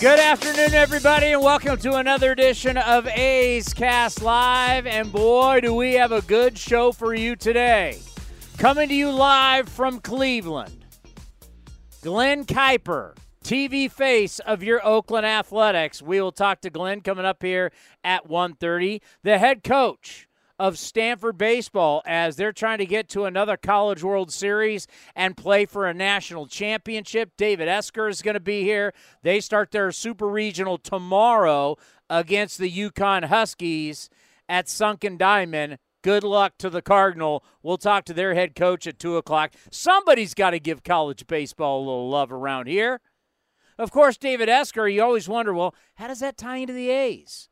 Good afternoon, everybody, and welcome to another edition of A's Cast Live. And boy, do we have a good show for you today. Coming to you live from Cleveland, Glen Kuiper, TV face of your Oakland Athletics. We will talk to Glen coming up here at 1.30. The head coach of Stanford baseball as they're trying to get to another College World Series and play for a national championship. David Esquer is going to be here. They start their super regional tomorrow against the UConn Huskies at Sunken Diamond. Good luck to the Cardinal. We'll talk to their head coach at 2 o'clock. Somebody's got to give college baseball a little love around here. Of course, David Esquer, you always wonder, well, how does that tie into the A's?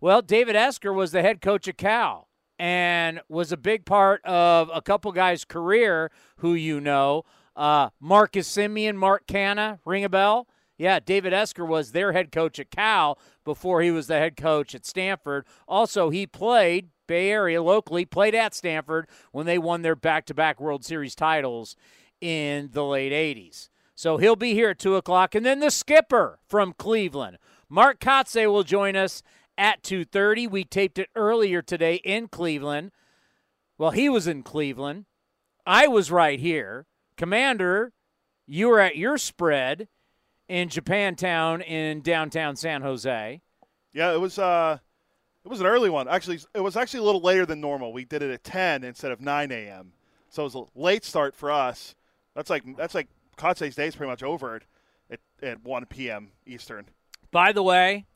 Well, David Esquer was the head coach of Cal and was a big part of a couple guys' career who you know. Uh, Marcus Semien, Mark Canha, ring a bell? Yeah, David Esquer was their head coach at Cal before he was the head coach at Stanford. Also, he played Bay Area locally, played at Stanford when they won their back to back World Series titles in the late 80s. So he'll be here at 2 o'clock. And then the skipper from Cleveland, Mark Kotsay, will join us at 2:30. We taped it earlier today in Cleveland. Well, he was in Cleveland. I was right here. Commander, you were at your spread in Japantown in downtown San Jose. Yeah, it was uh it was an early one. Actually, it was actually a little later than normal. We did it at 10 instead of 9 a.m. So it was a late start for us. That's like that's like Kotsay's day is pretty much over at, at, at 1 p.m. Eastern. By the way,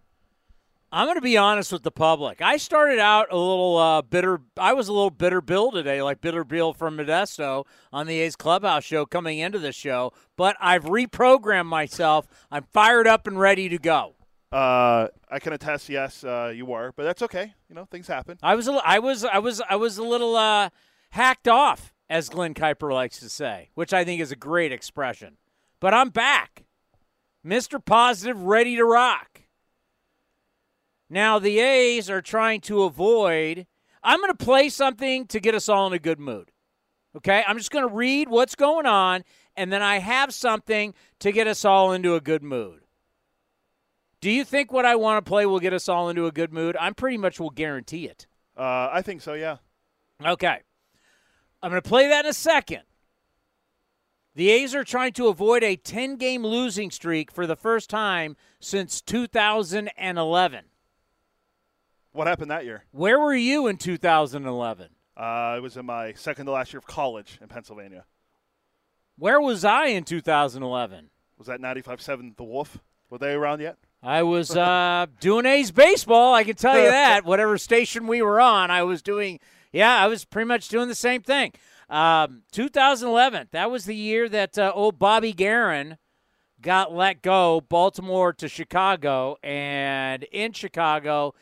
I'm going to be honest with the public. I started out a little uh, bitter. I was a little bitter Bill today, like bitter Bill from Modesto on the A's Clubhouse show coming into the show. But I've reprogrammed myself. I'm fired up and ready to go. Uh, I can attest, yes, uh, you were, but that's okay. You know, things happen. I was, a, I was, I was, I was a little uh, hacked off, as Glen Kuiper likes to say, which I think is a great expression. But I'm back, Mr. Positive, ready to rock. Now, the A's are trying to avoid. I'm going to play something to get us all in a good mood. Okay? I'm just going to read what's going on, and then I have something to get us all into a good mood. Do you think what I want to play will get us all into a good mood? I'm pretty much will guarantee it. Uh, I think so, yeah. Okay. I'm going to play that in a second. The A's are trying to avoid a 10 game losing streak for the first time since 2011. What happened that year? Where were you in 2011? Uh, I was in my second to last year of college in Pennsylvania. Where was I in 2011? Was that 95.7 The Wolf? Were they around yet? I was uh, doing A's baseball. I can tell you that. Whatever station we were on, I was doing. Yeah, I was pretty much doing the same thing. Um, 2011. That was the year that uh, old Bobby Geren got let go, Baltimore to Chicago, and in Chicago,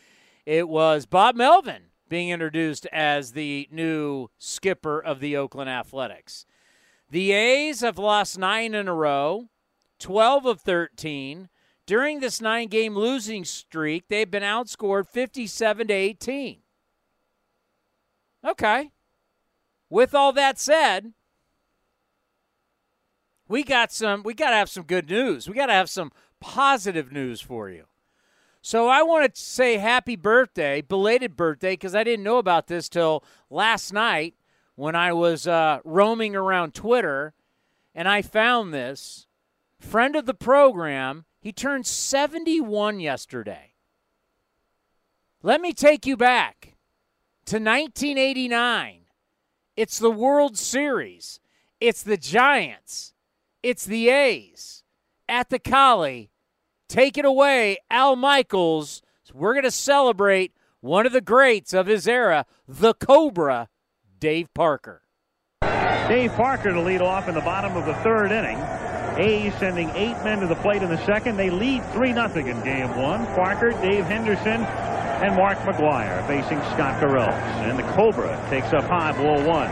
it was Bob Melvin being introduced as the new skipper of the Oakland Athletics. The A's have lost nine in a row, 12 of 13. During this nine game losing streak, they've been outscored 57 to 18. Okay. With all that said, we got some we got to have some good news. We got to have some positive news for you. So I want to say happy birthday, belated birthday, because I didn't know about this till last night when I was uh, roaming around Twitter, and I found this friend of the program. He turned 71 yesterday. Let me take you back to 1989. It's the World Series. It's the Giants. It's the A's at the Collie. Take it away, Al Michaels. We're going to celebrate one of the greats of his era, the Cobra, Dave Parker. Dave Parker to lead off in the bottom of the third inning. A's sending eight men to the plate in the second. They lead 3 0 in game one. Parker, Dave Henderson, and Mark McGwire facing Scott Garrelts. And the Cobra takes up high, ball one.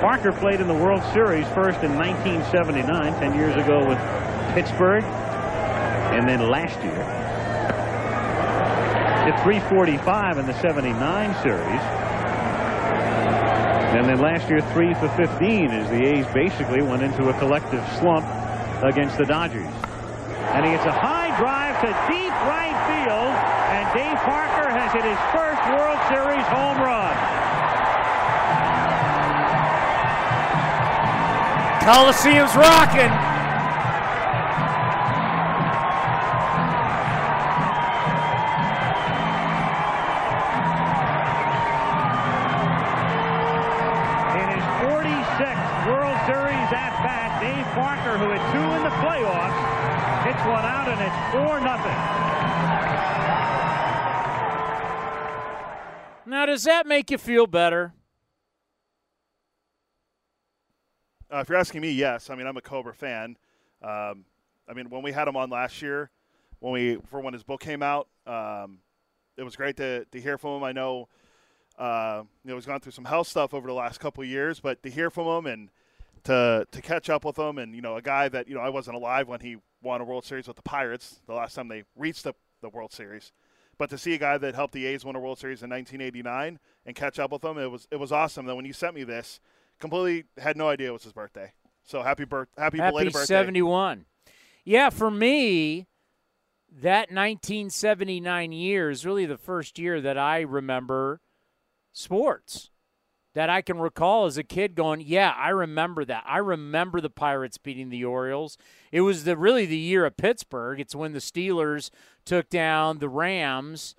Parker played in the World Series first in 1979, 10 years ago with Pittsburgh, and then last year at 345 in the 79 series. And then last year, 3 for 15 as the A's basically went into a collective slump against the Dodgers. And he hits a high drive to deep right field, and Dave Parker has hit his first World Series home run. Coliseum's rocking. Dave who had two in the playoffs, hits one out, and it's 4 nothing. Now, does that make you feel better? Uh, if you're asking me, yes. I mean, I'm a Cobra fan. Um, I mean, when we had him on last year, when we for when his book came out, um, it was great to, to hear from him. I know, uh, you know, he's gone through some health stuff over the last couple of years, but to hear from him and to to catch up with him, and you know, a guy that you know I wasn't alive when he won a World Series with the Pirates the last time they reached the, the World Series. But to see a guy that helped the A's win a World Series in 1989 and catch up with him, it was it was awesome. Then when you sent me this, completely had no idea it was his birthday. So happy birth, happy, Happy belated birthday. 71. Yeah, for me, that 1979 year is really the first year that I remember sports that I can recall as a kid going, yeah, I remember that. I remember the Pirates beating the Orioles. It was the really the year of Pittsburgh. It's when the Steelers took down the Rams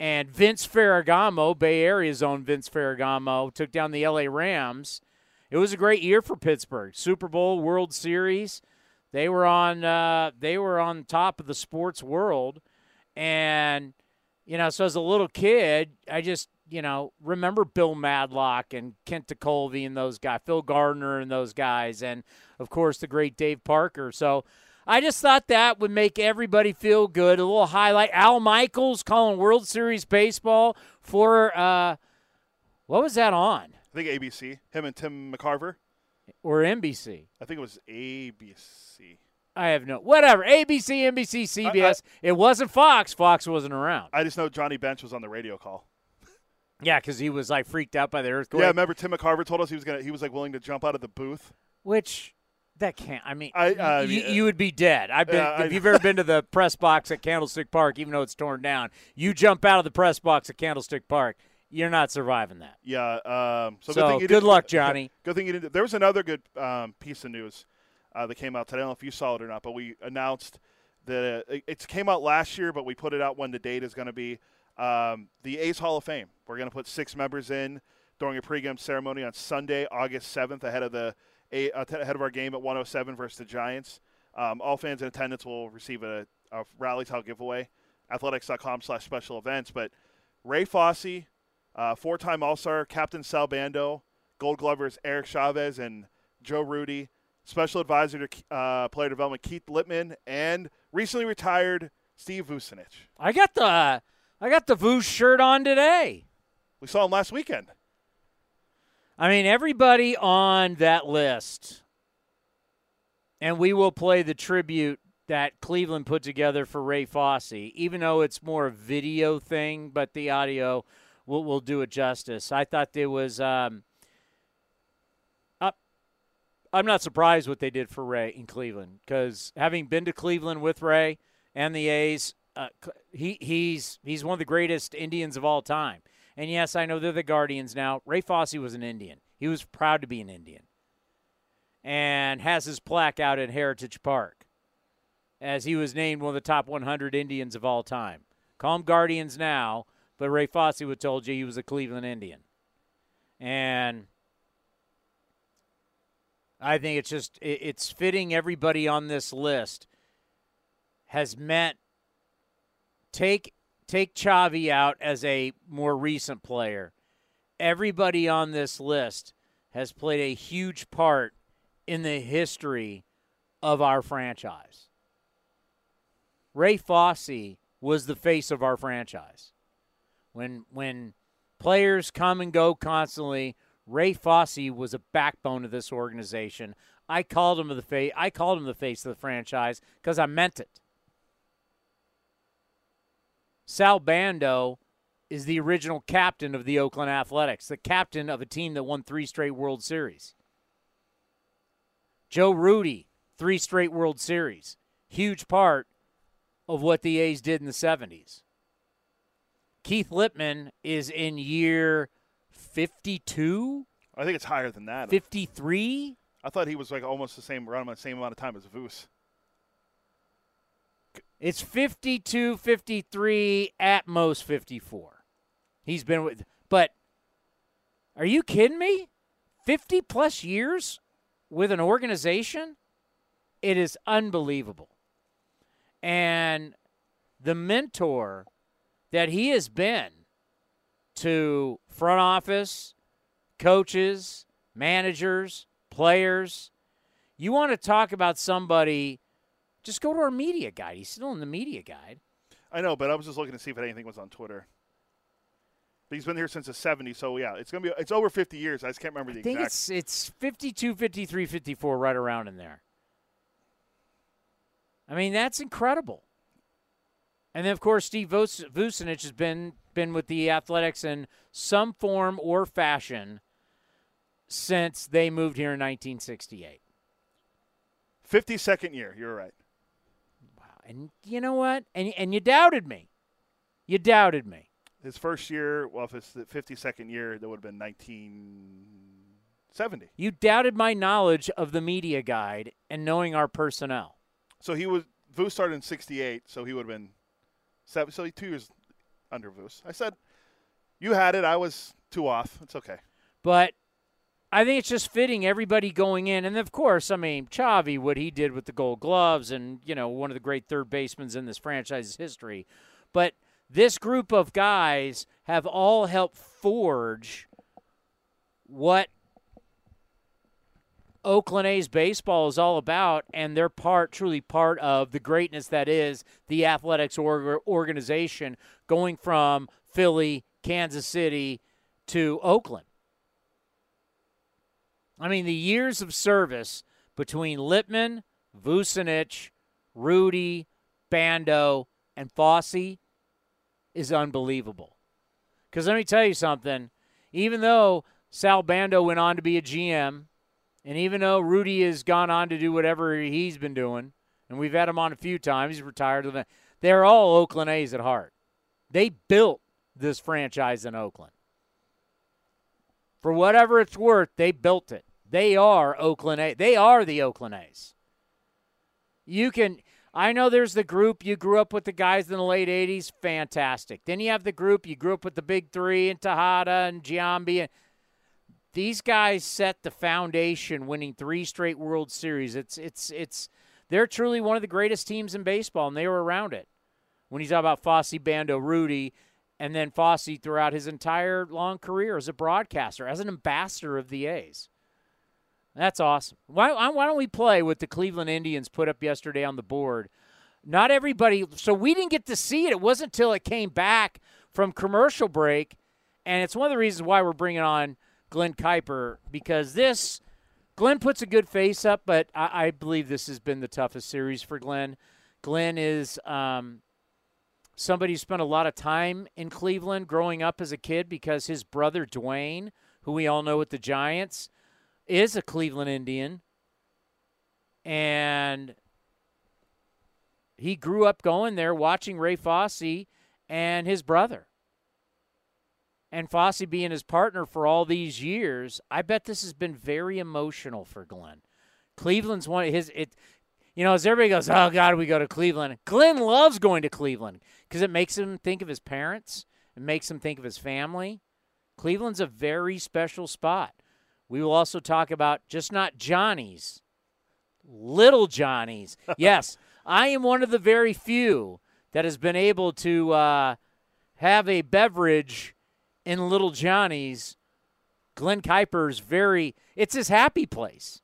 and Vince Ferragamo, Bay Area's own Vince Ferragamo, took down the LA Rams. It was a great year for Pittsburgh. Super Bowl, World Series. They were on uh, they were on top of the sports world. And you know, so as a little kid, I just you know, remember Bill Madlock and Kent Tekulve and those guys, Phil Garner and those guys, and of course the great Dave Parker. So I just thought that would make everybody feel good. A little highlight. Al Michaels calling World Series baseball for uh, what was that on? I think ABC, him and Tim McCarver. Or NBC? I think it was ABC. I have no whatever. ABC, NBC, CBS. it wasn't Fox. Fox wasn't around. I just know Johnny Bench was on the radio call. Yeah, because he was like freaked out by the earthquake. Yeah, remember Tim McCarver told us he was gonna he was like willing to jump out of the booth. Which that can't. I mean, I- uh, y- mean, you would be dead. I've been. I- if you've ever been to the press box at Candlestick Park, even though it's torn down, you jump out of the press box at Candlestick Park, you're not surviving that. Yeah. Um, so, So, good, you good luck, Johnny. Good thing you didn't. There was another good um, piece of news uh, that came out today. I don't know if you saw it or not, but we announced that uh, it, it came out last year, but we put it out when the date is going to be. Um, the A's Hall of Fame. We're going to put six members in during a pregame ceremony on Sunday, August 7th, ahead of the ahead of our game at 107 versus the Giants. Um, all fans in attendance will receive a, a rally towel giveaway. Athletics.com slash special events. But Ray Fosse, uh, four-time All-Star Captain Sal Bando, Gold Glovers Eric Chavez and Joe Rudi, Special Advisor to uh, Player Development Keith Lieppman, and recently retired Steve Vucinich. I got the I got the Voos shirt on today. We saw him last weekend. I mean, everybody on that list, and we will play the tribute that Cleveland put together for Ray Fosse, even though it's more a video thing, but the audio will will do it justice. I thought there was. Um, up. I'm not surprised what they did for Ray in Cleveland because having been to Cleveland with Ray and the A's, uh, he he's he's one of the greatest Indians of all time. And yes, I know they're the Guardians now. Ray Fosse was an Indian. He was proud to be an Indian. And has his plaque out at Heritage Park as he was named one of the top 100 Indians of all time. Call him Guardians now, but Ray Fosse would told you he was a Cleveland Indian. And I think it's just it's fitting everybody on this list has meant take take Chavi out as a more recent player. Everybody on this list has played a huge part in the history of our franchise. Ray Fosse was the face of our franchise. When when players come and go constantly, Ray Fosse was a backbone of this organization. I called him the face. I called him the face of the franchise because I meant it. Sal Bando is the original captain of the Oakland Athletics, the captain of a team that won three straight World Series. Joe Rudi, three straight World Series. Huge part of what the A's did in the 70s. Keith Lieppman is in year 52? I think it's higher than that. 53? I thought he was like almost the same around the same amount of time as Voos. It's 52, 53, at most 54. He's been with, but are you kidding me? 50 plus years with an organization? It is unbelievable. And the mentor that he has been to front office, coaches, managers, players. You want to talk about somebody, just go to our media guide. He's still in the media guide. I know, but I was just looking to see if anything was on Twitter. But he's been here since the 70s, so yeah, it's going to be it's over 50 years. I just can't remember the I think exact. it's it's 52, 53, 54 right around in there. I mean, that's incredible. And then, of course, Steve Vucinich has been been with the Athletics in some form or fashion since they moved here in 1968. 52nd year. You're right. And you know what? And and you doubted me. You doubted me. His first year, well, if it's the 52nd year, that would have been 1970. You doubted my knowledge of the media guide and knowing our personnel. So he was Vu started in 68, so he would have been seven, so two years under Voos. I said, you had it. I was two off. It's okay. But I think it's just fitting everybody going in. And of course, I mean, Chavi, what he did with the gold gloves and, you know, one of the great third basemen in this franchise's history. But this group of guys have all helped forge what Oakland A's baseball is all about, and they're part, truly part of the greatness that is the athletics organization going from Philly, Kansas City to Oakland. I mean, the years of service between Lieppman, Vucinich, Rudi, Bando, and Fosse is unbelievable. Because let me tell you something. Even though Sal Bando went on to be a GM, and even though Rudi has gone on to do whatever he's been doing, and we've had him on a few times, he's retired. They're all Oakland A's at heart. They built this franchise in Oakland. For whatever it's worth, they built it. They are Oakland A. They are the Oakland A's. You can I know there's the group you grew up with the guys in the late 80s, fantastic. Then you have the group you grew up with the big 3 and Tejada and Giambi and these guys set the foundation winning 3 straight World Series. It's it's it's they're truly one of the greatest teams in baseball and they were around it when you talk about Fosse, Bando, Rudi, and then Fosse throughout his entire long career as a broadcaster, as an ambassador of the A's. That's awesome. Why, why don't we play what the Cleveland Indians put up yesterday on the board? Not everybody, so we didn't get to see it. It wasn't until it came back from commercial break, and it's one of the reasons why we're bringing on Glen Kuiper because this, Glen puts a good face up, but I, I believe this has been the toughest series for Glen. Glen is um, somebody who spent a lot of time in Cleveland growing up as a kid because his brother Dwayne, who we all know with the Giants, is a Cleveland Indian. And he grew up going there watching Ray Fosse and his brother. And Fosse being his partner for all these years, I bet this has been very emotional for Glen. Cleveland's one of his it you know, as everybody goes, oh, God, we go to Cleveland. Glen loves going to Cleveland because it makes him think of his parents, it makes him think of his family. Cleveland's a very special spot. We will also talk about just not Johnny's, little Johnny's. yes, I am one of the very few that has been able to uh, have a beverage in Little Johnny's. Glen Kuiper's very, it's his happy place.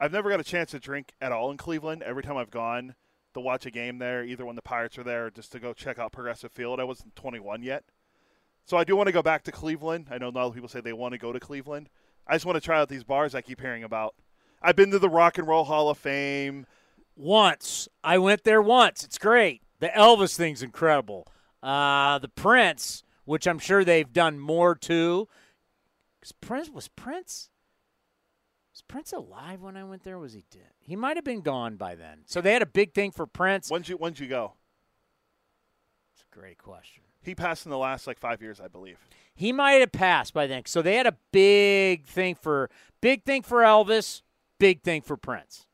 I've never got a chance to drink at all in Cleveland. Every time I've gone to watch a game there, either when the Pirates are there or just to go check out Progressive Field, I wasn't 21 yet. So I do want to go back to Cleveland. I know a lot of people say they want to go to Cleveland. I just want to try out these bars I keep hearing about. I've been to the Rock and Roll Hall of Fame. Once. I went there once. It's great. The Elvis thing's incredible. Uh, the Prince, which I'm sure they've done more to. Prince was Prince. Was Prince alive when I went there? was he dead? He might have been gone by then. So they had a big thing for Prince. When'd you When'd you go? It's a great question. He passed in the last like five years, I believe. He might have passed by then. So they had a big thing for big thing for Elvis, big thing for Prince.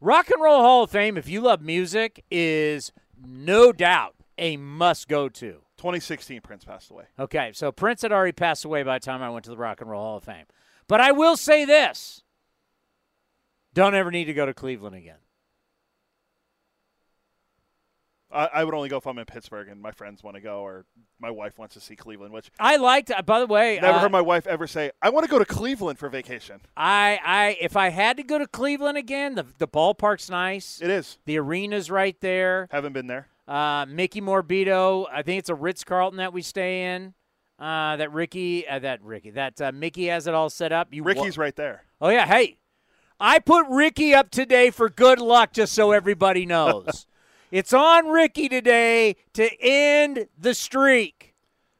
Rock and Roll Hall of Fame, if you love music, is no doubt a must go to. 2016, Prince passed away. Okay, so Prince had already passed away by the time I went to the Rock and Roll Hall of Fame. But I will say this don't ever need to go to Cleveland again. I, I would only go if I'm in Pittsburgh and my friends want to go, or my wife wants to see Cleveland. Which I liked. By the way, never uh, heard my wife ever say, "I want to go to Cleveland for vacation." I, I, if I had to go to Cleveland again, the the ballpark's nice. It is. The arena's right there. Haven't been there. Uh, Mickey Morabito. I think it's a Ritz Carlton that we stay in. Uh, that Ricky, uh, that Ricky, that uh, Mickey has it all set up. You Ricky's wa- right there. Oh yeah, hey, I put Rickey up today for good luck, just so everybody knows. it's on Rickey today to end the streak.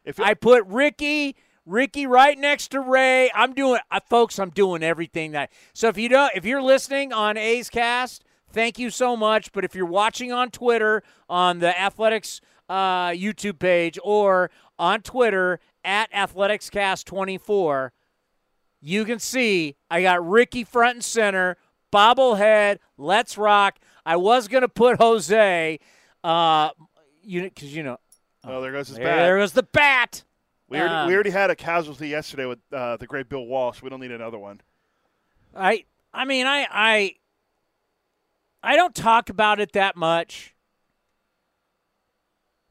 If I put Rickey, Rickey right next to Ray. I'm doing, uh, folks. I'm doing everything that. So if you don't, if you're listening on A's Cast, thank you so much. But if you're watching on Twitter on the Athletics uh, YouTube page or on Twitter at AthleticsCast24, you can see I got Rickey front and center, bobblehead, let's rock. I was going to put Jose, uh, you because you know. Oh, there goes his there bat. There goes the bat. We already, um, we already had a casualty yesterday with uh, the great Bill Walsh. We don't need another one. I I mean I I I don't talk about it that much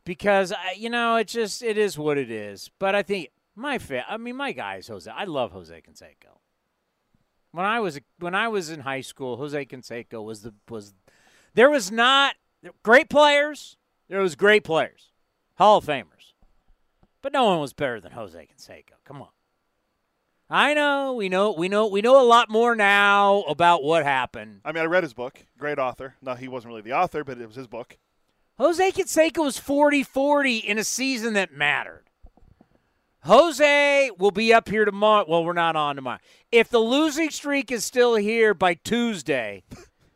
because I, you know it just it is what it is. But I think my fa- I mean my guy is Jose. I love Jose Canseco. When I was when I was in high school, Jose Canseco was the was there was not great players. There was great players, Hall of Famers, but no one was better than Jose Canseco. Come on. I know, we know, we know, we know a lot more now about what happened. I mean, I read his book. Great author. No, he wasn't really the author, but it was his book. Jose Canseco was 40 40 in a season that mattered. Jose will be up here tomorrow. Well, we're not on tomorrow. If the losing streak is still here by Tuesday,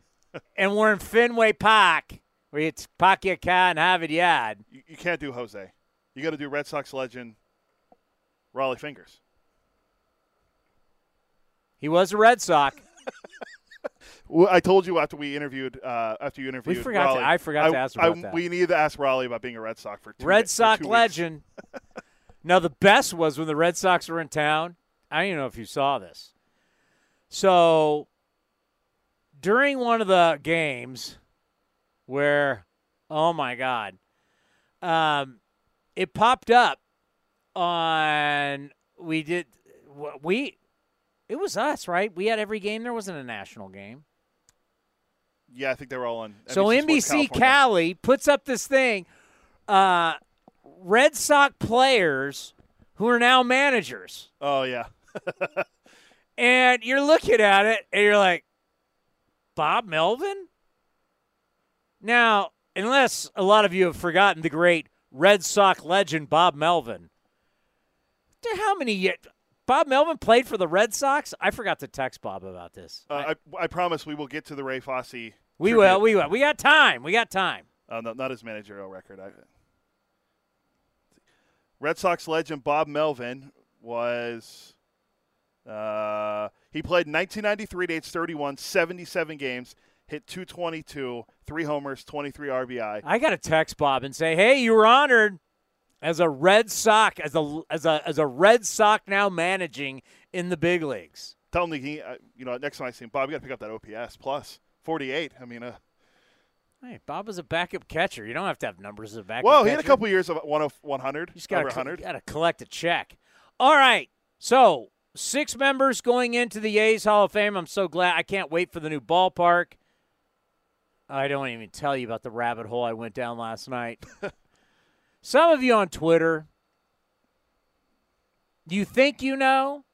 and we're in Fenway Park, where it's Pakia and Harvard Yard. You, you can't do Jose. You got to do Red Sox legend Rollie Fingers. He was a Red Sox. Well, I told you after we interviewed, uh, after you interviewed, we forgot. Rollie, To, I forgot I, to ask about I, that. We needed to ask Rollie about being a Red Sox for two, Red Sox legend. now the best was when the Red Sox were in town. I don't even know if you saw this. So during one of the games, where oh my god, um, it popped up on we did we it was us right we had every game there wasn't a national game yeah, I think they were all on. NBC so NBC Cali puts up this thing, uh, Red Sox players who are now managers. Oh yeah. and you're looking at it and you're like, Bob Melvin. Now, unless a lot of you have forgotten the great Red Sox legend Bob Melvin. How many years? Bob Melvin played for the Red Sox. I forgot to text Bob about this. Uh, I, I promise we will get to the Ray Fosse. We tribute. will. We will. We got time. We got time. Uh, no, not his managerial record. I, Red Sox legend Bob Melvin was. Uh, he played 1993 to age 31, 77 games, hit 222, three homers, 23 RBI. I got to text Bob and say, hey, you were honored. as a Red Sox, as a as a as a Red Sox now managing in the big leagues. Tell him, he, uh, you know, next time I see him, Bob, you got to pick up that OPS plus 48. I mean, uh, Hey, Bob was a backup catcher. You don't have to have numbers as a backup. well, he had a couple years of 100, You just got over to 100. got to collect a check. All right, so six members going into the A's Hall of Fame. I'm so glad. I can't wait for the new ballpark. I don't even tell you about the rabbit hole I went down last night. Some of you on Twitter, you think you know,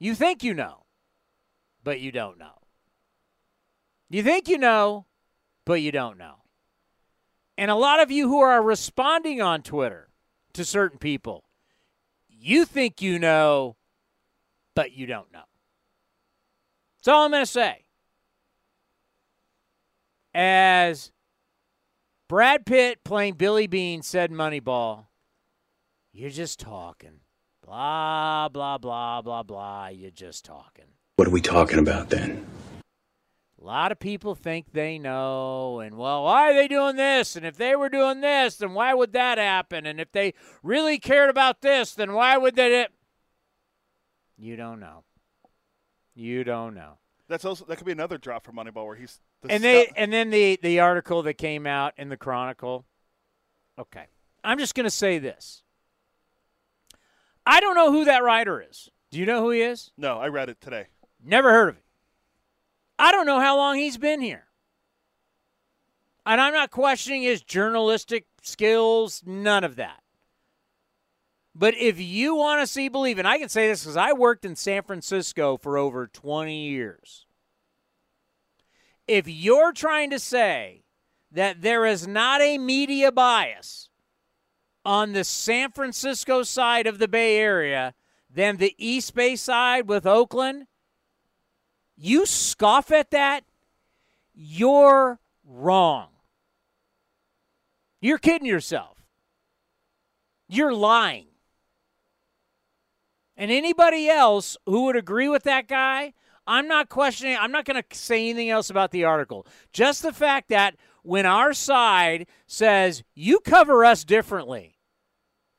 you think you know, but you don't know. You think you know, but you don't know. And a lot of you who are responding on Twitter to certain people, you think you know, but you don't know. That's all I'm going to say. As Brad Pitt playing Billy Beane said Moneyball, you're just talking. Blah, blah, blah, blah, blah. You're just talking. What are we talking about then? A lot of people think they know, and well, why are they doing this? And if they were doing this, then why would that happen? And if they really cared about this, then why would they? You don't know. You don't know. That's also that could be another drop for Moneyball where he's the And they scout- and then the the article that came out in the Chronicle. Okay, I'm just going to say this. I don't know who that writer is. Do you know who he is? no, I read it today. Never heard of him. I don't know how long he's been here. And I'm not questioning his journalistic skills, none of that. But if you want to see believe, and I can say this because I worked in San Francisco for over 20 years. If you're trying to say that there is not a media bias on the San Francisco side of the Bay Area than the East Bay side with Oakland, you scoff at that, you're wrong. You're kidding yourself. You're lying. And anybody else who would agree with that guy, I'm not questioning, I'm not going to say anything else about the article. Just the fact that when our side says, you cover us differently,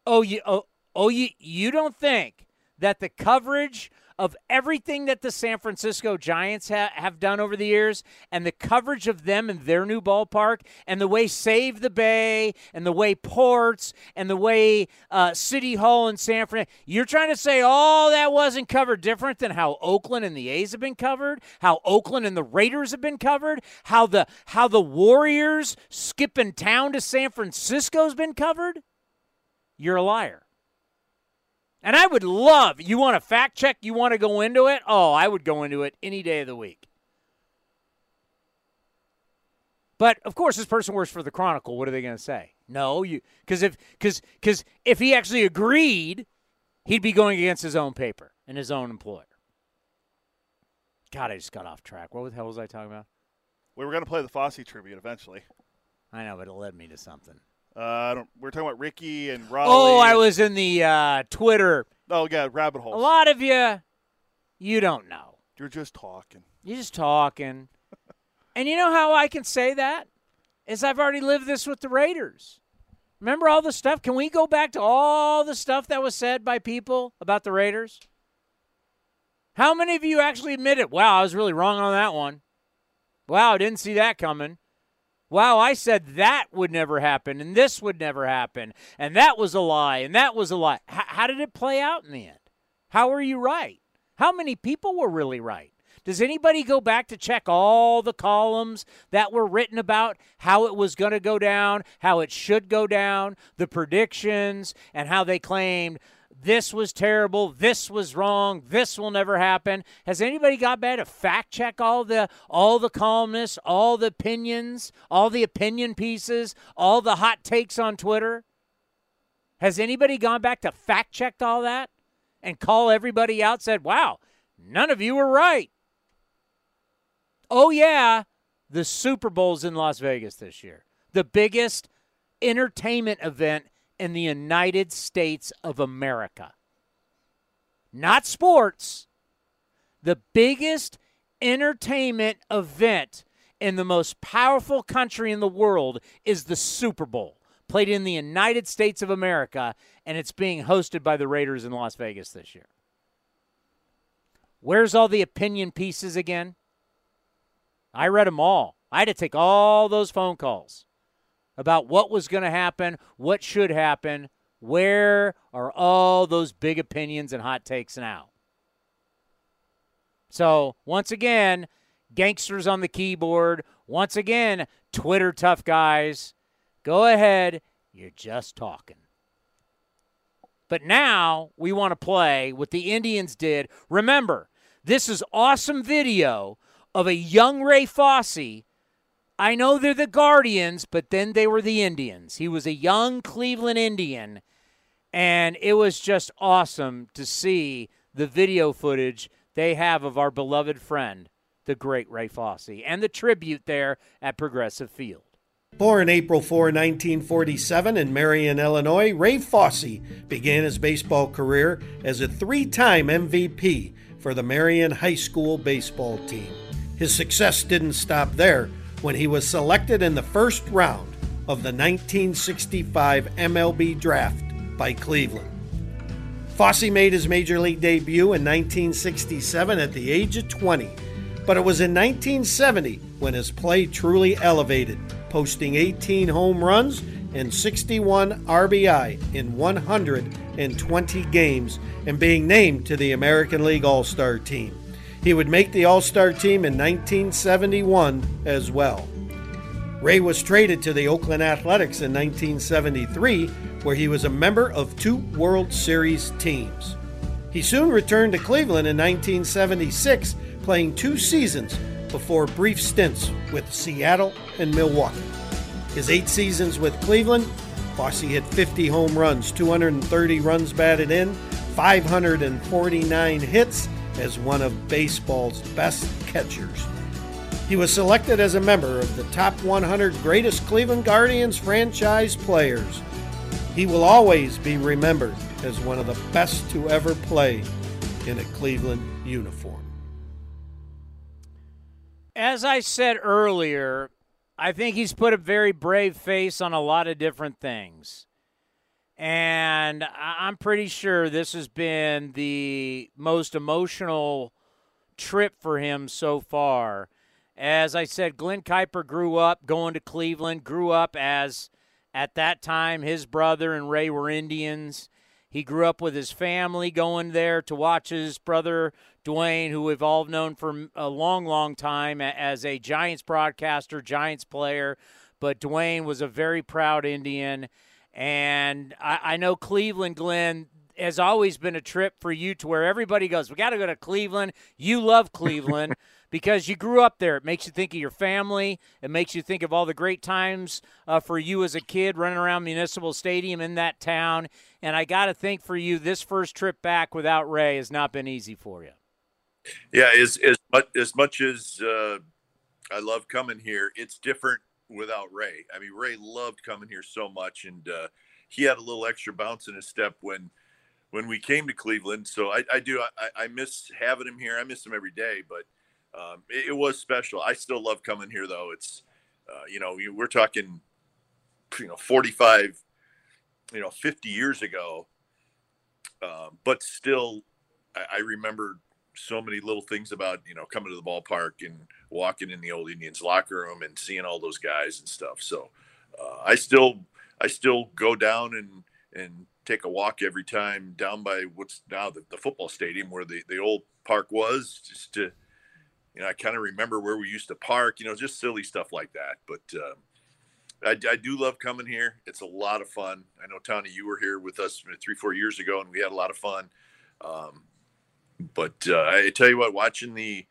oh, you, oh, oh you, you don't think that the coverage of everything that the San Francisco Giants ha- have done over the years and the coverage of them in their new ballpark and the way Save the Bay and the way Ports and the way uh, City Hall in San Fran, you're trying to say all that wasn't covered different than how Oakland and the A's have been covered, how Oakland and the Raiders have been covered, how the how the Warriors skipping town to San Francisco's been covered? You're a liar. And I would love, you want to fact check, you want to go into it? Oh, I would go into it any day of the week. But of course, this person works for the Chronicle. What are they going to say? No, you because if because because if he actually agreed, he'd be going against his own paper and his own employer. God, I just got off track. What the hell was I talking about? We were going to play the Fosse tribute eventually. I know, but it led me to something. Uh, I don't, we're talking about Rickey and Rollie. Oh, I was in the uh, Twitter. Oh yeah, rabbit hole. A lot of you, you don't know. You're just talking. You're just talking. and you know how I can say that? Is I've already lived this with the Raiders. Remember all the stuff? Can we go back to all the stuff that was said by people about the Raiders? How many of you actually admit it? Wow, I was really wrong on that one. Wow, I didn't see that coming. Wow, I said that would never happen, and this would never happen, and that was a lie, and that was a lie. H- how did it play out in the end? How were you right? How many people were really right? Does anybody go back to check all the columns that were written about how it was going to go down, how it should go down, the predictions, and how they claimed this was terrible, this was wrong, this will never happen? Has anybody got back to fact check all the all the columnists, all the opinions, all the opinion pieces, all the hot takes on Twitter? Has anybody gone back to fact check all that and call everybody out said, "Wow, none of you were right." Oh yeah, the Super Bowl's in Las Vegas this year. The biggest entertainment event in the United States of America. Not sports. The biggest entertainment event in the most powerful country in the world is the Super Bowl. played in the United States of America, and it's being hosted by the Raiders in Las Vegas this year. Where's all the opinion pieces again? I read them all. I had to take all those phone calls about what was going to happen, what should happen. Where are all those big opinions and hot takes now? So, once again, gangsters on the keyboard. Once again, Twitter tough guys. Go ahead. You're just talking. But now we want to play what the Indians did. Remember, this is awesome video of a young Ray Fosse. I know they're the Guardians, but then they were the Indians. He was a young Cleveland Indian, and it was just awesome to see the video footage they have of our beloved friend, the great Ray Fosse, and the tribute there at Progressive Field. Born April 4, 1947, in Marion, Illinois, Ray Fosse began his baseball career as a three time MVP for the Marion High School baseball team. His success didn't stop there when he was selected in the first round of the 1965 MLB draft by Cleveland. Fosse made his major league debut in 1967 at the age of 20, but it was in 1970 when his play truly elevated, posting 18 home runs and 61 RBI in 120 games and being named to the American League All Star team. He would make the All Star team in 1971 as well. Ray was traded to the Oakland Athletics in 1973, where he was a member of two World Series teams. He soon returned to Cleveland in 1976, playing two seasons before brief stints with Seattle and Milwaukee. His eight seasons with Cleveland, Fosse hit 50 home runs, 230 runs batted in, 549 hits as one of baseball's best catchers. He was selected as a member of the top 100 greatest Cleveland Guardians franchise players. He will always be remembered as one of the best to ever play in a Cleveland uniform. As I said earlier, I think he's put a very brave face on a lot of different things. And I'm pretty sure this has been the most emotional trip for him so far. As I said, Glen Kuiper grew up going to Cleveland, grew up as, at that time, his brother and Ray were Indians. He grew up with his family going there to watch his brother Dwayne, who we've all known for a long, long time as a Giants broadcaster, Giants player. But Dwayne was a very proud Indian. And I, I know Cleveland, Glen, has always been a trip for you to where everybody goes, We got to go to Cleveland. You love Cleveland. because you grew up there. It makes you think of your family. It makes you think of all the great times uh, for you as a kid running around Municipal Stadium in that town. And I got to think for you, this first trip back without Ray has not been easy for you. Yeah, as as much as much as uh, I love coming here, it's different without Ray. I mean, Ray loved coming here so much, and uh, he had a little extra bounce in his step when when we came to Cleveland. So I, I do I, I miss having him here. I miss him every day, but um, it, it, was special. I still love coming here, though. It's uh, you know we're talking you know 45 you know 50 years ago uh, but still I, I, remember so many little things about you know coming to the ballpark and walking in the old indians locker room and seeing all those guys and stuff so uh, i still i still go down and and take a walk every time down by what's now the, the football stadium where the, the old park was just to you know, I kind of remember where we used to park, you know, just silly stuff like that. But um, I, I, do love coming here. It's a lot of fun. I know, Tony, you were here with us three, four years ago, and we had a lot of fun. Um, but uh, I tell you what, watching the,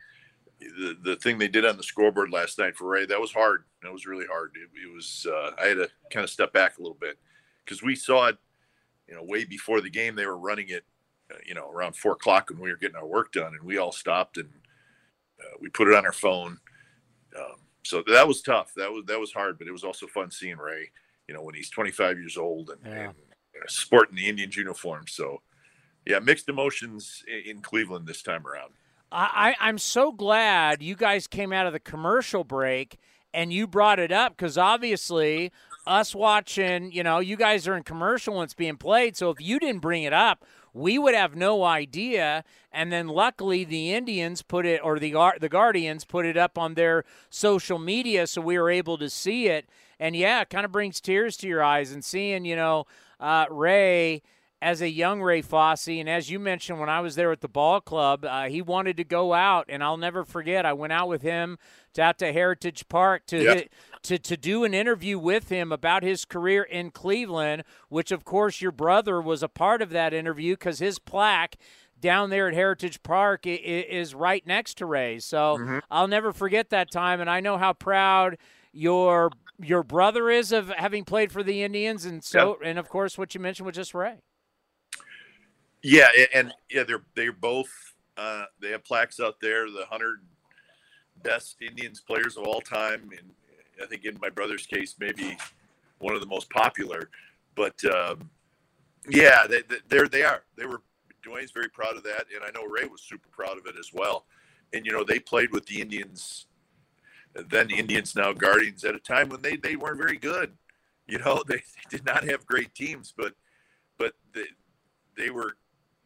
the, the thing they did on the scoreboard last night for Ray, that was hard. That was really hard. It, it was. Uh, I had to kind of step back a little bit because we saw it, you know, way before the game. They were running it, uh, you know, around four o'clock when we were getting our work done, and we all stopped and uh, we put it on our phone. Um, so that was tough. That was that was hard, but it was also fun seeing Ray. You know, when he's 25 years old and, yeah. and sporting the Indians uniform. So, yeah, mixed emotions in, Cleveland this time around. I, I'm so glad you guys came out of the commercial break and you brought it up because obviously us watching, you know, you guys are in commercial it's being played. So if you didn't bring it up, we would have no idea. And then luckily the Indians put it, or the the Guardians put it up on their social media, so we were able to see it. And yeah, it kind of brings tears to your eyes and seeing, you know, uh, Ray as a young Ray Fosse, and as you mentioned, when I was there at the ball club, uh, he wanted to go out, and I'll never forget. I went out with him to, out to Heritage Park to yep. to to do an interview with him about his career in Cleveland, which of course your brother was a part of that interview because his plaque down there at Heritage Park is right next to Ray's. So mm-hmm. I'll never forget that time, and I know how proud your your brother is of having played for the Indians, and so yep. and of course what you mentioned was just Ray. Yeah, and yeah, they're they're both uh, they have plaques out there. The hundred best Indians players of all time, and I think in my brother's case, maybe one of the most popular. But um, yeah, they, they they are. They were. Duane's very proud of that, and I know Ray was super proud of it as well. And you know, they played with the Indians, then the Indians, now Guardians, at a time when they they weren't very good. You know, they, they did not have great teams, but but they, they were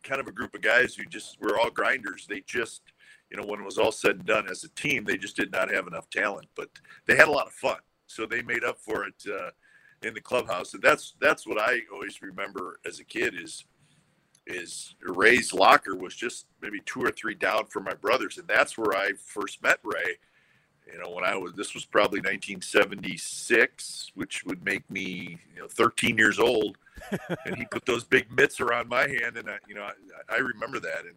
kind of a group of guys who just were all grinders. They just, you know, when it was all said and done as a team, they just did not have enough talent, but they had a lot of fun. So they made up for it uh, in the clubhouse. And that's that's what I always remember as a kid is is Ray's locker was just maybe two or three down from my brothers, and that's where I first met Ray. You know, when I was this was probably 1976, which would make me you know 13 years old and he put those big mitts around my hand, and I, you know, I, I remember that. And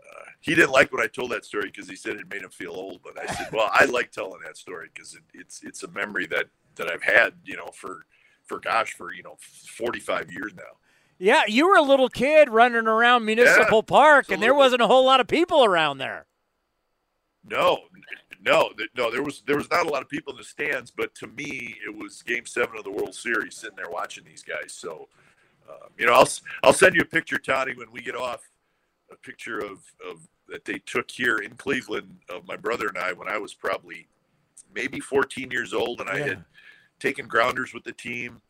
uh, he didn't like when I told that story because he said it made him feel old. But I said, well, I like telling that story because it, it's it's a memory that that I've had, you know, for for gosh, for you know, 45 years now. Yeah, you were a little kid running around Municipal yeah, Park, absolutely. and there wasn't a whole lot of people around there. No, no, no, there was there was not a lot of people in the stands, but to me, it was Game Seven of the World Series, sitting there watching these guys. So, uh, you know, I'll I'll send you a picture, Toddy, when we get off, a picture of of that they took here in Cleveland of my brother and I when I was probably maybe 14 years old, and I had taken grounders with the team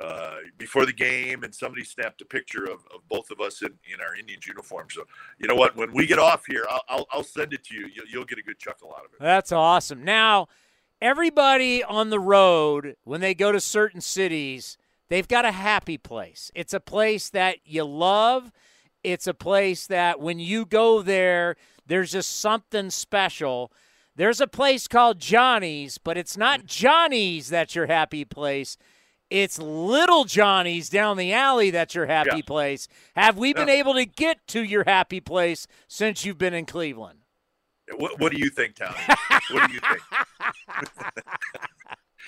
uh, before the game, and somebody snapped a picture of, of both of us in, in our Indians uniform. So, you know what? When we get off here, I'll, I'll, I'll send it to you. You'll, you'll get a good chuckle out of it. That's awesome. Now, everybody on the road, when they go to certain cities, they've got a happy place. It's a place that you love. It's a place that when you go there, there's just something special. There's a place called Johnny's, but it's not Johnny's that's your happy place. It's Little Johnny's down the alley that's your happy yeah. place. Have we been yeah. able to get to your happy place since you've been in Cleveland? What, what do you think, Tony? what do you think?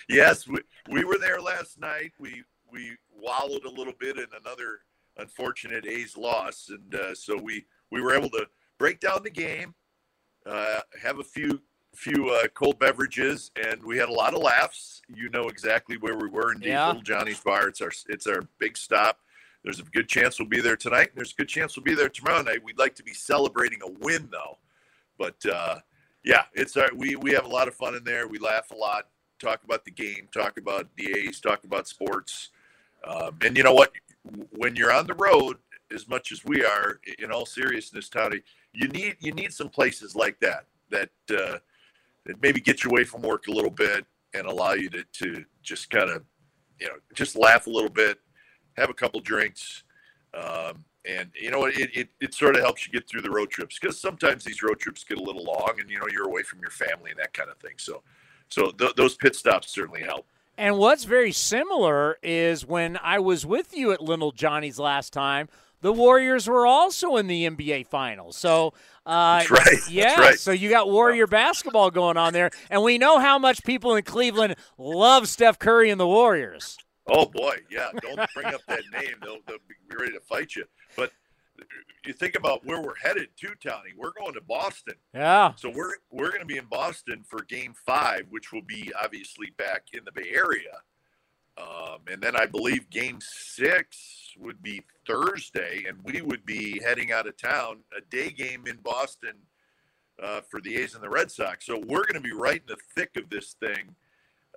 yes, we, we were there last night. We we wallowed a little bit in another unfortunate A's loss, and uh, so we we were able to break down the game, uh, have a few few uh, cold beverages, and we had a lot of laughs. You know exactly where we were in yeah. Little Johnny's Bar. It's our it's our big stop. There's a good chance we'll be there tonight. There's a good chance we'll be there tomorrow night. We'd like to be celebrating a win though, but uh, yeah, it's our we we have a lot of fun in there. We laugh a lot, talk about the game, talk about the A's, talk about sports, um, and you know what? When you're on the road, as much as we are, in all seriousness, Tony, you need you need some places like that that uh, that maybe get you away from work a little bit and allow you to, to just kind of, you know, just laugh a little bit, have a couple drinks. Um, and you know, it, it, it sort of helps you get through the road trips because sometimes these road trips get a little long and, you know, you're away from your family and that kind of thing. So, so th- those pit stops certainly help. And what's very similar is when I was with you at Little Johnny's last time, the Warriors were also in the NBA Finals. So, uh, That's right. yeah. That's right. So you got Warrior basketball going on there, and we know how much people in Cleveland love Steph Curry and the Warriors. Oh boy, yeah. Don't bring up that name; they'll, they'll be ready to fight you. But you think about where we're headed to, Tony. We're going to Boston. Yeah. So we're we're going to be in Boston for Game Five, which will be obviously back in the Bay Area. Um, and then I believe game six would be Thursday, and we would be heading out of town, a day game in Boston uh, for the A's and the Red Sox. So we're going to be right in the thick of this thing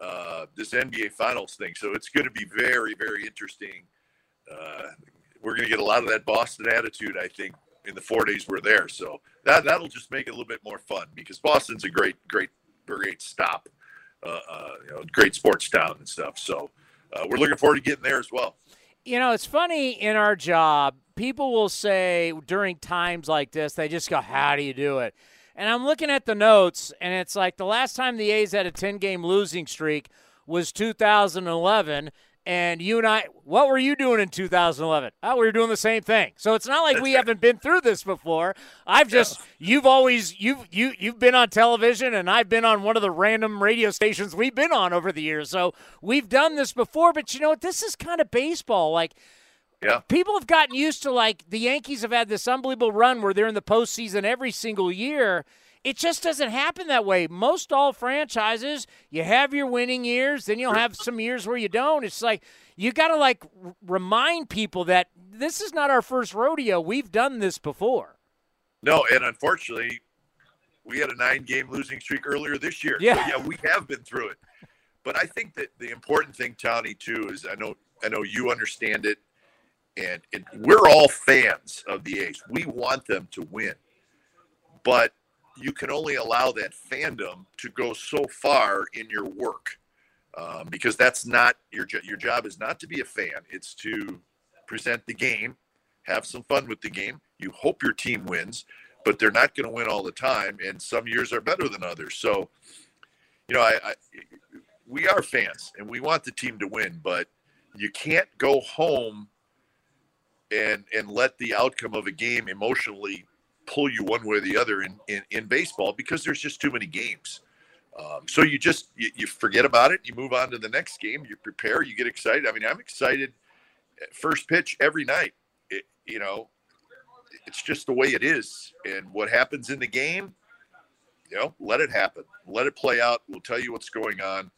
uh, this NBA Finals thing. So it's going to be very, very interesting. Uh, we're going to get a lot of that Boston attitude, I think, in the four days we're there. So that that'll just make it a little bit more fun because Boston's a great, great, great stop, uh, uh, you know, great sports town and stuff. So uh, we're looking forward to getting there as well. You know, it's funny in our job, people will say during times like this, they just go, How do you do it? And I'm looking at the notes, and it's like the last time the A's had a 10 game losing streak was 2011. And you and I, what were you doing in 2011? Oh, we were doing the same thing. So it's not like we haven't been through this before. I've just, you've always, you've, you, you've been on television and I've been on one of the random radio stations we've been on over the years. So we've done this before, but you know what? This is kind of baseball. Like, yeah. People have gotten used to like the Yankees have had this unbelievable run where they're in the postseason every single year. It just doesn't happen that way. Most all franchises, you have your winning years, then you'll have some years where you don't. It's like you got to like r- remind people that this is not our first rodeo. We've done this before. No, and unfortunately, we had a nine-game losing streak earlier this year. Yeah, so, yeah, we have been through it. But I think that the important thing, Tony, too, is I know I know you understand it, and it, we're all fans of the A's. We want them to win, but you can only allow that fandom to go so far in your work um, because that's not your your job is not to be a fan. It's to present the game have some fun with the game. You hope your team wins but they're not going to win all the time and some years are better than others. So you know I, I we are fans and we want the team to win but you can't go home and and let the outcome of a game emotionally pull you one way or the other in, in, in baseball because there's just too many games. Um, so you just you, you, forget about it. You move on to the next game. You prepare. You get excited. I mean, I'm excited. First pitch every night. It, you know, it's just the way it is. And what happens in the game, you know, let it happen. Let it play out. We'll tell you what's going on.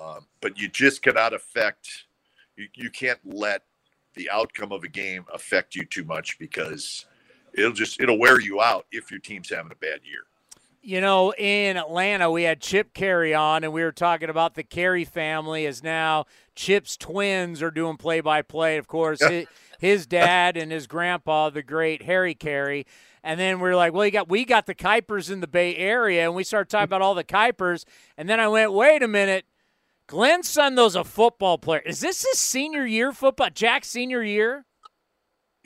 Um, but you just cannot affect. You, you can't let the outcome of a game affect you too much because it'll just it'll wear you out if your team's having a bad year. You know, in Atlanta, we had Chip Caray on, and we were talking about the Caray family. As now Chip's twins are doing play by play. Of course, his, his dad and his grandpa, the great Harry Caray. And then we are like, well, you got we got the Kuipers in the Bay Area, and we started talking about all the Kuipers. And then I went, wait a minute, Glen's son, though's a football player. Is this his senior year football? Jack's senior year?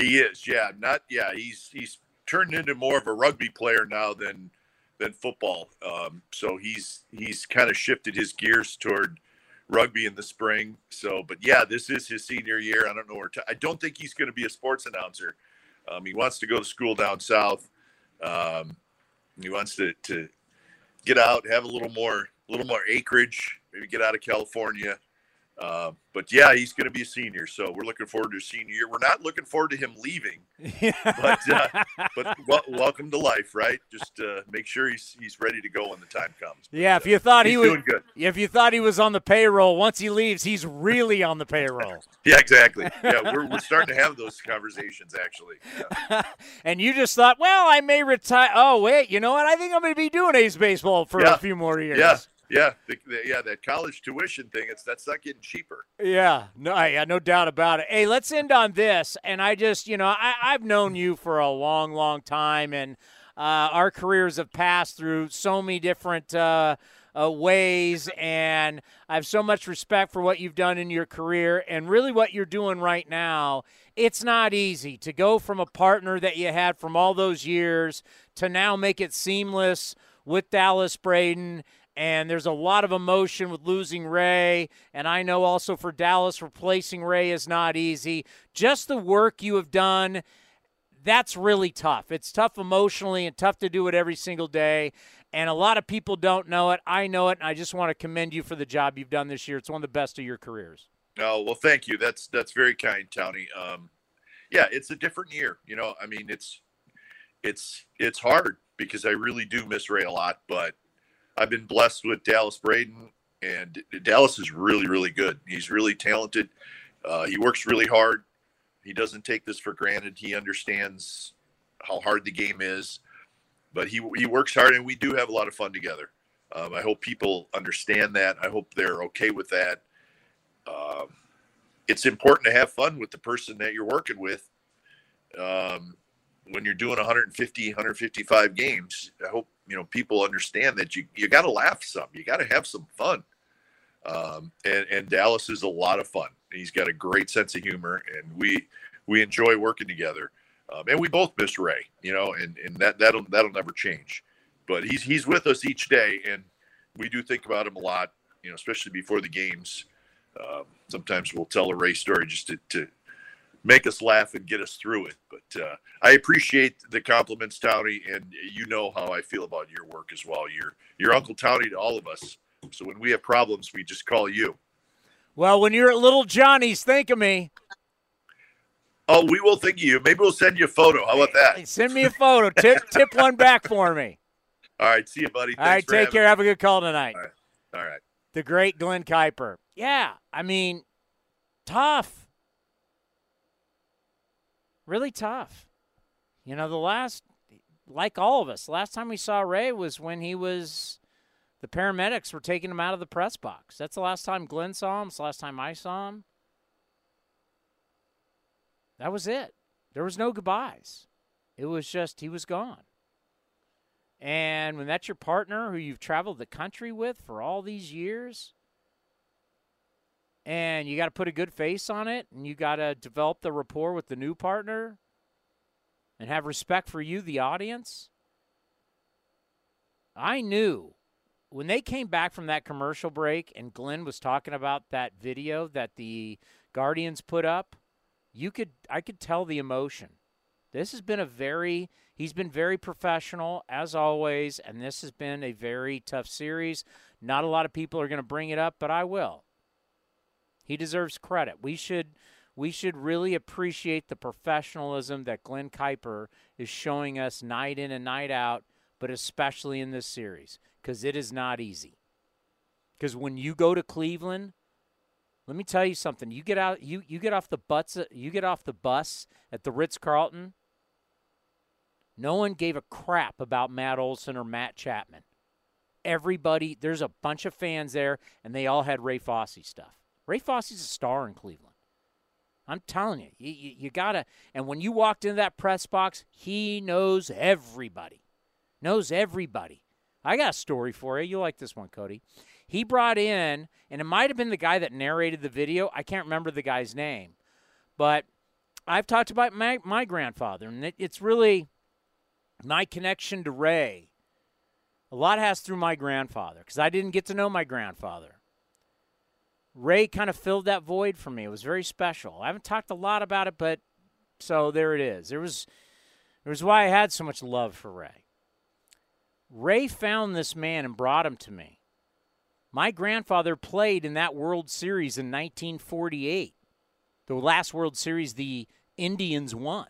He is, yeah. Not yeah. He's he's turned into more of a rugby player now than than football. Um, so he's he's kind of shifted his gears toward rugby in the spring. So, but yeah, this is his senior year. I don't know where. To, I don't think he's going to be a sports announcer. Um, he wants to go to school down south. Um, he wants to to get out, have a little more, a little more acreage, maybe get out of California. Uh, but yeah, he's going to be a senior, so we're looking forward to senior year. We're not looking forward to him leaving, but uh, but welcome to life, right? Just uh, make sure he's he's ready to go when the time comes. But, yeah, if you thought he was doing good, if you thought he was on the payroll, once he leaves, he's really on the payroll. yeah, exactly. Yeah, we're we're starting to have those conversations actually. Yeah. and you just thought, well, I may retire. Oh wait, you know what? I think I'm going to be doing A's baseball for yeah. a few more years. Yeah, yeah, the, the, yeah, that college tuition thing. It's that's not getting cheaper. Yeah, no, yeah, no doubt about it. Hey, let's end on this. And I just, you know, I, I've known you for a long, long time, and uh, our careers have passed through so many different. Uh, uh, ways, and I have so much respect for what you've done in your career and really what you're doing right now. It's not easy to go from a partner that you had from all those years to now make it seamless with Dallas Braden and there's a lot of emotion with losing Ray. And I know also for Dallas, replacing Ray is not easy. Just the work you have done, that's really tough. It's tough emotionally and tough to do it every single day. And a lot of people don't know it. I know it, and I just want to commend you for the job you've done this year. It's one of the best of your careers. Oh well, thank you. That's that's very kind, Tony. Um, yeah, it's a different year. You know, I mean, it's it's it's hard because I really do miss Ray a lot, but I've been blessed with Dallas Braden, and Dallas is really, really good. He's really talented. Uh, he works really hard. He doesn't take this for granted. He understands how hard the game is, but he he works hard, and we do have a lot of fun together. Um, I hope people understand that. I hope they're okay with that. Um, it's important to have fun with the person that you're working with. Um, when you're doing 150, 155 games, I hope you know people understand that you you got to laugh some. You got to have some fun. Um, and, and Dallas is a lot of fun. He's got a great sense of humor, and we we enjoy working together. Um, and we both miss Ray, you know, and, and that that'll that'll never change. But he's he's with us each day, and we do think about him a lot, you know, especially before the games. Um, sometimes we'll tell a Ray story just to, to make us laugh and get us through it. But uh, I appreciate the compliments, Townie, and you know how I feel about your work as well. You're you're Uncle Townie to all of us. So when we have problems, we just call you. Well, when you're at Little Johnny's, think of me. Oh, we will think of you. Maybe we'll send you a photo. How about that? Send me a photo. tip tip one back for me. All right. See you, buddy. All right. Take care. Me. Have a good call tonight. All right. All right. The great Glen Kuiper. Yeah. I mean, tough. Really tough. You know, the last, like all of us, last time we saw Ray was when he was, the paramedics were taking him out of the press box. That's the last time Glen saw him. It's the last time I saw him. That was it. There was no goodbyes. It was just he was gone. And when that's your partner who you've traveled the country with for all these years, and you got to put a good face on it, and you got to develop the rapport with the new partner, and have respect for you, the audience. I knew when they came back from that commercial break and glen was talking about that video that the Guardians put up you could I could tell the emotion. This has been a very he's been very professional as always and this has been a very tough series. Not a lot of people are going to bring it up, but I will. He deserves credit. We should we should really appreciate the professionalism that Glen Kuiper is showing us night in and night out, but especially in this series because it is not easy. Because when you go to Cleveland, let me tell you something. You get out. You you get off the butts. You get off the bus at the Ritz Carlton. No one gave a crap about Matt Olson or Matt Chapman. Everybody, there's a bunch of fans there, and they all had Ray Fosse stuff. Ray Fosse's a star in Cleveland. I'm telling you, you, you, you gotta. And when you walked into that press box, he knows everybody. Knows everybody. I got a story for you. You like this one, Cody? He brought in, and it might have been the guy that narrated the video. I can't remember the guy's name, but I've talked about my, my grandfather, and it, it's really my connection to Ray. A lot has through my grandfather because I didn't get to know my grandfather. Ray kind of filled that void for me. It was very special. I haven't talked a lot about it, but so there it is. There was, there was why I had so much love for Ray. Ray found this man and brought him to me. My grandfather played in that World Series in 1948, the last World Series the Indians won.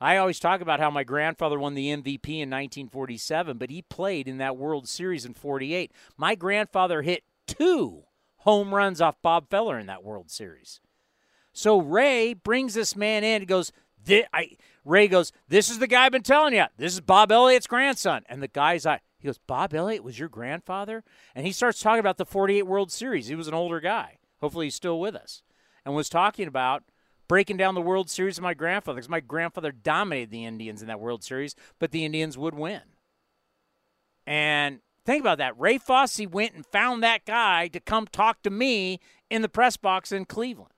I always talk about how my grandfather won the MVP in 1947, but he played in that World Series in 48. My grandfather hit two home runs off Bob Feller in that World Series. So Ray brings this man in and goes, I, Ray goes, This is the guy I've been telling you. This is Bob Elliott's grandson. And the guy's like, he goes, Bob Elliott was your grandfather? And he starts talking about the 48 World Series. He was an older guy. Hopefully he's still with us. And was talking about breaking down the World Series of my grandfather because my grandfather dominated the Indians in that World Series, but the Indians would win. And think about that. Ray Fosse went and found that guy to come talk to me in the press box in Cleveland.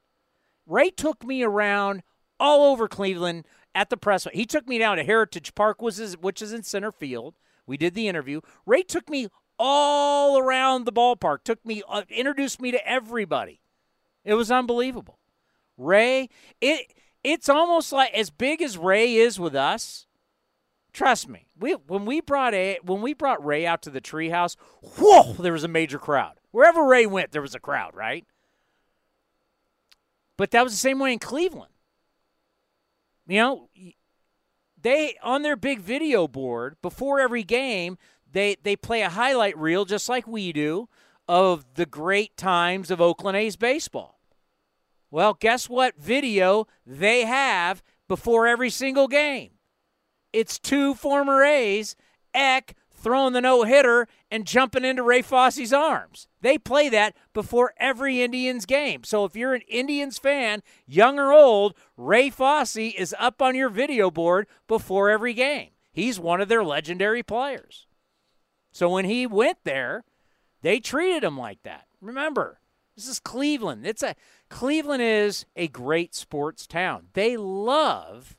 Ray took me around all over Cleveland at the press. He took me down to Heritage Park, which is, which is in center field. We did the interview. Ray took me all around the ballpark, took me, uh, introduced me to everybody. It was unbelievable. Ray, it it's almost like as big as Ray is with us. Trust me, we when we brought a when we brought Ray out to the treehouse, whoa, there was a major crowd. Wherever Ray went, there was a crowd, right? But that was the same way in Cleveland. You know, they on their big video board before every game they they play a highlight reel just like we do of the great times of Oakland A's baseball. Well, guess what video they have before every single game? It's two former A's, Eck throwing the no hitter and jumping into Ray Fosse's arms. They play that before every Indians game. So if you're an Indians fan, young or old, Ray Fossey is up on your video board before every game. He's one of their legendary players. So when he went there, they treated him like that. Remember, this is Cleveland. It's a Cleveland is a great sports town. They love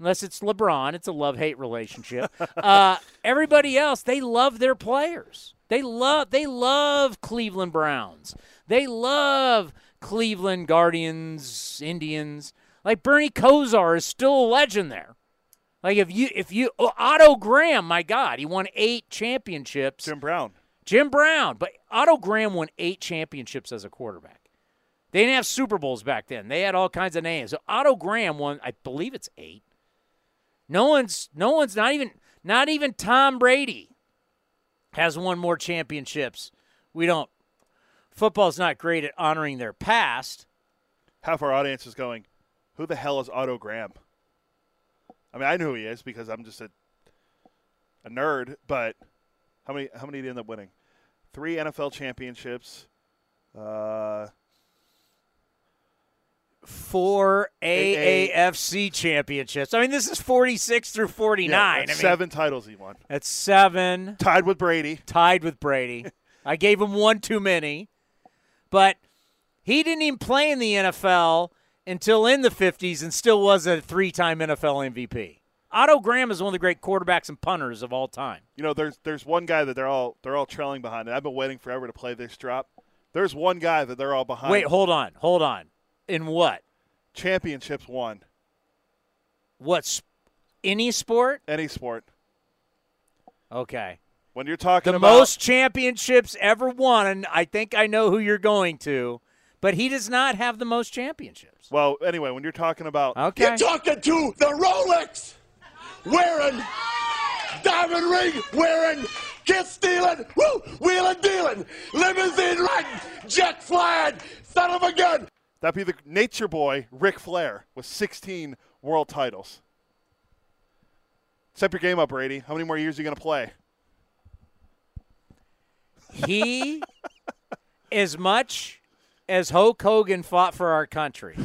unless it's LeBron, it's a love-hate relationship. uh, everybody else, they love their players. They love they love Cleveland Browns. They love Cleveland Guardians, Indians. Like Bernie Kosar is still a legend there. Like if you if you oh, Otto Graham, my God, he won eight championships. Jim Brown. Jim Brown, but Otto Graham won eight championships as a quarterback. They didn't have Super Bowls back then. They had all kinds of names. So Otto Graham won, I believe it's eight. No one's no one's not even not even Tom Brady has won more championships. We don't football's not great at honoring their past. Half our audience is going, Who the hell is Otto Graham? I mean, I know who he is because I'm just a a nerd, but how many how many did he end up winning? Three NFL championships. Uh, Four AAFC championships. I mean, this is 46 through 49. yeah, I mean, seven titles he won. That's seven. Tied with Brady. Tied with Brady. I gave him one too many. But he didn't even play in the NFL until in the 50s and still was a three time NFL MVP. Otto Graham is one of the great quarterbacks and punters of all time. You know, there's there's one guy that they're all they're all trailing behind, and I've been waiting forever to play this drop. There's one guy that they're all behind. Wait, hold on, hold on. In what? Championships won. What's any sport? Any sport. Okay. When you're talking the about most championships ever won, and I think I know who you're going to, but he does not have the most championships. Well, anyway, when you're talking about Okay. You're talking to the Rolex wearing, diamond ring wearing, kiss stealing, woo, wheeling dealing, limousine riding, jet flying, son of a gun. That'd be the nature boy Ric Flair with 16 world titles. Step your game up, Brady. How many more years are you going to play? He, as much as Hulk Hogan fought for our country,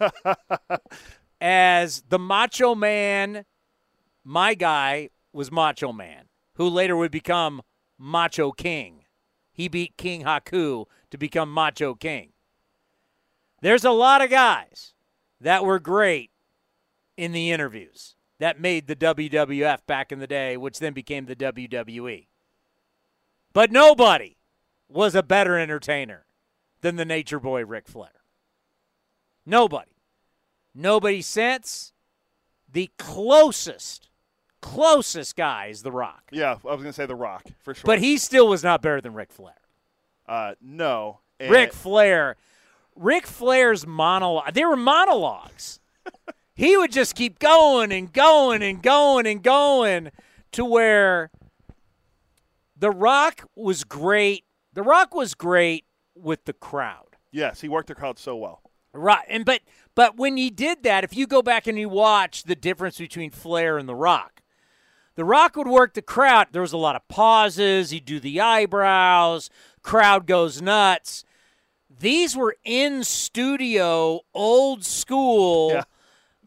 as the Macho Man, my guy was Macho Man, who later would become Macho King. He beat King Haku to become Macho King. There's a lot of guys that were great in the interviews that made the WWF back in the day, which then became the WWE. But nobody was a better entertainer than the nature boy Ric Flair. Nobody. Nobody since the closest, closest guy is The Rock. Yeah, I was going to say The Rock for sure. But he still was not better than Ric Flair. uh, no. And Ric Flair, Ric Flair's monologue, they were monologues. he would just keep going and going and going and going to where The Rock was great. The Rock was great with the crowd. Yes, he worked the crowd so well. Right. And but but when he did that, if you go back and you watch the difference between Flair and The Rock, The Rock would work the crowd. There was a lot of pauses, he'd do the eyebrows, crowd goes nuts. These were in studio, old school. Yeah.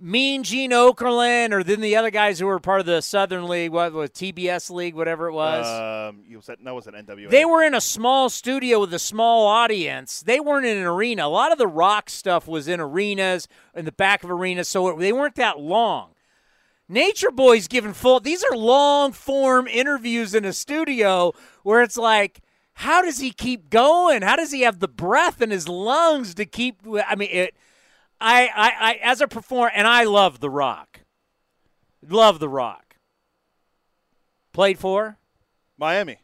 Mean Gene Okerlund, or then the other guys who were part of the Southern League, what was TBS League, whatever it was. Um, you said that was an NWA. They were in a small studio with a small audience. They weren't in an arena. A lot of the rock stuff was in arenas, in the back of arenas, so it, they weren't that long. Nature Boy's giving full. These are long form interviews in a studio where it's like, how does he keep going? How does he have the breath in his lungs to keep? I mean, it. I, I, I as a performer, and I love The Rock. Love The Rock. Played for Miami.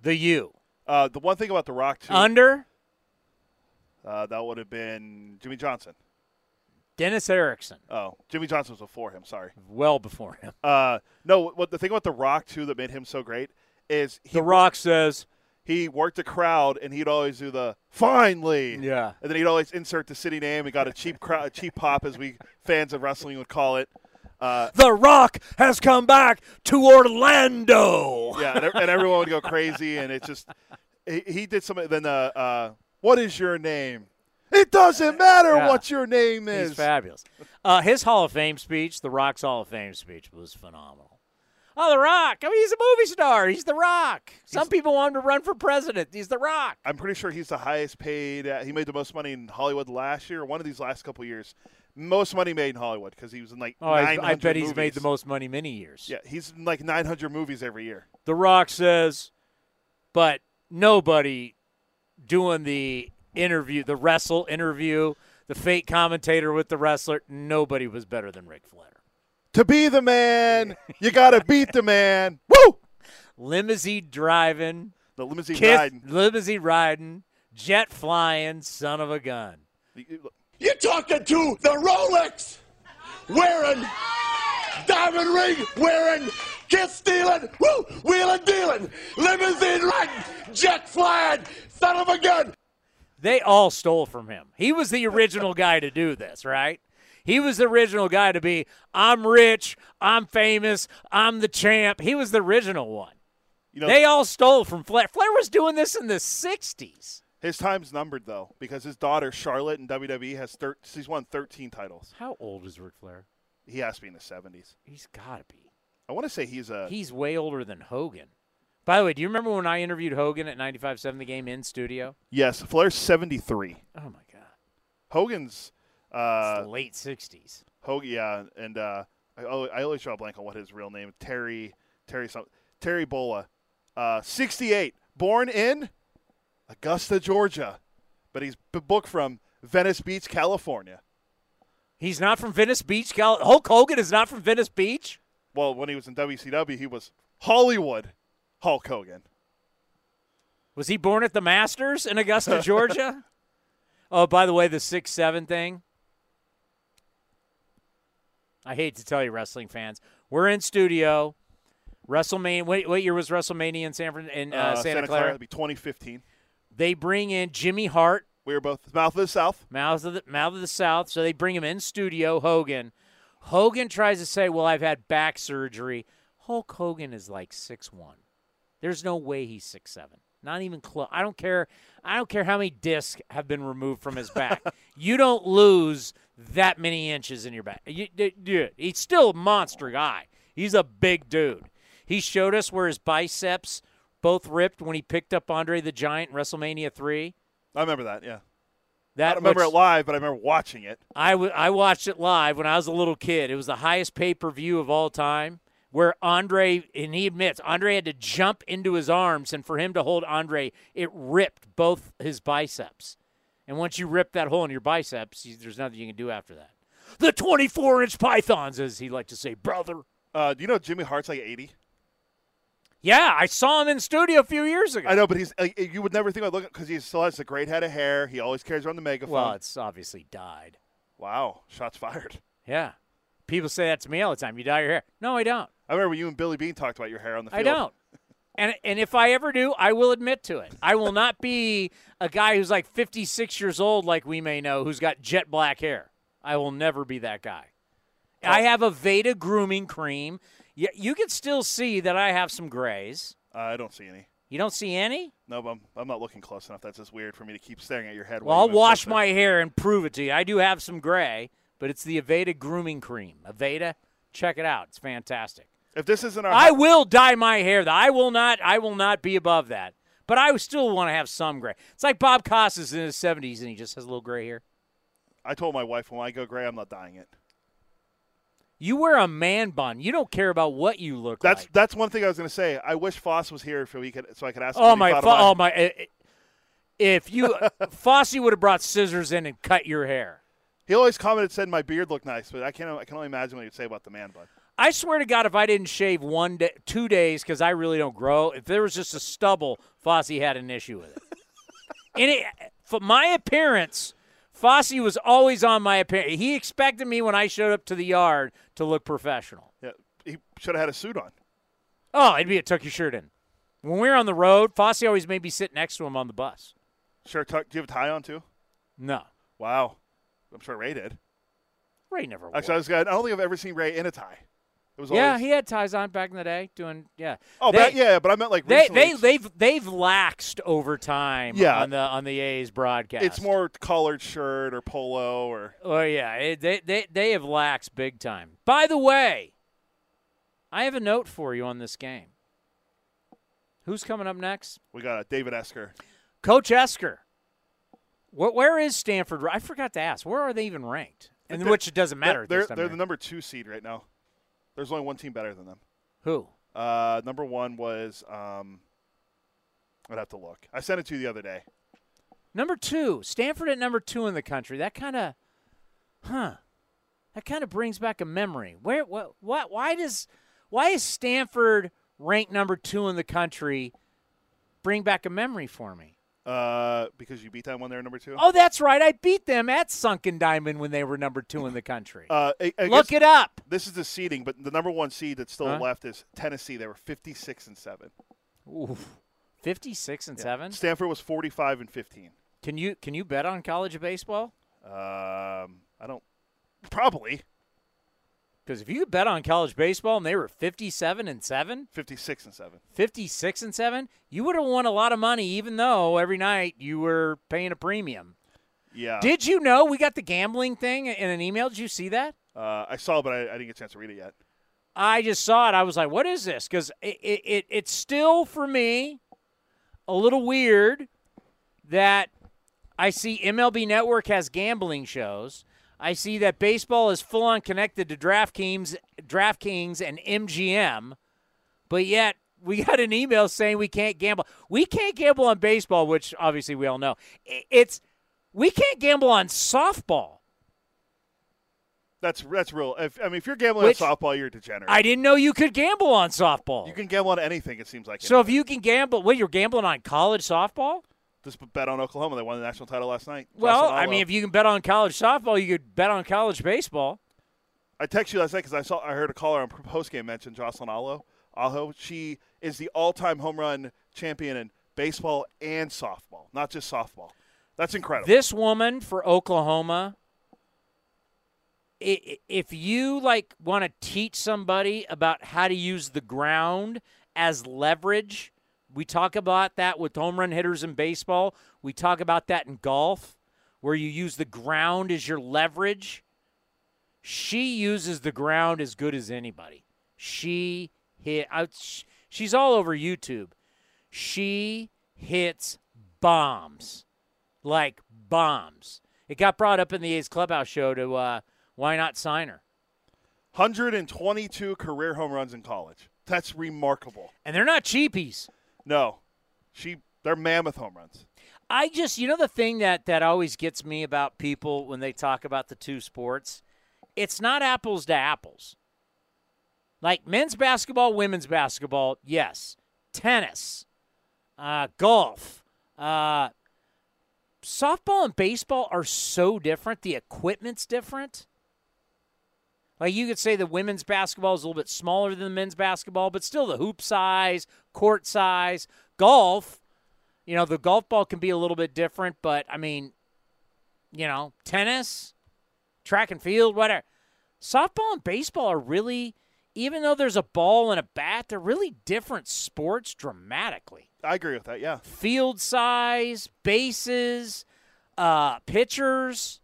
the U. Uh, the one thing about The Rock too, Under uh, that would have been Jimmy Johnson. Dennis Erickson. Oh, Jimmy Johnson was before him. Sorry. well before him. Uh, no, what the thing about The Rock too that made him so great is he The Rock says, he worked the crowd and he'd always do the finally. Yeah. And then he'd always insert the city name He got a cheap crowd, a cheap pop as we fans of wrestling would call it. Uh, The Rock has come back to Orlando. yeah, and, and everyone would go crazy, and it just he, he did some. Then uh, uh, what is your name? It doesn't matter Yeah. what your name is. He's fabulous. Uh, his Hall of Fame speech, The Rock's Hall of Fame speech, was phenomenal. Oh, The Rock. I mean, he's a movie star. He's The Rock. Some people want him to run for president. He's The Rock. I'm pretty sure he's the highest paid. Uh, he made the most money in Hollywood last year, one of these last couple years. Most money made in Hollywood because he was in like. Oh, I, 900 I bet he's made the most money many years. Yeah, he's in like 900 movies every year. The Rock says, but nobody doing the interview, the wrestle interview, the fake commentator with the wrestler, nobody was better than Ric Flair. To be the man, you got to beat the man. Woo! Limousine driving, The limousine kith- riding. limousine riding, jet flying, son of a gun. You're talking to the Rolex wearing, diamond ring wearing, kiss stealing, woo, wheeling dealing, limousine riding, jet flying, son of a gun. They all stole from him. He was the original guy to do this, right? He was the original guy to be, I'm rich, I'm famous, I'm the champ. He was the original one. You know, they all stole from Flair. Flair was doing this in the 60s. his time's numbered though because his daughter Charlotte in WWE has thir- she's won 13 titles. How old is Ric Flair? He has to be in the 70s. He's got to be. I want to say he's a. He's way older than Hogan. By the way, do you remember when I interviewed Hogan at 95.7 The Game in studio? yes, Flair's 73. Oh, my God. Hogan's. Uh, late 60s. Hogan, yeah, and uh, I, I always draw a blank on what his real name. Terry, Terry, some, Terry Bollea, uh, 68, born in Augusta, Georgia, but he's booked from Venice Beach, California. He's not from Venice Beach. Cal- Hulk Hogan is not from Venice Beach? Well, when he was in WCW, he was Hollywood Hulk Hogan. Was he born at the Masters in Augusta, Georgia? oh, by the way, the 6 7 thing. I hate to tell you, wrestling fans. We're in studio. WrestleMania. What, what year was WrestleMania in San Fran, in uh, Santa, Clara? That'd be 2015. They bring in Jimmy Hart, We were both mouth of the South. mouth of the mouth of the South. So they bring him in studio. Hogan. Hogan tries to say, "Well, I've had back surgery." Hulk Hogan is like six one. There's no way he's six seven. Not even close. I don't care. I don't care how many discs have been removed from his back. you don't lose that many inches in your back. Dude, he's still a monster guy. He's a big dude. He showed us where his biceps both ripped when he picked up Andre the Giant in WrestleMania three. I remember that. Yeah, That I don't remember it live, but I remember watching it. I, w- I watched it live when I was a little kid. It was the highest pay per view of all time. Where Andre, and he admits, Andre had to jump into his arms, and for him to hold Andre, it ripped both his biceps. And once you rip that hole in your biceps, you, there's nothing you can do after that. The 24 inch pythons, as he liked to say, brother. Uh, do you know Jimmy Hart's like 80? Yeah, I saw him in studio a few years ago. I know, but he's like, you would never think about looking because he still has a great head of hair. He always carries around the megaphone. Well, it's obviously died. wow, shots fired. Yeah. People say that to me all the time. You dye your hair. No, I don't. I remember you and Billy Beane talked about your hair on the field. I don't. And and if I ever do, I will admit to it. I will not be a guy who's like 56 years old, like we may know, who's got jet black hair. I will never be that guy. I have Aveda grooming cream. You, you can still see that I have some grays. Uh, I don't see any. You don't see any? No, but I'm, I'm not looking close enough. That's just weird for me to keep staring at your head. Well, I'll wash my hair and prove it to you. I do have some gray, but it's the Aveda grooming cream. Aveda, check it out. It's fantastic. If this isn't our, I will dye my hair. though. I will not. I will not be above that. But I still want to have some gray. It's like Bob Costas in his seventies, and he just has a little gray hair. I told my wife when I go gray, I'm not dyeing it. You wear a man bun. You don't care about what you look That's like. that's that's one thing I was going to say. I wish Foss was here so we could so I could ask. him Oh my! Fo- oh my! eh, eh, If you Fosse would have brought scissors in and cut your hair. He always commented said my beard looked nice, but I can't. I can only imagine what he'd say about the man bun. I swear to God, if I didn't shave one day, two days, because I really don't grow, if there was just a stubble, Fosse had an issue with it. and it, for my appearance, Fosse was always on my appearance. He expected me when I showed up to the yard to look professional. Yeah, he should have had a suit on. Oh, it'd be a tuck your shirt in. When we were on the road, Fosse always made me sit next to him on the bus. Sure, tuck. Do you have a tie on too? No. Wow, I'm sure Ray did. Ray never wore. Actually, I was I don't think I've ever seen Ray in a tie. It was yeah, always, he had ties on back in the day, doing yeah. Oh, They- but, yeah, but I meant like they recently. they they've they've laxed over time Yeah. on the on the A's broadcast. It's more collared shirt or polo or Oh yeah, it, they they they have laxed big time. By the way, I have a note for you on this game. Who's coming up next? we got a David Esquer. Coach Esquer. Where, where is Stanford? I forgot to ask. Where are they even ranked? And which it doesn't matter. They're they're, they're the number two seed right now. There's only one team better than them. Who? Uh, number one was um, I'd have to look. I sent it to you the other day. Number two, Stanford at number two in the country. That kind of, huh? That kind of brings back a memory. Where, what, what, why does, why is Stanford ranked number two in the country? Bring back a memory for me. Uh, because you beat them when they were number two. Oh, that's right. I beat them at Sunken Diamond when they were number two in the country. Uh, I, I Look it up. This is the seeding, but the number one seed that's still Huh? left is Tennessee. They were 56 and seven. Oof. Fifty-six and seven. Stanford was 45 and 15. Can you can you bet on college of baseball? Um, I don't. Probably Because if you bet on college baseball and they were fifty-seven and seven, 56 and seven. 56 and 7, you would have won a lot of money even though every night you were paying a premium. Yeah. Did you know we got the gambling thing in an email? Did you see that? Uh, I saw, but I, I didn't get a chance to read it yet. I just saw it. I was like, what is this? Because it, it, it, it's still, for me, a little weird that I see MLB Network has gambling shows. I see that baseball is full on connected to DraftKings, DraftKings and MGM, but yet we got an email saying we can't gamble. We can't gamble on baseball, which obviously we all know. It's we can't gamble on softball. That's that's real. If, I mean, if you're gambling Which- on softball, you're a degenerate. I didn't know you could gamble on softball. you can gamble on anything. It seems like. So if you can gamble, what you're gambling on college softball? Just bet on Oklahoma, they won the national title last night. Well, I mean, if you can bet on college softball, you could bet on college baseball. I texted you last night because I saw I heard a caller on post game mention Jocelyn Alo. Aho, she is the all-time home run champion in baseball and softball, not just softball. That's incredible. This woman for Oklahoma, if you like want to teach somebody about how to use the ground as leverage, we talk about that with home run hitters in baseball. We talk about that in golf, where you use the ground as your leverage. She uses the ground as good as anybody. She hit. She's all over YouTube. She hits bombs, like bombs. It got brought up in the A's clubhouse show to uh, why not sign her? 122 career home runs in college. That's remarkable. And they're not cheapies. No, she they're mammoth home runs. I just, you know, the thing that that always gets me about people when they talk about the two sports, it's not apples to apples. Like men's basketball, women's basketball, yes. Tennis, uh, golf, uh, softball and baseball are so different. The equipment's different. Like you could say the women's basketball is a little bit smaller than the men's basketball, but still the hoop size, court size. Golf, you know, the golf ball can be a little bit different, but I mean, you know, tennis, track and field, whatever. Softball and baseball are really, even though there's a ball and a bat, they're really different sports dramatically. I agree with that. Yeah. Field size, bases, uh, pitchers,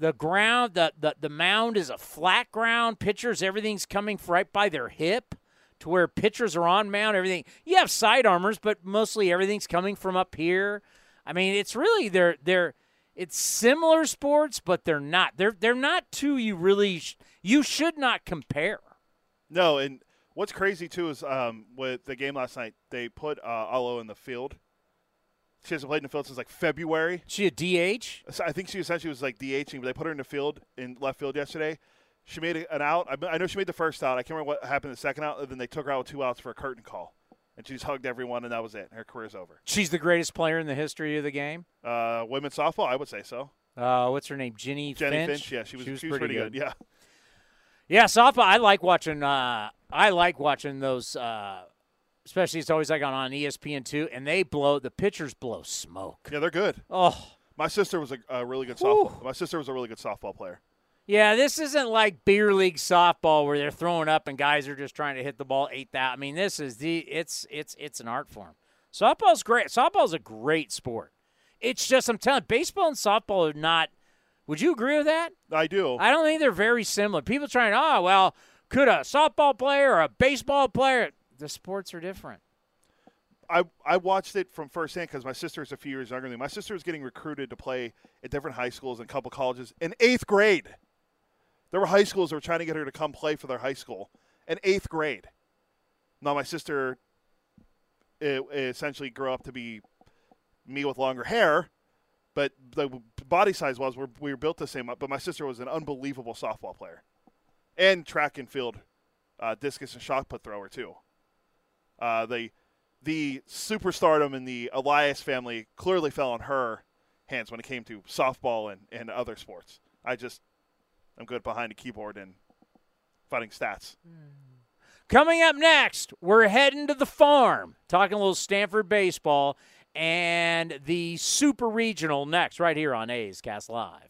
the ground, the, the, the mound is a flat ground. Pitchers, everything's coming right by their hip to where pitchers are on mound, everything. You have side armors, but mostly everything's coming from up here. I mean, it's really they're they're it's similar sports, but they're not. They're they're not two you really sh- you should not compare. No, and what's crazy too is um, with the game last night, they put uh, in the field. She hasn't played in the field since like February. She a DH? So I think she essentially was like DHing, but they put her in the field in left field yesterday. She made an out. I, know she made the first out. I can't remember what happened the second out. And then they took her out with two outs for a curtain call, and she just hugged everyone, and that was it. Her career's over. She's the greatest player in the history of the game. Uh, women's softball, I would say so. Uh, what's her name? Jennie Finch. Jennie Finch. Finch, yeah, she was, she was, pretty, good. Yeah, Yeah, softball. I like watching. Uh, I like watching those. Uh, especially it's always like on, on ESPN two, and they blow the pitchers blow smoke. yeah, they're good. Oh, My sister was a, a really good softball. My sister was a really good softball player. Yeah, this isn't like beer league softball where they're throwing up and guys are just trying to hit the ball eight that. I mean, this is the it's it's it's an art form. Softball's great. Softball's a great sport. It's just I'm telling baseball and softball are not. Would you agree with that? I do. I don't think they're very similar. People trying, oh well, could a softball player or a baseball player? The sports are different. I, I watched it from firsthand because my sister is a few years younger than me. My sister was getting recruited to play at different high schools and a couple colleges in eighth grade. There were high schools that were trying to get her to come play for their high school in eighth grade. Now, my sister it, it essentially grew up to be me with longer hair, but the body size was we're, we were built the same. But my sister was an unbelievable softball player and track and field uh, discus and shot put thrower, too. Uh, the, the superstardom in the Elias family clearly fell on her hands when it came to softball and, and other sports. I just I'm good behind a keyboard and finding stats. Coming up next, we're heading to the farm, talking a little Stanford baseball and the Super Regional next, right here on A's Cast Live.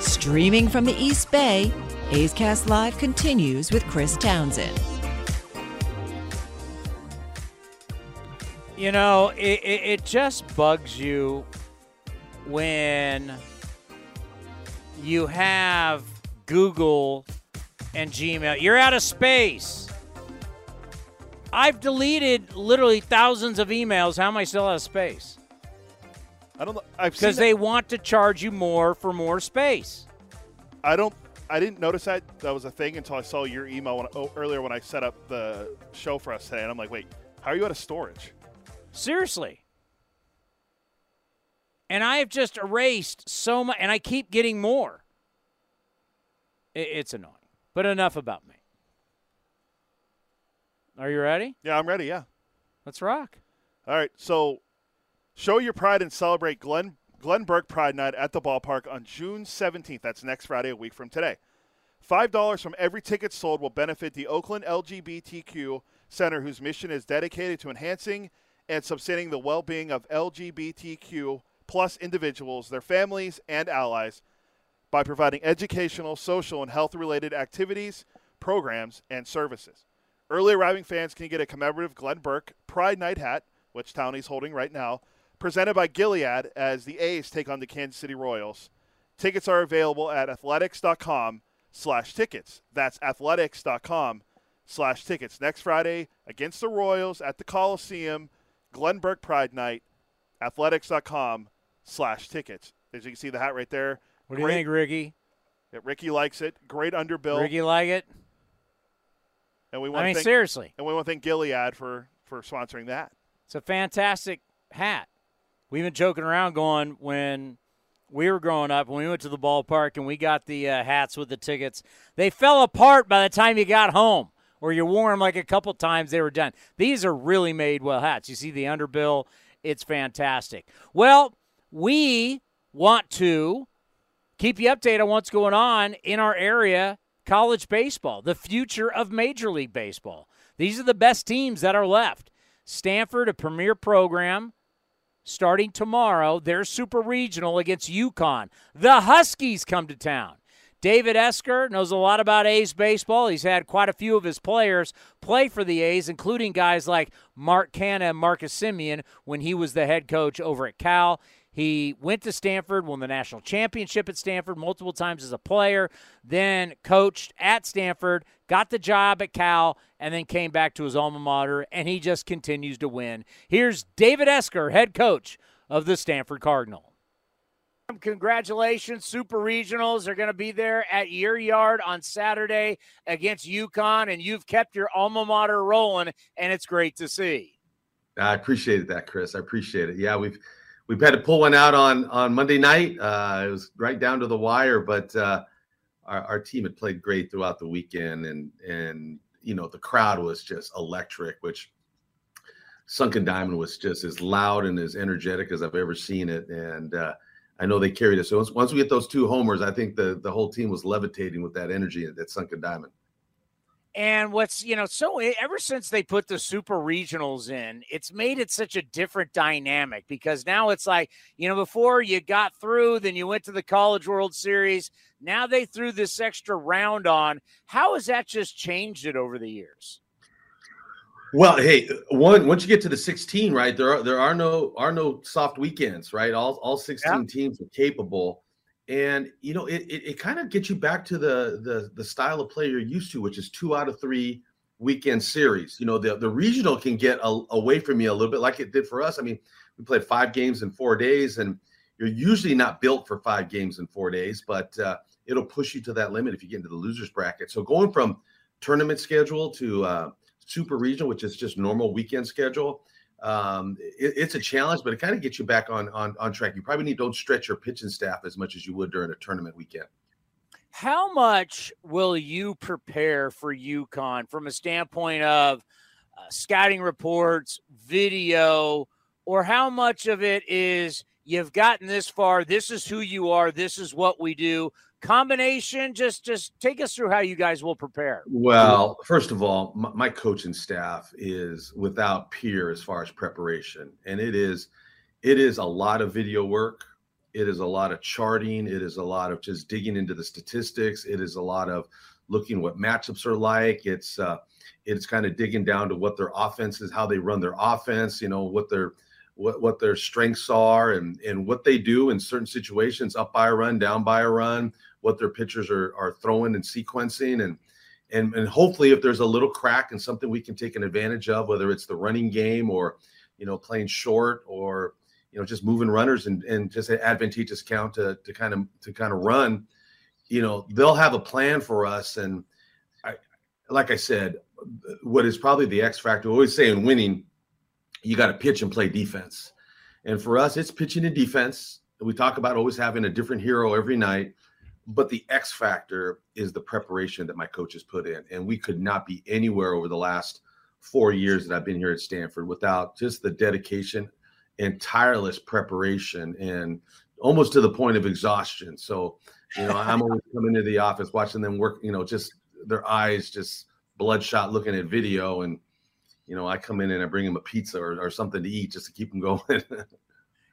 Streaming from the East Bay, A's Cast Live continues with Chris Townsend. You know, it, it, it just bugs you when you have Google and Gmail. You're out of space. I've deleted literally thousands of emails. How am I still out of space? I don't know. Because they want to charge you more for more space. I don't. I didn't notice that that was a thing until I saw your email when, oh, earlier when I set up the show for us today, and I'm like, wait, how are you out of storage? Seriously. And I have just erased so much, and I keep getting more. I- it's annoying. But enough about me. Are you ready? Yeah, I'm ready. Yeah. Let's rock. All right. So, show your pride and celebrate Glenn Glenn Burke Pride Night at the ballpark on June 17th. That's next Friday, a week from today. Five dollars from every ticket sold will benefit the Oakland LGBTQ Center, whose mission is dedicated to enhancing and sustaining the well-being of LGBTQ plus individuals, their families, and allies by providing educational, social, and health-related activities, programs, and services. Early arriving fans can get a commemorative Glenn Burke Pride Night hat, which Townie's holding right now, presented by Gilead as the A's take on the Kansas City Royals. Tickets are available at athletics.com slash tickets. That's athletics.com slash tickets. Next Friday against the Royals at the Coliseum, Glenn Burke Pride Night, athletics.com slash tickets. As you can see the hat right there. What do you think, Ricky? Yeah, Ricky likes it. Great underbill. Ricky like it? And we want I mean, to thank, seriously. And we want to thank Gilead for, for sponsoring that. It's a fantastic hat. We've been joking around going when we were growing up, when we went to the ballpark and we got the uh, hats with the tickets, they fell apart by the time you got home, or you wore them like a couple times, they were done. These are really made well hats. You see the underbill, it's fantastic. Well, we want to keep you updated on what's going on in our area college baseball, the future of Major League Baseball. These are the best teams that are left. Stanford, a premier program, starting tomorrow, their super regional against UConn. The Huskies come to town. David Esquer knows a lot about A's baseball. He's had quite a few of his players play for the A's, including guys like Mark Canha and Marcus Semien when he was the head coach over at Cal. He went to Stanford, won the national championship at Stanford multiple times as a player, then coached at Stanford, got the job at Cal, and then came back to his alma mater, and he just continues to win. Here's David Esquer, head coach of the Stanford Cardinal. Congratulations, Super Regionals are going to be there at your yard on Saturday against UConn, and you've kept your alma mater rolling, and it's great to see. I appreciate that, Chris. I appreciate it. Yeah, we've we had to pull one out on on Monday night. Uh, it was right down to the wire, but uh, our, our team had played great throughout the weekend, and and you know the crowd was just electric, which Sunken Diamond was just as loud and as energetic as I've ever seen it, and uh, I know they carried us. So once, once we get those two homers, I think the the whole team was levitating with that energy at, at Sunken Diamond. And what's, you know, so ever since they put the super regionals in, it's made it such a different dynamic because now it's like, you know, before you got through, then you went to the College World Series. Now they threw this extra round on. How has that just changed it over the years? Well, hey, one once you get to the 16, right? There are there are no are no soft weekends, right? All all 16 yeah. teams are capable and you know it, it, it kind of gets you back to the, the the style of play you're used to which is two out of three weekend series. You know the, the regional can get a, away from you a little bit like it did for us. I mean we played five games in four days and you're usually not built for five games in four days but uh, it'll push you to that limit if you get into the losers bracket. So going from tournament schedule to uh, super regional which is just normal weekend schedule um, it, it's a challenge, but it kind of gets you back on, on on track. You probably need to don't stretch your pitching staff as much as you would during a tournament weekend. How much will you prepare for UConn from a standpoint of uh, scouting reports, video, or how much of it is you've gotten this far? This is who you are. This is what we do combination just just take us through how you guys will prepare. Well first of all my, my, coaching staff is without peer as far as preparation and it is it is a lot of video work. It is a lot of charting. It is a lot of just digging into the statistics. It is a lot of looking what matchups are like. It's uh it's kind of digging down to what their offense is how they run their offense you know what their what, what their strengths are and and what they do in certain situations up by a run down by a run what their pitchers are are throwing and sequencing. And and and hopefully if there's a little crack and something we can take an advantage of whether it's the running game or you know playing short or you know just moving runners and and just an advantageous count to to kind of to kind of run you know they'll have a plan for us. And I like I said what is probably the X factor always say in winning you got to pitch and play defense. And for us it's pitching and defense. We talk about always having a different hero every night but the X factor is the preparation that my coaches put in. And we could not be anywhere over the last four years that I've been here at Stanford without just the dedication and tireless preparation and almost to the point of exhaustion. So, you know, I'm always coming into the office watching them work, you know, just their eyes just bloodshot looking at video. And, you know, I come in and I bring them a pizza or, or something to eat just to keep them going.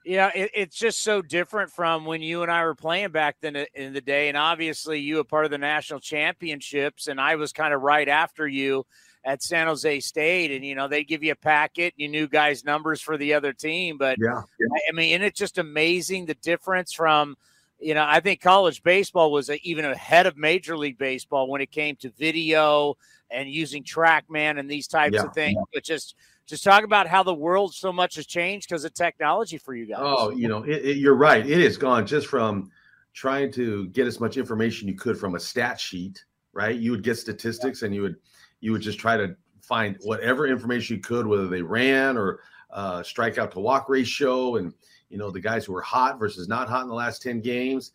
Yeah, it, it's just so different from when you and I were playing back then uh, in the day. And obviously, you were part of the national championships, and I was kind of right after you at San Jose State. And, you know, they give you a packet, you knew guys' numbers for the other team. But, yeah, yeah. I mean, and it's just amazing the difference from, you know, I think college baseball was a, even ahead of Major League Baseball when it came to video and using TrackMan and these types yeah, of things. But just, just talk about how the world so much has changed because of technology for you guys. Oh, you know, it, it, you're right. It has gone just from trying to get as much information you could from a stat sheet, right? You would get statistics and you would you would just try to find whatever information you could, whether they ran or uh, strikeout to walk ratio, and you know the guys who were hot versus not hot in the last ten games.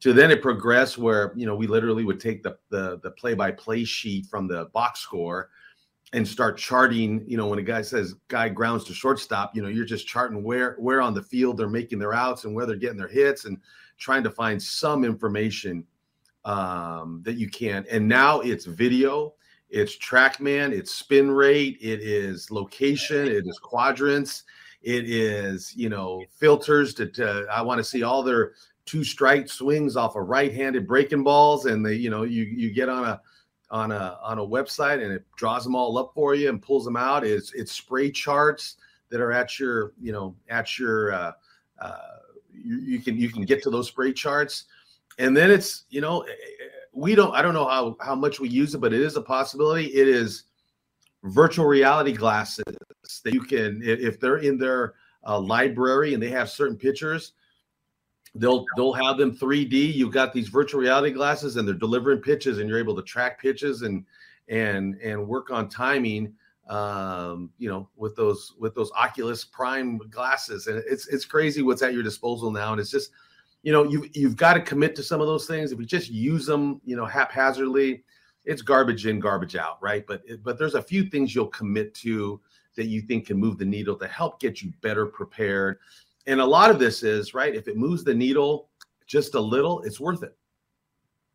To then it progressed where you know we literally would take the the play by play sheet from the box score and start charting you know when a guy says guy grounds to shortstop you know you're just charting where where on the field they're making their outs and where they're getting their hits and trying to find some information um, that you can and now it's video it's trackman it's spin rate it is location it is quadrants it is you know filters to, to i want to see all their two strike swings off of right-handed breaking balls and they you know you you get on a on a on a website and it draws them all up for you and pulls them out. Is it's spray charts that are at your you know at your uh, uh, you, you can you can get to those spray charts, and then it's you know eh, eh, we don't I don't know how how much we use it, but it is a possibility. It is virtual reality glasses that you can if they're in their uh, library and they have certain pictures they'll they'll have them 3D. You've got these virtual reality glasses, and they're delivering pitches, and you're able to track pitches and and and work on timing um, you know, with those with those Oculus Prime glasses, and it's it's crazy what's at your disposal now, and it's just, you know, you've you've got to commit to some of those things. If you just use them, you know, haphazardly, it's garbage in, garbage out, right? But but there's a few things you'll commit to that you think can move the needle to help get you better prepared. And a lot of this is right. If it moves the needle just a little, it's worth it.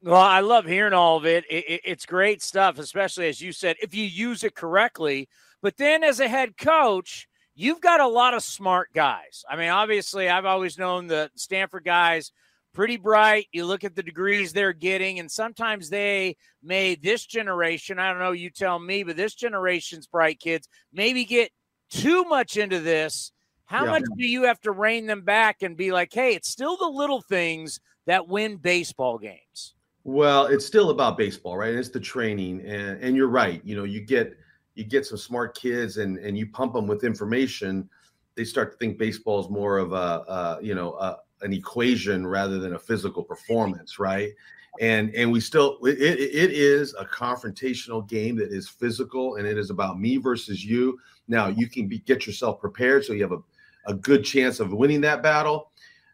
Well, I love hearing all of it. It, it. It's great stuff, especially as you said, if you use it correctly. But then as a head coach, you've got a lot of smart guys. I mean, obviously, I've always known the Stanford guys pretty bright. You look at the degrees they're getting, and sometimes they made this generation, I don't know, you tell me, but this generation's bright kids maybe get too much into this. How yeah. much do you have to rein them back and be like, hey, it's still the little things that win baseball games? Well, it's still about baseball, right? It's the training, and and you're right. You know, you get you get some smart kids, and and you pump them with information. They start to think baseball is more of a, a you know a, an equation rather than a physical performance, right? And and we still it, it is a confrontational game that is physical, and it is about me versus you. Now you can be, get yourself prepared so you have a a good chance of winning that battle.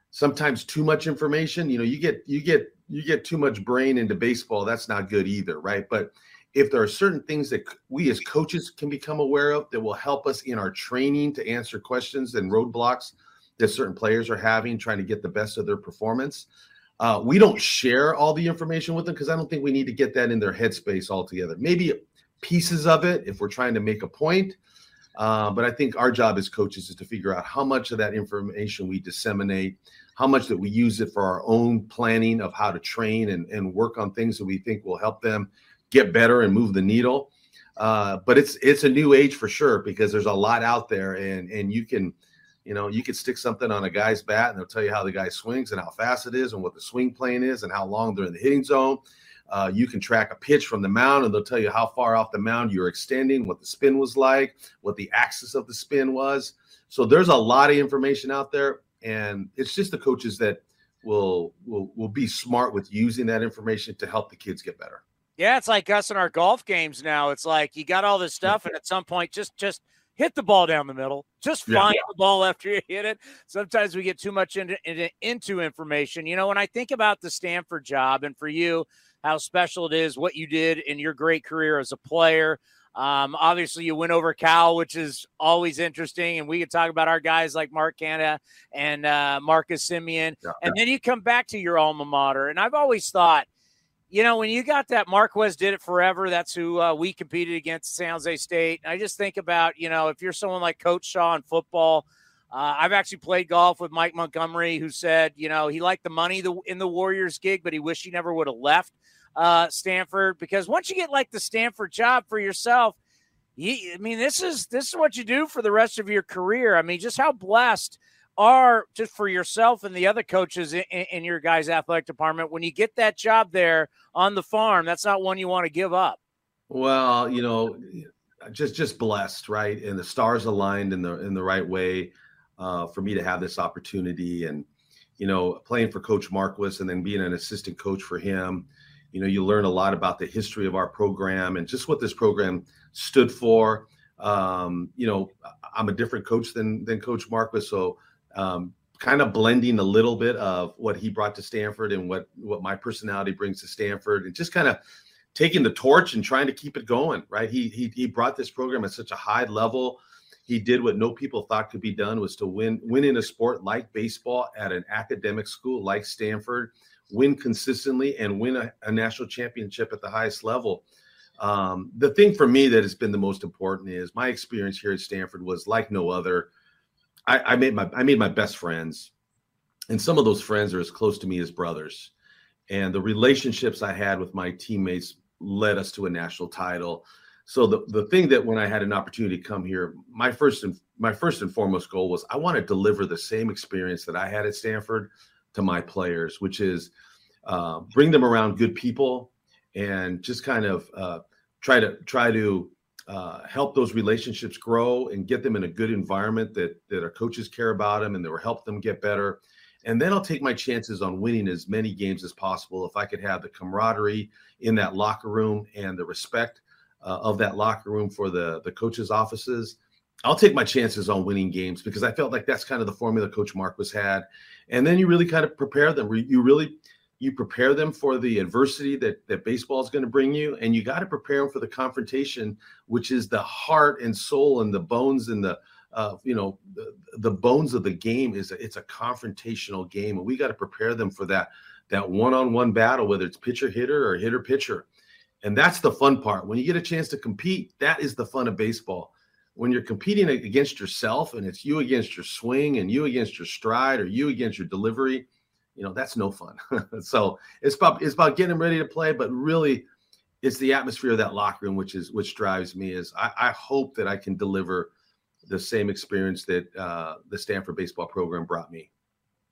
Sometimes too much information, you know, you get you get you get too much brain into baseball, that's not good either, right? But if there are certain things that we as coaches can become aware of that will help us in our training to answer questions and roadblocks that certain players are having, trying to get the best of their performance. Uh, we don't share all the information with them because I don't think we need to get that in their headspace altogether. Maybe pieces of it if we're trying to make a point. Uh, but I think our job as coaches is to figure out how much of that information we disseminate how much that we use it for our own planning of how to train and, and work on things that we think will help them get better and move the needle. Uh, but it's it's a new age for sure because there's a lot out there and and you can you know you can stick something on a guy's bat and they'll tell you how the guy swings and how fast it is and what the swing plane is and how long they're in the hitting zone uh, you can track a pitch from the mound and they'll tell you how far off the mound you're extending what the spin was like what the axis of the spin was so there's a lot of information out there and it's just the coaches that will will will be smart with using that information to help the kids get better. Yeah, it's like us in our golf games now. It's like you got all this stuff, and at some point, just just hit the ball down the middle. Just find yeah. the ball after you hit it. Sometimes we get too much into, into into information. You know, when I think about the Stanford job, and for you, how special it is, what you did in your great career as a player. Um, obviously, you went over Cal, which is always interesting, and we could talk about our guys like Mark Canha and uh, Marcus Semien. yeah. and then you come back to your alma mater. And I've always thought, you know, when you got that Marquess did it forever. That's who uh, we competed against San Jose State. I just think about, you know, if you're someone like Coach Shaw in football. Uh, I've actually played golf with Mike Montgomery, who said, you know, he liked the money in the Warriors gig, but he wished he never would have left uh, Stanford because once you get like the Stanford job for yourself, you, I mean, this is this is what you do for the rest of your career. I mean, just how blessed are just for yourself and the other coaches in, in your guys' athletic department when you get that job there on the farm. That's not one you want to give up. Well, you know, just just blessed, right? And the stars aligned in the in the right way uh, for me to have this opportunity, and you know, playing for Coach Marquess and then being an assistant coach for him. You know you learn a lot about the history of our program and just what this program stood for. Um, you know i'm a different coach than than coach marquess so um, kind of blending a little bit of what he brought to stanford and what what my personality brings to stanford and just kind of taking the torch and trying to keep it going right? He he, he brought this program at such a high level he did what no people thought could be done was to win win in a sport like baseball at an academic school like stanford win consistently and win a, a national championship at the highest level. Um, the thing for me that has been the most important is my experience here at Stanford was like no other. I, I made my I made my best friends, and some of those friends are as close to me as brothers. And the relationships I had with my teammates led us to a national title. So the, the thing that when I had an opportunity to come here, my first and my first and foremost goal was I want to deliver the same experience that I had at Stanford to my players, which is uh, bring them around good people and just kind of uh, try to try to uh, help those relationships grow and get them in a good environment that that our coaches care about them and that will help them get better. And then I'll take my chances on winning as many games as possible if I could have the camaraderie in that locker room and the respect uh, of that locker room for the the coaches' offices. I'll take my chances on winning games because I felt like that's kind of the formula Coach Marquess had, and then you really kind of prepare them. You really you prepare them for the adversity that that baseball is going to bring you, and you got to prepare them for the confrontation, which is the heart and soul and the bones and the uh, you know the, the bones of the game is a, it's a confrontational game, and we got to prepare them for that that one-on-one battle, whether it's pitcher hitter or hitter pitcher, and that's the fun part. When you get a chance to compete, that is the fun of baseball. When you're competing against yourself, and it's you against your swing, and you against your stride, or you against your delivery, you know that's no fun. so it's about it's about getting ready to play, but really it's the atmosphere of that locker room which is which drives me is I, I hope that I can deliver the same experience that uh, the Stanford baseball program brought me.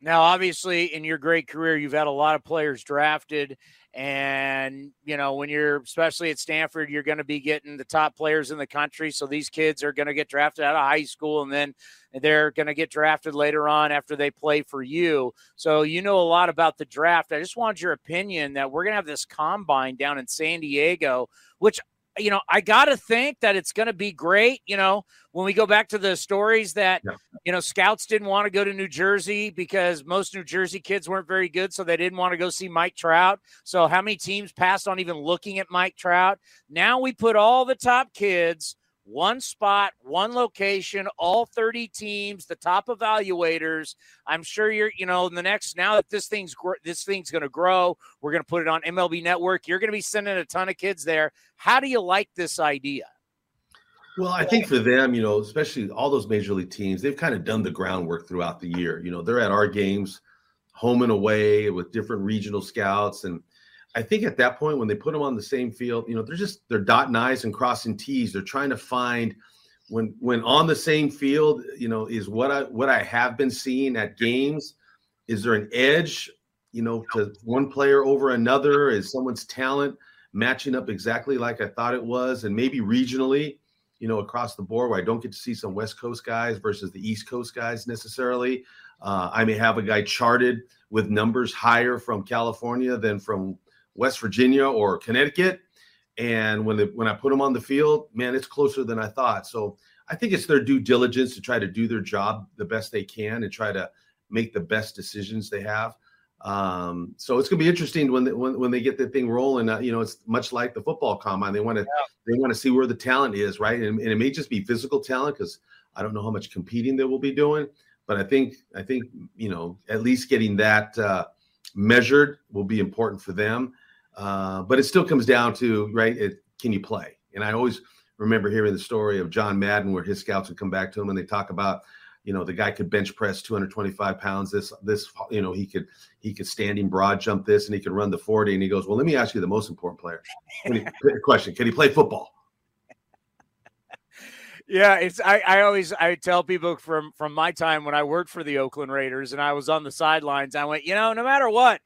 Now, obviously, in your great career, you've had a lot of players drafted. And, you know, when you're, especially at Stanford, you're going to be getting the top players in the country. So these kids are going to get drafted out of high school and then they're going to get drafted later on after they play for you. So you know a lot about the draft. I just wanted your opinion that we're going to have this combine down in San Diego, which you know, I got to think that it's going to be great. You know, when we go back to the stories that, yeah. you know, scouts didn't want to go to New Jersey because most New Jersey kids weren't very good. So they didn't want to go see Mike Trout. So how many teams passed on even looking at Mike Trout? Now we put all the top kids one spot, one location, all 30 teams, the top evaluators. I'm sure you're, you know, in the next now that this thing's this thing's going to grow, we're going to put it on MLB Network. You're going to be sending a ton of kids there. How do you like this idea? Well, I think for them, you know, especially all those major league teams, they've kind of done the groundwork throughout the year. You know, they're at our games, home and away with different regional scouts and I think at that point when they put them on the same field, you know, they're just they're dotting I's and crossing T's. They're trying to find when when on the same field, you know, is what I what I have been seeing at games. Is there an edge, you know, to one player over another? Is someone's talent matching up exactly like I thought it was? And maybe regionally, you know, across the board where I don't get to see some West Coast guys versus the East Coast guys necessarily. Uh, I may have a guy charted with numbers higher from California than from West Virginia or Connecticut. And when they, when I put them on the field, man, it's closer than I thought. So I think it's their due diligence to try to do their job the best they can and try to make the best decisions they have. Um, so it's gonna be interesting when they, when, when they get the thing rolling. Uh, you know, it's much like the football combine. They want to yeah. they want to see where the talent is, right? And, and it may just be physical talent because I don't know how much competing they will be doing. But I think I think you know at least getting that uh, measured will be important for them. Uh, but it still comes down to right. It, can you play? And I always remember hearing the story of John Madden, where his scouts would come back to him and they talk about, you know, the guy could bench press 225 pounds. This, this, you know, he could he could standing broad jump this, and he could run the 40. And he goes, well, let me ask you the most important player he, question: Can he play football? Yeah, it's I, I always I tell people from from my time when I worked for the Oakland Raiders and I was on the sidelines, I went, you know, no matter what,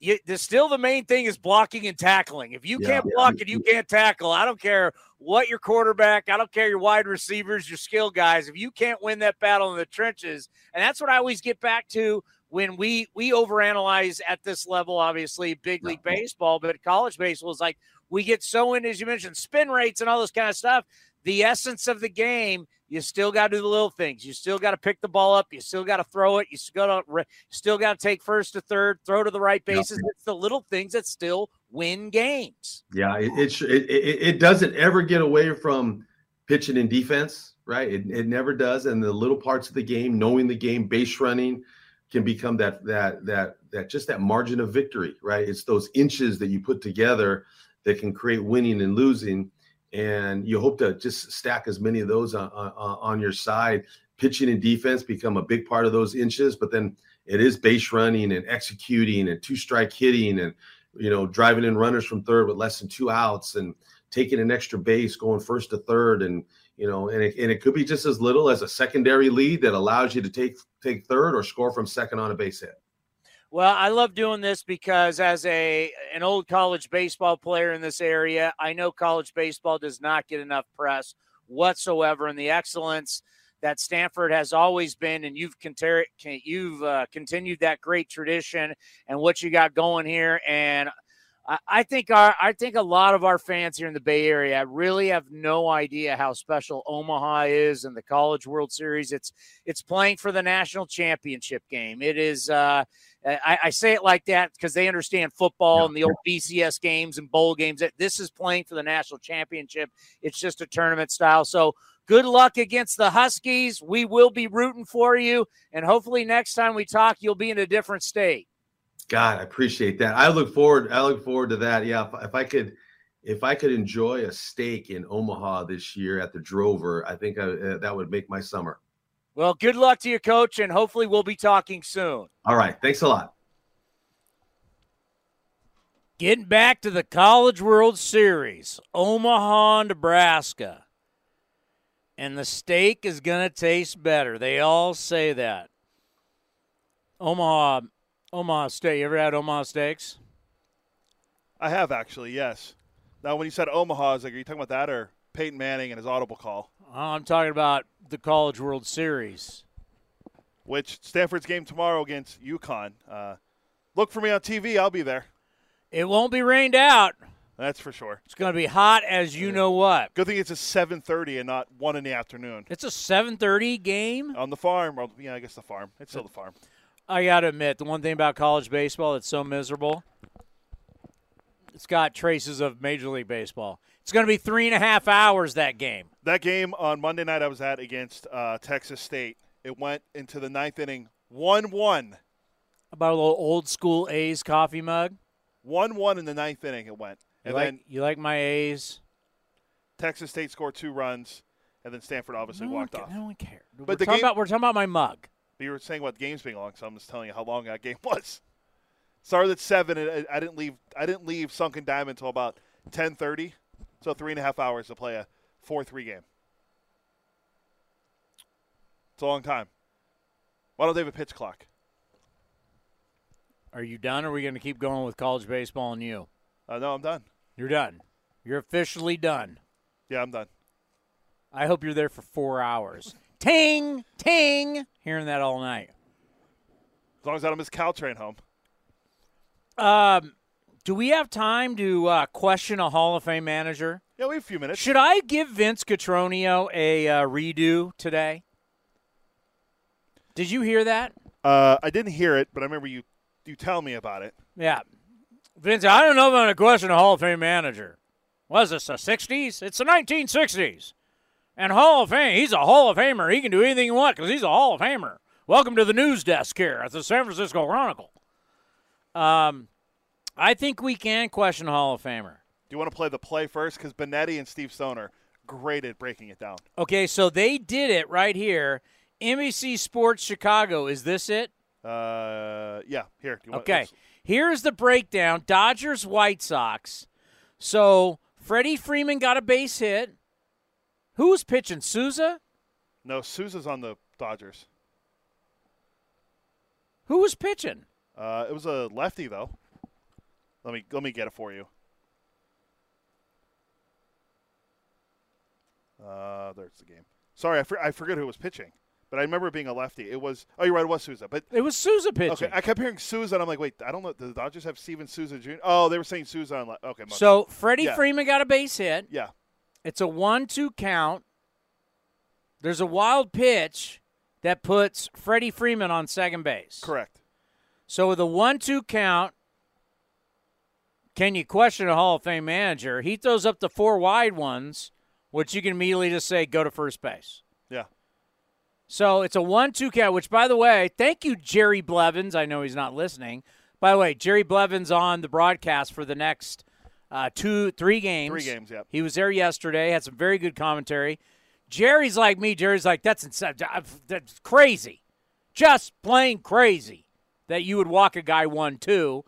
you, the, still the main thing is blocking and tackling. If you yeah, can't block yeah. and you can't tackle, I don't care what your quarterback, I don't care your wide receivers, your skill guys. If you can't win that battle in the trenches, and that's what I always get back to when we we overanalyze at this level. Obviously, big league yeah. baseball, but college baseball is like we get so in, as you mentioned, spin rates and all this kind of stuff. The essence of the game you still got to do the little things. You still got to pick the ball up. You still got to throw it. You still got to still got to take first to third, throw to the right bases. It's the little things that still win games. Yeah, it it, it it doesn't ever get away from pitching and defense, right? It, it never does. And the little parts of the game, knowing the game, base running, can become that that that that just that margin of victory, right? It's those inches that you put together that can create winning and losing and you hope to just stack as many of those on, on, on, your side. Pitching and defense become a big part of those inches, but then it is base running and executing and two strike hitting and you know driving in runners from third with less than two outs and taking an extra base, going first to third, and you know, and it, and it could be just as little as a secondary lead that allows you to take take third or score from second on a base hit. Well, I love doing this because as a an old college baseball player in this area, I know college baseball does not get enough press whatsoever, and the excellence that Stanford has always been, and you've conter- you've uh, continued that great tradition and what you got going here. And I, think our I think a lot of our fans here in the Bay Area really have no idea how special Omaha is in the College World Series. It's it's playing for the national championship game. It is. Uh, I, I say it like that because they understand football and the old BCS games and bowl games. This is playing for the national championship. It's just a tournament style. So good luck against the Huskies. We will be rooting for you, and hopefully next time we talk, you'll be in a different state. God, I appreciate that. I look forward. I look forward to that. Yeah, if, if I could, if I could enjoy a steak in Omaha this year at the Drover, I think I, uh, that would make my summer. Well, good luck to you, coach, and hopefully we'll be talking soon. All right. Thanks a lot. Getting back to the College World Series, Omaha, Nebraska. And the steak is going to taste better. They all say that. Omaha, Omaha steak. You ever had Omaha steaks? I have actually, yes. Now, when you said Omaha, I was like, are you talking about that or Peyton Manning and his audible call? I'm talking about the College World Series. Which Stanford's game tomorrow against UConn. Uh, look for me on TV. I'll be there. It won't be rained out. That's for sure. It's going to be hot as you know what. Good thing it's a 7:30 and not one in the afternoon. It's a 7:30 game on the farm. Or, yeah, I guess the farm. It's still the farm. I got to admit, the one thing about college baseball that's so miserable, it's got traces of Major League Baseball. It's going to be three and a half hours that game. That game on Monday night I was at against uh, Texas State. It went into the ninth inning, one-one. About a little old school A's coffee mug. One-one in the ninth inning. It went. You And like, then you like my A's? Texas State scored two runs, and then Stanford obviously No walked ca- off. no one cared. But we're, the talking game, about, we're talking about my mug. you were saying what the games being long, so I'm just telling you how long that game was. Started at seven, and I I didn't leave. I didn't leave Sunken Diamond until about ten thirty, so three and a half hours to play a four-three game. It's a long time. Why don't they have a pitch clock? Are you done? Or are we going to keep going with college baseball and you? Uh, no, I'm done. You're done. You're officially done. Yeah, I'm done. I hope you're there for four hours. ting, ting. Hearing that all night. As long as I don't miss Caltrain home. Um, do we have time to uh, question a Hall of Fame manager? Yeah, we have a few minutes. Should I give Vince Cotroneo a uh, redo today? Did you hear that? Uh, I didn't hear it, but I remember you you tell me about it. Yeah. Vince, I don't know if I'm going to question a Hall of Fame manager. Was this the 60s? It's the 1960s. And Hall of Fame, he's a Hall of Famer. He can do anything he wants because he's a Hall of Famer. Welcome to the news desk here at the San Francisco Chronicle. Um, I think we can question Hall of Famer. Do you want to play the play first? Because Benetti and Steve Stone are great at breaking it down. Okay, so they did it right here. NBC Sports Chicago. Is this it? Uh, yeah. Here. Do you want, Okay. Here's the breakdown Dodgers, White Sox. So Freddie Freeman got a base hit. Who's pitching? Souza? No, Souza's on the Dodgers. Who was pitching? Uh, it was a lefty though. Let me let me get it for you. Uh, there's the game. Sorry, I, for, I forget who was pitching, but I remember being a lefty. It was. Oh, you're right. It was Souza. But It was Souza pitching. okay, I kept hearing Souza, and I'm like, wait, I don't know. The Dodgers have Steven Souza Jr. Oh, they were saying Souza on. le- Okay. So Freddie Yeah. Freeman got a base hit. Yeah. It's a one-two count. There's a wild pitch that puts Freddie Freeman on second base. Correct. So with a one-two count, can you question a Hall of Fame manager? He throws up the four wide ones, which you can immediately just say go to first base. Yeah. So it's a one-two count. Which, by the way, thank you, Jerry Blevins. I know he's not listening. By the way, Jerry Blevins on the broadcast for the next uh, two, three games. Three games, yep. He was there yesterday. Had some very good commentary. Jerry's like me. Jerry's like that's insane. That's crazy, just plain crazy that you would walk a guy one-two.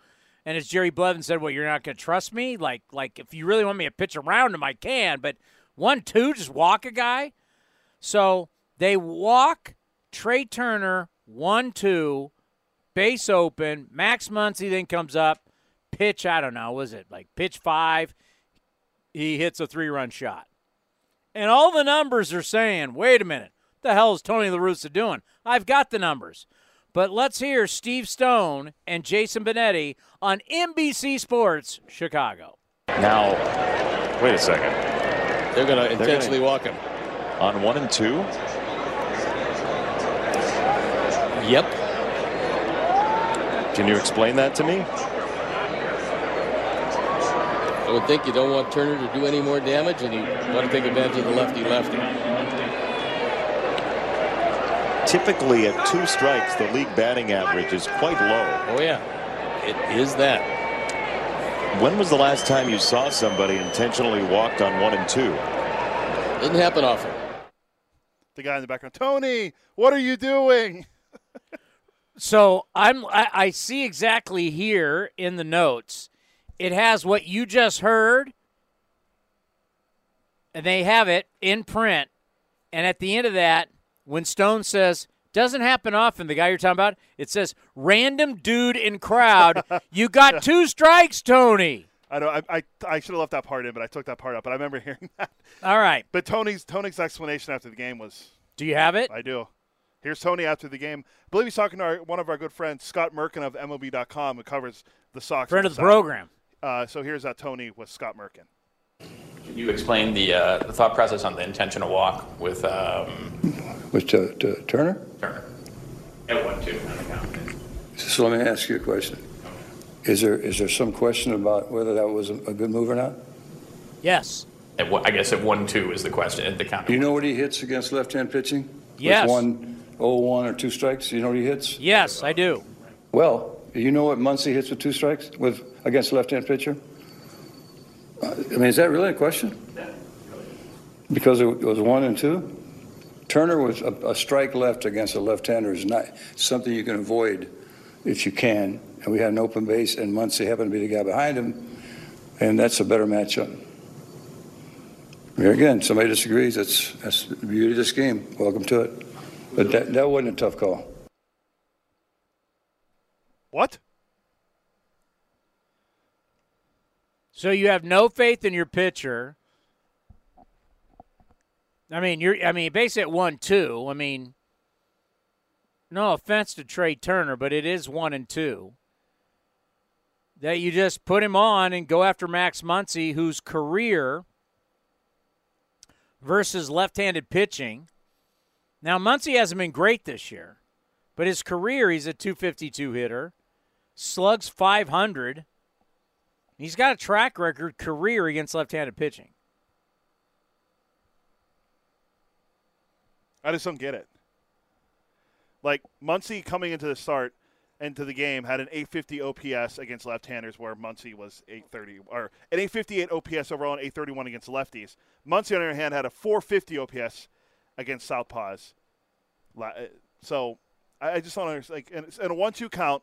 And as Jerry Blevins said, "Well, you're not going to trust me. Like, like if you really want me to pitch around him, I can. But one-two, just walk a guy." So they walk Trea Turner one two, base open. Max Muncy then comes up, pitch. I don't know, was it like pitch five? He hits a three run shot, and all the numbers are saying, "Wait a minute, what the hell is Tony La Russa doing?" I've got the numbers. But let's hear Steve Stone and Jason Benetti on NBC Sports Chicago. Now, wait a second. They're going to intentionally gonna- walk him. On one and two, Yep. can you explain that to me? I would think you don't want Turner to do any more damage, and you want to take advantage of the lefty lefty. Typically, at two strikes, the league batting average is quite low. Oh, yeah. It is that. When was the last time you saw somebody intentionally walked on one and two? Doesn't happen often. The guy in the background, Tony, what are you doing? So I'm I, I see exactly here in the notes. It has what you just heard, and they have it in print. And at the end of that, when Stone says doesn't happen often, the guy you're talking about, it says random dude in crowd. you got two strikes, Tony. I know. I, I, I should have left that part in, but I took that part out. But I remember hearing that. All right. But Tony's Tony's explanation after the game was. Do you have it? I do. Here's Tony after the game. I believe he's talking to our, one of our good friends, Scott Merkin of MLB.com, who covers the Sox. Friend of the Sox. program. Uh, so here's uh, Tony with Scott Merkin. Can you explain the, uh, the thought process on the intentional walk with um, With uh, t- Turner? Turner? At one two on the count. So let me ask you a question. Is there, is there some question about whether that was a a good move or not? Yes. At one, I guess at one two is the question at the count. Do you know what he hits against left-hand pitching? Yes. With one, oh, one or two strikes? Do you know what he hits? Yes, I do. Well, do you know what Muncy hits with two strikes with against a left-hand pitcher? I mean, is that really a question? Because it was one and two? Turner was a, a strike left against a left-hander is not something you can avoid if you can. And we had an open base, and Muncy happened to be the guy behind him, and that's a better matchup. Here again, somebody disagrees. That's that's the beauty of this game. Welcome to it. But that, that wasn't a tough call. What? So you have no faith in your pitcher. I mean, you're. I mean, basically at one two. I mean, no offense to Trea Turner, but it is one and two. That you just put him on and go after Max Muncy, whose career versus left-handed pitching. Now Muncy hasn't been great this year, but his career he's a 252 hitter, slugs 500. He's got a track record career against left-handed pitching. I just don't get it. Like Muncy coming into the start into the game had an 850 OPS against left-handers, where Muncy was 830 or an 858 OPS overall and 831 against lefties. Muncy, on the other hand, had a 450 OPS against southpaws. Uh, So I just don't understand. Like in a one-two count,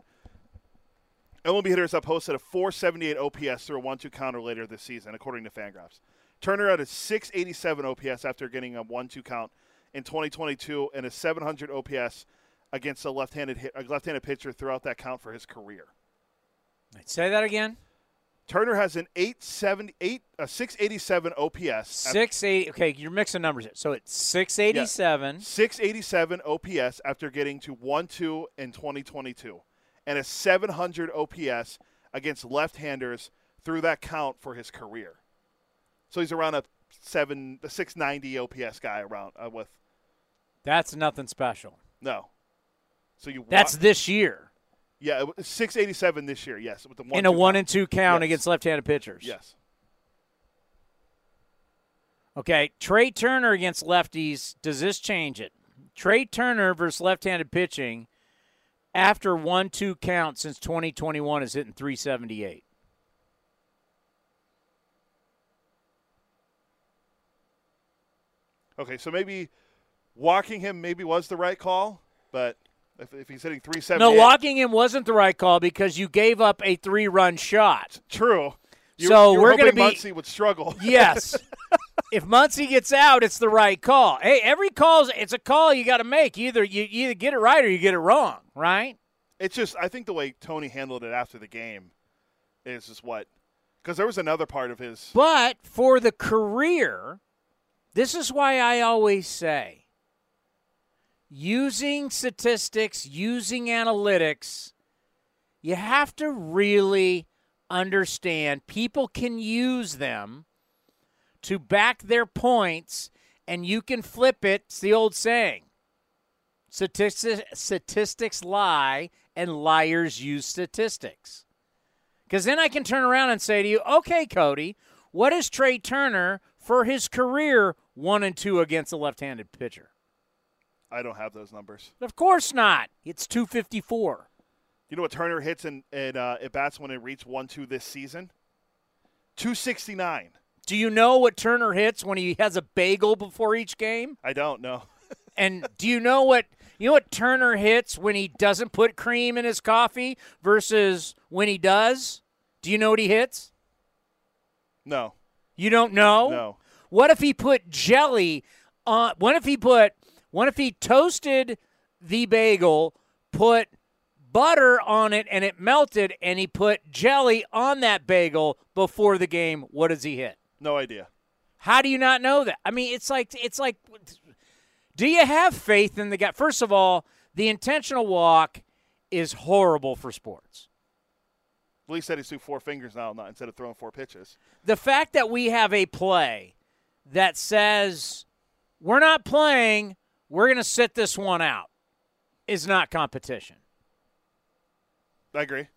MLB hitters have posted a 478 OPS through a one-two counter later this season, according to Fangraphs. Turner had a 687 OPS after getting a one-two count in 2022 and a 700 OPS against a left-handed hit, a left-handed pitcher throughout that count for his career. I'd Say that again. Turner has an 878 a 687 OPS. Six eighty. Okay, you're mixing numbers. Here. So it's six eighty-seven. 687 OPS after getting to 1-2 in 2022 and a 700 OPS against left-handers through that count for his career. So he's around a 7 the 690 OPS guy around uh, with That's nothing special. no. So you That's wa- this year Yeah, 687 this year. Yes, with the one in a one count. and two count Yes. against left-handed pitchers. Yes. Okay, Trea Turner against lefties. Does this change it? Trea Turner versus left-handed pitching after one-two count since 2021 is hitting 378. Okay, so maybe walking him maybe was the right call, but if, if he's hitting 378 No, walking him wasn't the right call because you gave up a three-run shot. True. You- so you were we're going to be Muncy would struggle. Yes. if Muncy gets out, it's the right call. Hey, every call's it's a call you got to make. Either you either get it right or you get it wrong, right? It's just I think the way Tony handled it after the game is just what because there was another part of his But for the career, this is why I always say using statistics, using analytics, you have to really understand people can use them to back their points and you can flip it. It's the old saying. Statistics, statistics lie and liars use statistics. Because then I can turn around and say to you, okay, Cody, what is Trea Turner for his career one and two against a left handed pitcher? I don't have those numbers. Of course not. It's 254. You know what Turner hits in, in uh, at bats when it reached one two this season? Two sixty nine. Do you know what Turner hits when he has a bagel before each game? I don't know. and do you know what you know what Turner hits when he doesn't put cream in his coffee versus when he does? Do you know what he hits? No. You don't know? No. What if he put jelly on what if he put what if he toasted the bagel, put butter on it and it melted and he put jelly on that bagel before the game? What does he hit? No idea. How do you not know that? I mean, it's like it's like do you have faith in the guy? First of all, the intentional walk is horrible for sports. At least said he's threw four fingers now, not instead of throwing four pitches. The fact that we have a play that says we're not playing, we're going to sit this one out is not competition. I agree.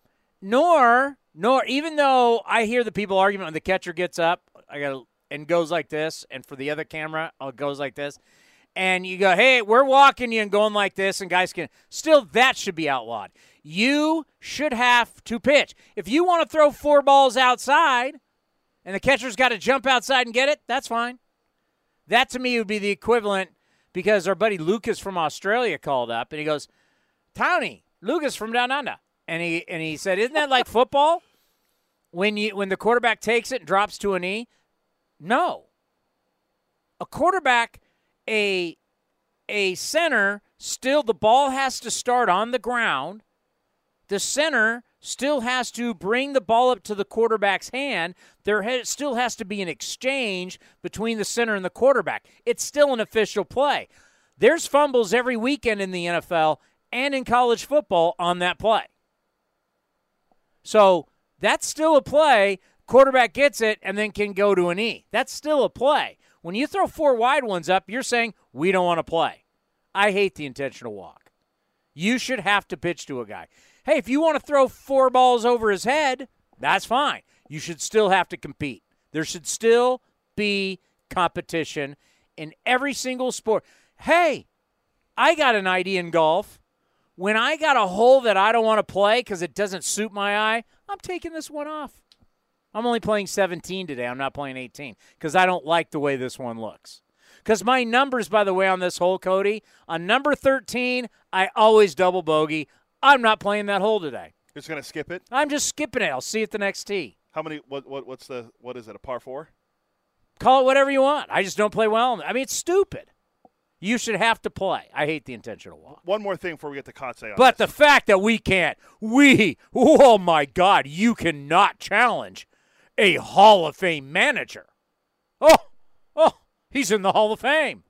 Nor, nor, even though I hear the people arguing when the catcher gets up, I got and goes like this, and for the other camera, it goes like this, and you go, "Hey, we're walking you and going like this," and guys can still that should be outlawed. You should have to pitch if you want to throw four balls outside, and the catcher's got to jump outside and get it. That's fine. That to me would be the equivalent because our buddy Lucas from Australia called up and he goes, Tony, Lucas from down under. And he and he said, Isn't that like football? When you when the quarterback takes it and drops to a knee? No. A quarterback, a a center, still the ball has to start on the ground. The center still has to bring the ball up to the quarterback's hand. There ha- still has to be an exchange between the center and the quarterback. It's still an official play. There's fumbles every weekend in the NFL and in college football on that play. So that's still a play. Quarterback gets it and then can go to an E. That's still a play. When you throw four wide ones up, you're saying, we don't want to play. I hate the intentional walk. You should have to pitch to a guy. Hey, if you want to throw four balls over his head, that's fine. You should still have to compete. There should still be competition in every single sport. Hey, I got an idea in golf. When I got a hole that I don't want to play because it doesn't suit my eye, I'm taking this one off. I'm only playing 17 today. I'm not playing 18 because I don't like the way this one looks. Because my numbers, by the way, on this hole, Cody, on number 13, I always double bogey. I'm not playing that hole today. You're just gonna skip it. I'm just skipping it. I'll see you at the next tee. How many? What? What? What's the? What is it? A par four? Call it whatever you want. I just don't play well. I mean, it's stupid. You should have to play. I hate the intentional walk. One more thing before we get to Kotsay. But this. the fact that we can't, we, oh my God, you cannot challenge a Hall of Fame manager. Oh, oh, he's in the Hall of Fame.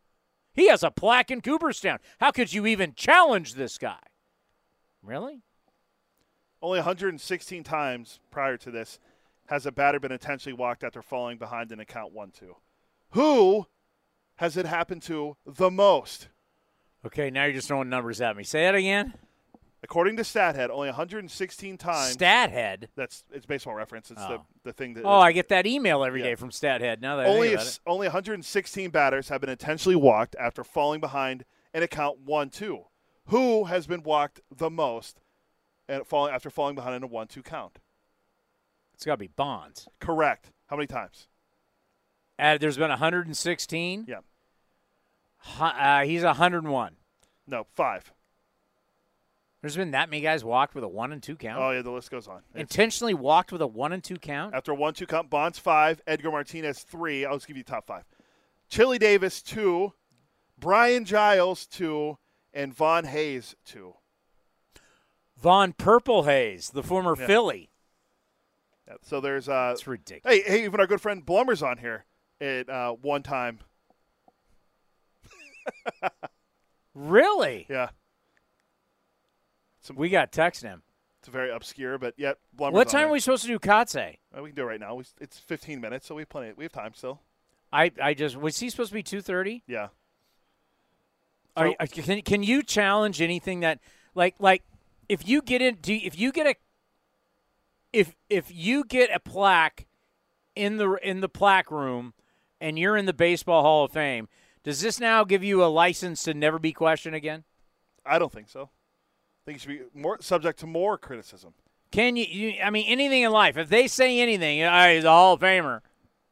He has a plaque in Cooperstown. How could you even challenge this guy? Really? Only 116 times prior to this has a batter been intentionally walked after falling behind in a count 1 2. Who has it happened to the most? Okay, now you're just throwing numbers at me. Say that again. According to StatHead, only 116 times. StatHead. That's it's baseball reference. It's oh. the, the thing that. Oh, I get that email every yeah. day from StatHead. Now that only a, only 116 batters have been intentionally walked after falling behind in a count one two. Who has been walked the most and falling after falling behind in a one-two count? It's got to be Bonds. Correct. How many times? Uh, there's been 116. Yeah. Uh, he's 101. No, five. There's been that many guys walked with a one and two count. Oh yeah, the list goes on. Intentionally it's, walked with a one and two count. After a one two count, Bonds five, Edgar Martinez three. I'll just give you the top five. Chili Davis two, Brian Giles two, and Von Hayes two. Von Purple Hayes, the former yeah. Philly. Yeah, so there's uh That's ridiculous. Hey, hey, even our good friend Blummer's on here at uh, one time. Really? Yeah. we got text him. It's very obscure, but yet. Blumber's What time are we supposed to do Kotsay? Uh, we can do it right now. We, it's 15 minutes, so we have plenty. We have time still. I, I just was he supposed to be two thirty? Yeah. So- are- can can you challenge anything that like like if you get in do if you get a if if you get a plaque in the in the plaque room and you're in the baseball Hall of Fame, does this now give you a license to never be questioned again? I don't think so. I think you should be more subject to more criticism. Can you, you I mean anything in life? If they say anything, all right, he's a Hall of Famer.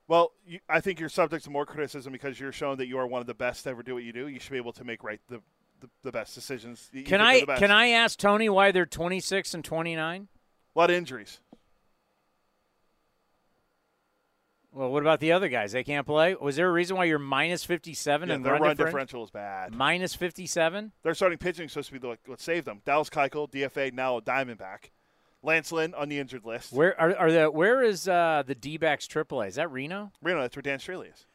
Well, you, I think you're subject to more criticism because you're shown that you are one of the best to ever do what you do. You should be able to make right the the, the best decisions. You Can I best. can I ask Tony why they're 26 and 29? A lot of injuries. Well, what about the other guys? They can't play. Was there a reason why you're minus 57 Yeah, and their run, run differential? is bad. Minus 57? Their starting pitching is supposed to be like, what saved them. Dallas Keuchel, DFA, now a Diamondback. Lance Lynn on the injured list. Where are, are the where is uh, the D-backs AAA? Is that Reno? Reno, that's where Dan Straily is.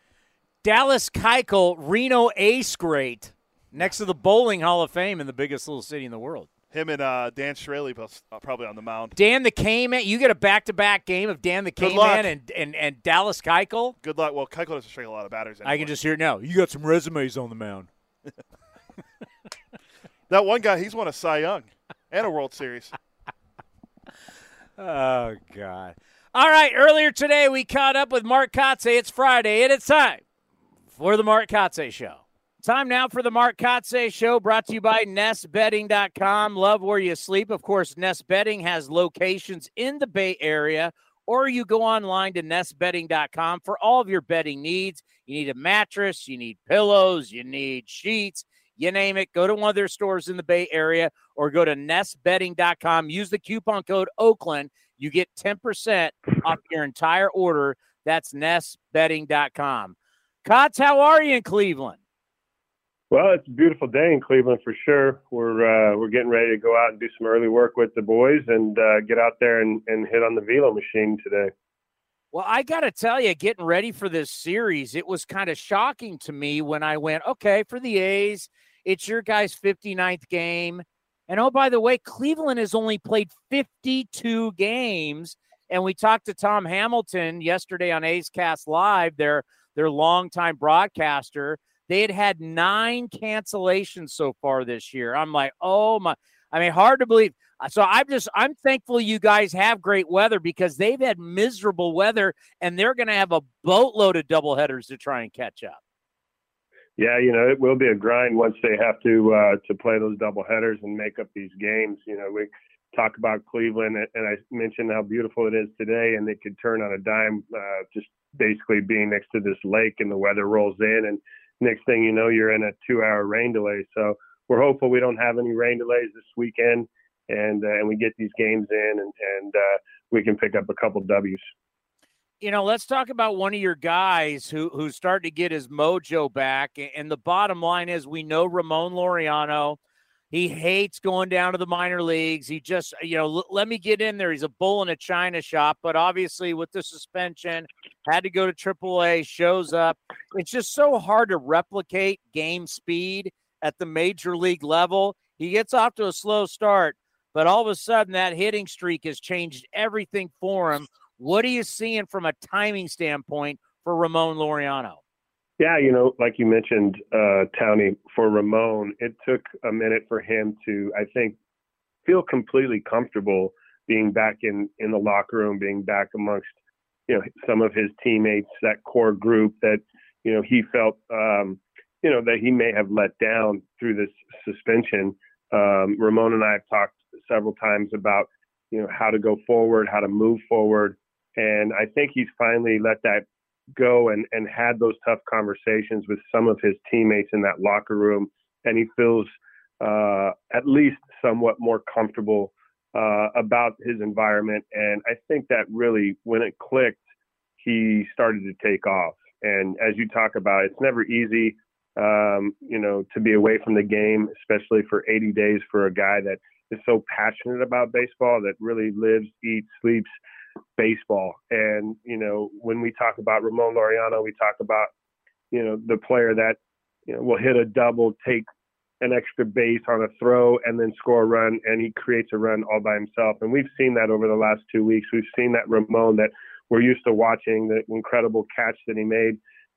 Dallas Keuchel, Reno Ace Great, next to the Bowling Hall of Fame in the biggest little city in the world. Him and uh, Dan Straily both uh, probably on the mound. Dan the K-Man, you get a back-to-back game of Dan the K-Man and, and, and Dallas Keuchel. Good luck. Well, Keuchel doesn't strike a lot of batters. I can just hear it now. You got some resumes on the mound. That one guy, he's won a Cy Young and a World Series. Oh God! All right. Earlier today, we caught up with Mark Kotsay. It's Friday, and it's time for the Mark Kotsay Show. Time now for the Mark Kotsay Show, brought to you by NestBedding.com. Love where you sleep. Of course, Nest Bedding has locations in the Bay Area, or you go online to NestBedding.com for all of your betting needs. You need a mattress, you need pillows, you need sheets, you name it. Go to one of their stores in the Bay Area or go to nestbedding.com. Use the coupon code Oakland. You get 10% off your entire order. That's nestbedding.com. Cots, how are you in Cleveland? Well, it's a beautiful day in Cleveland for sure. We're uh, we're getting ready to go out and do some early work with the boys and uh, get out there and, and hit on the velo machine today. Well, I got to tell you, getting ready for this series, it was kind of shocking to me when I went, okay, for the A's, it's your guys' 59th game. And oh, by the way, Cleveland has only played 52 games. And we talked to Tom Hamilton yesterday on A's Cast Live, their, their longtime broadcaster. They had had nine cancellations so far this year. I'm like, oh my. I mean, hard to believe. Uh, So I'm just I'm thankful you guys have great weather because they've had miserable weather and they're going to have a boatload of doubleheaders to try and catch up. Yeah, you know it will be a grind once they have to uh, to play those double headers and make up these games. You know, we talk about Cleveland, and- and I mentioned how beautiful it is today, and it could turn on a dime. Uh, just basically being next to this lake, and the weather rolls in, and next thing you know, you're in a two-hour rain delay. So we're hopeful we don't have any rain delays this weekend, and uh, and we get these games in, and and uh, we can pick up a couple W's. You know, let's talk about one of your guys who who's starting to get his mojo back. And the bottom line is, we know Ramon Laureano. He hates going down to the minor leagues. He just, uh, you know, l- let me get in there. He's a bull in a china shop. But obviously, with the suspension, had to go to AAA. Shows up. It's just so hard to replicate game speed at the major league level. He gets off to a slow start, but all of a sudden, that hitting streak has changed everything for him. What are you seeing from a timing standpoint for Ramon Laureano? Yeah, you know, like you mentioned, uh, Townie, for Ramon, it took a minute for him to, I think, feel completely comfortable being back in, in the locker room, being back amongst, you know, some of his teammates, that core group that, you know, he felt, um, you know, that he may have let down through this suspension. Um, Ramon and I have talked several times about, you know, how to go forward, how to move forward. And I think he's finally let that go and, and had those tough conversations with some of his teammates in that locker room. And he feels uh, at least somewhat more comfortable uh, about his environment. And I think that really, when it clicked, he started to take off. And as you talk about, it's never easy, um, you know, to be away from the game, especially for 80 days for a guy that is so passionate about baseball, that really lives, eats, sleeps baseball. And, you know, when we talk about Ramon Laureano, we talk about, you know, the player that, you know, will hit a double, take an extra base on a throw and then score a run, and he creates a run all by himself. And we've seen that over the last two weeks. We've seen that Ramon that we're used to watching, the incredible catch that he made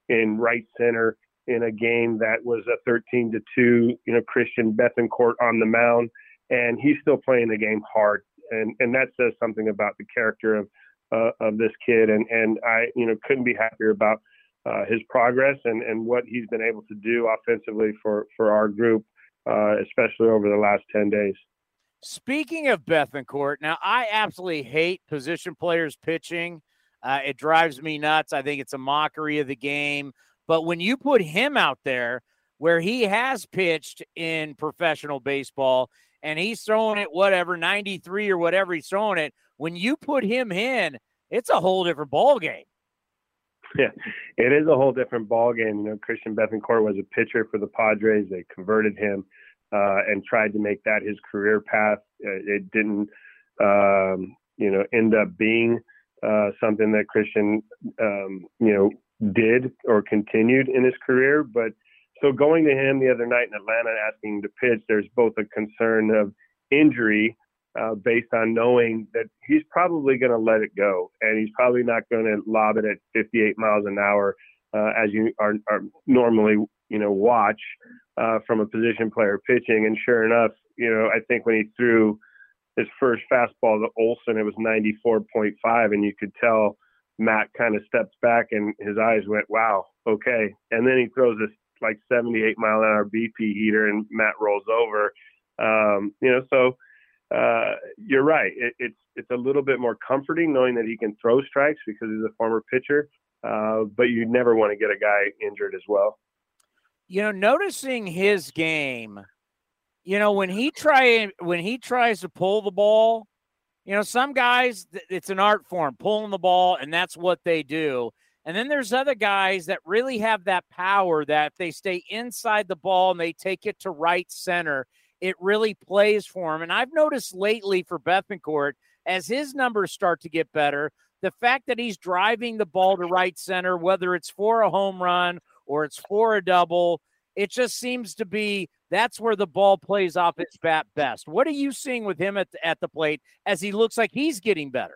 in right center in a game that was a 13 to 2, you know, Christian Bethancourt on the mound, and he's still playing the game hard. And, and that says something about the character of, uh, of this kid. And, and I, you know, couldn't be happier about uh, his progress and, and what he's been able to do offensively for, for our group, uh, especially over the last 10 days. Speaking of Bethancourt, now I absolutely hate position players pitching. Uh, it drives me nuts. I think it's a mockery of the game. But when you put him out there where he has pitched in professional baseball and he's throwing it whatever 93 or whatever he's throwing it, when you put him in, it's a whole different ball game. Yeah, it is a whole different ball game. You know, Christian Bethancourt was a pitcher for the Padres. They converted him uh, and tried to make that his career path. Uh, it didn't, um, you know, end up being uh, something that Christian, um, you know, did or continued in his career. But so going to him the other night in Atlanta asking to pitch, there's both a concern of injury uh, based on knowing that he's probably going to let it go and he's probably not going to lob it at 58 miles an hour uh, as you are, are, normally, you know, watch uh, from a position player pitching. And sure enough, you know, I think when he threw his first fastball to Olson, it was 94.5, and you could tell Matt kind of steps back and his eyes went, wow, okay. And then he throws this like 78 mile an hour BP heater and Matt rolls over. Um, you know, so uh, you're right. It, it's it's a little bit more comforting knowing that he can throw strikes because he's a former pitcher. Uh, but you never want to get a guy injured as well. You know, noticing his game, you know, when he try when he tries to pull the ball, you know, some guys, it's an art form, pulling the ball, and that's what they do. And then there's other guys that really have that power that if they stay inside the ball and they take it to right center, it really plays for them. And I've noticed lately for Bethancourt, as his numbers start to get better, the fact that he's driving the ball to right center, whether it's for a home run or it's for a double, it just seems to be that's where the ball plays off its bat best. What are you seeing with him at at the plate as he looks like he's getting better?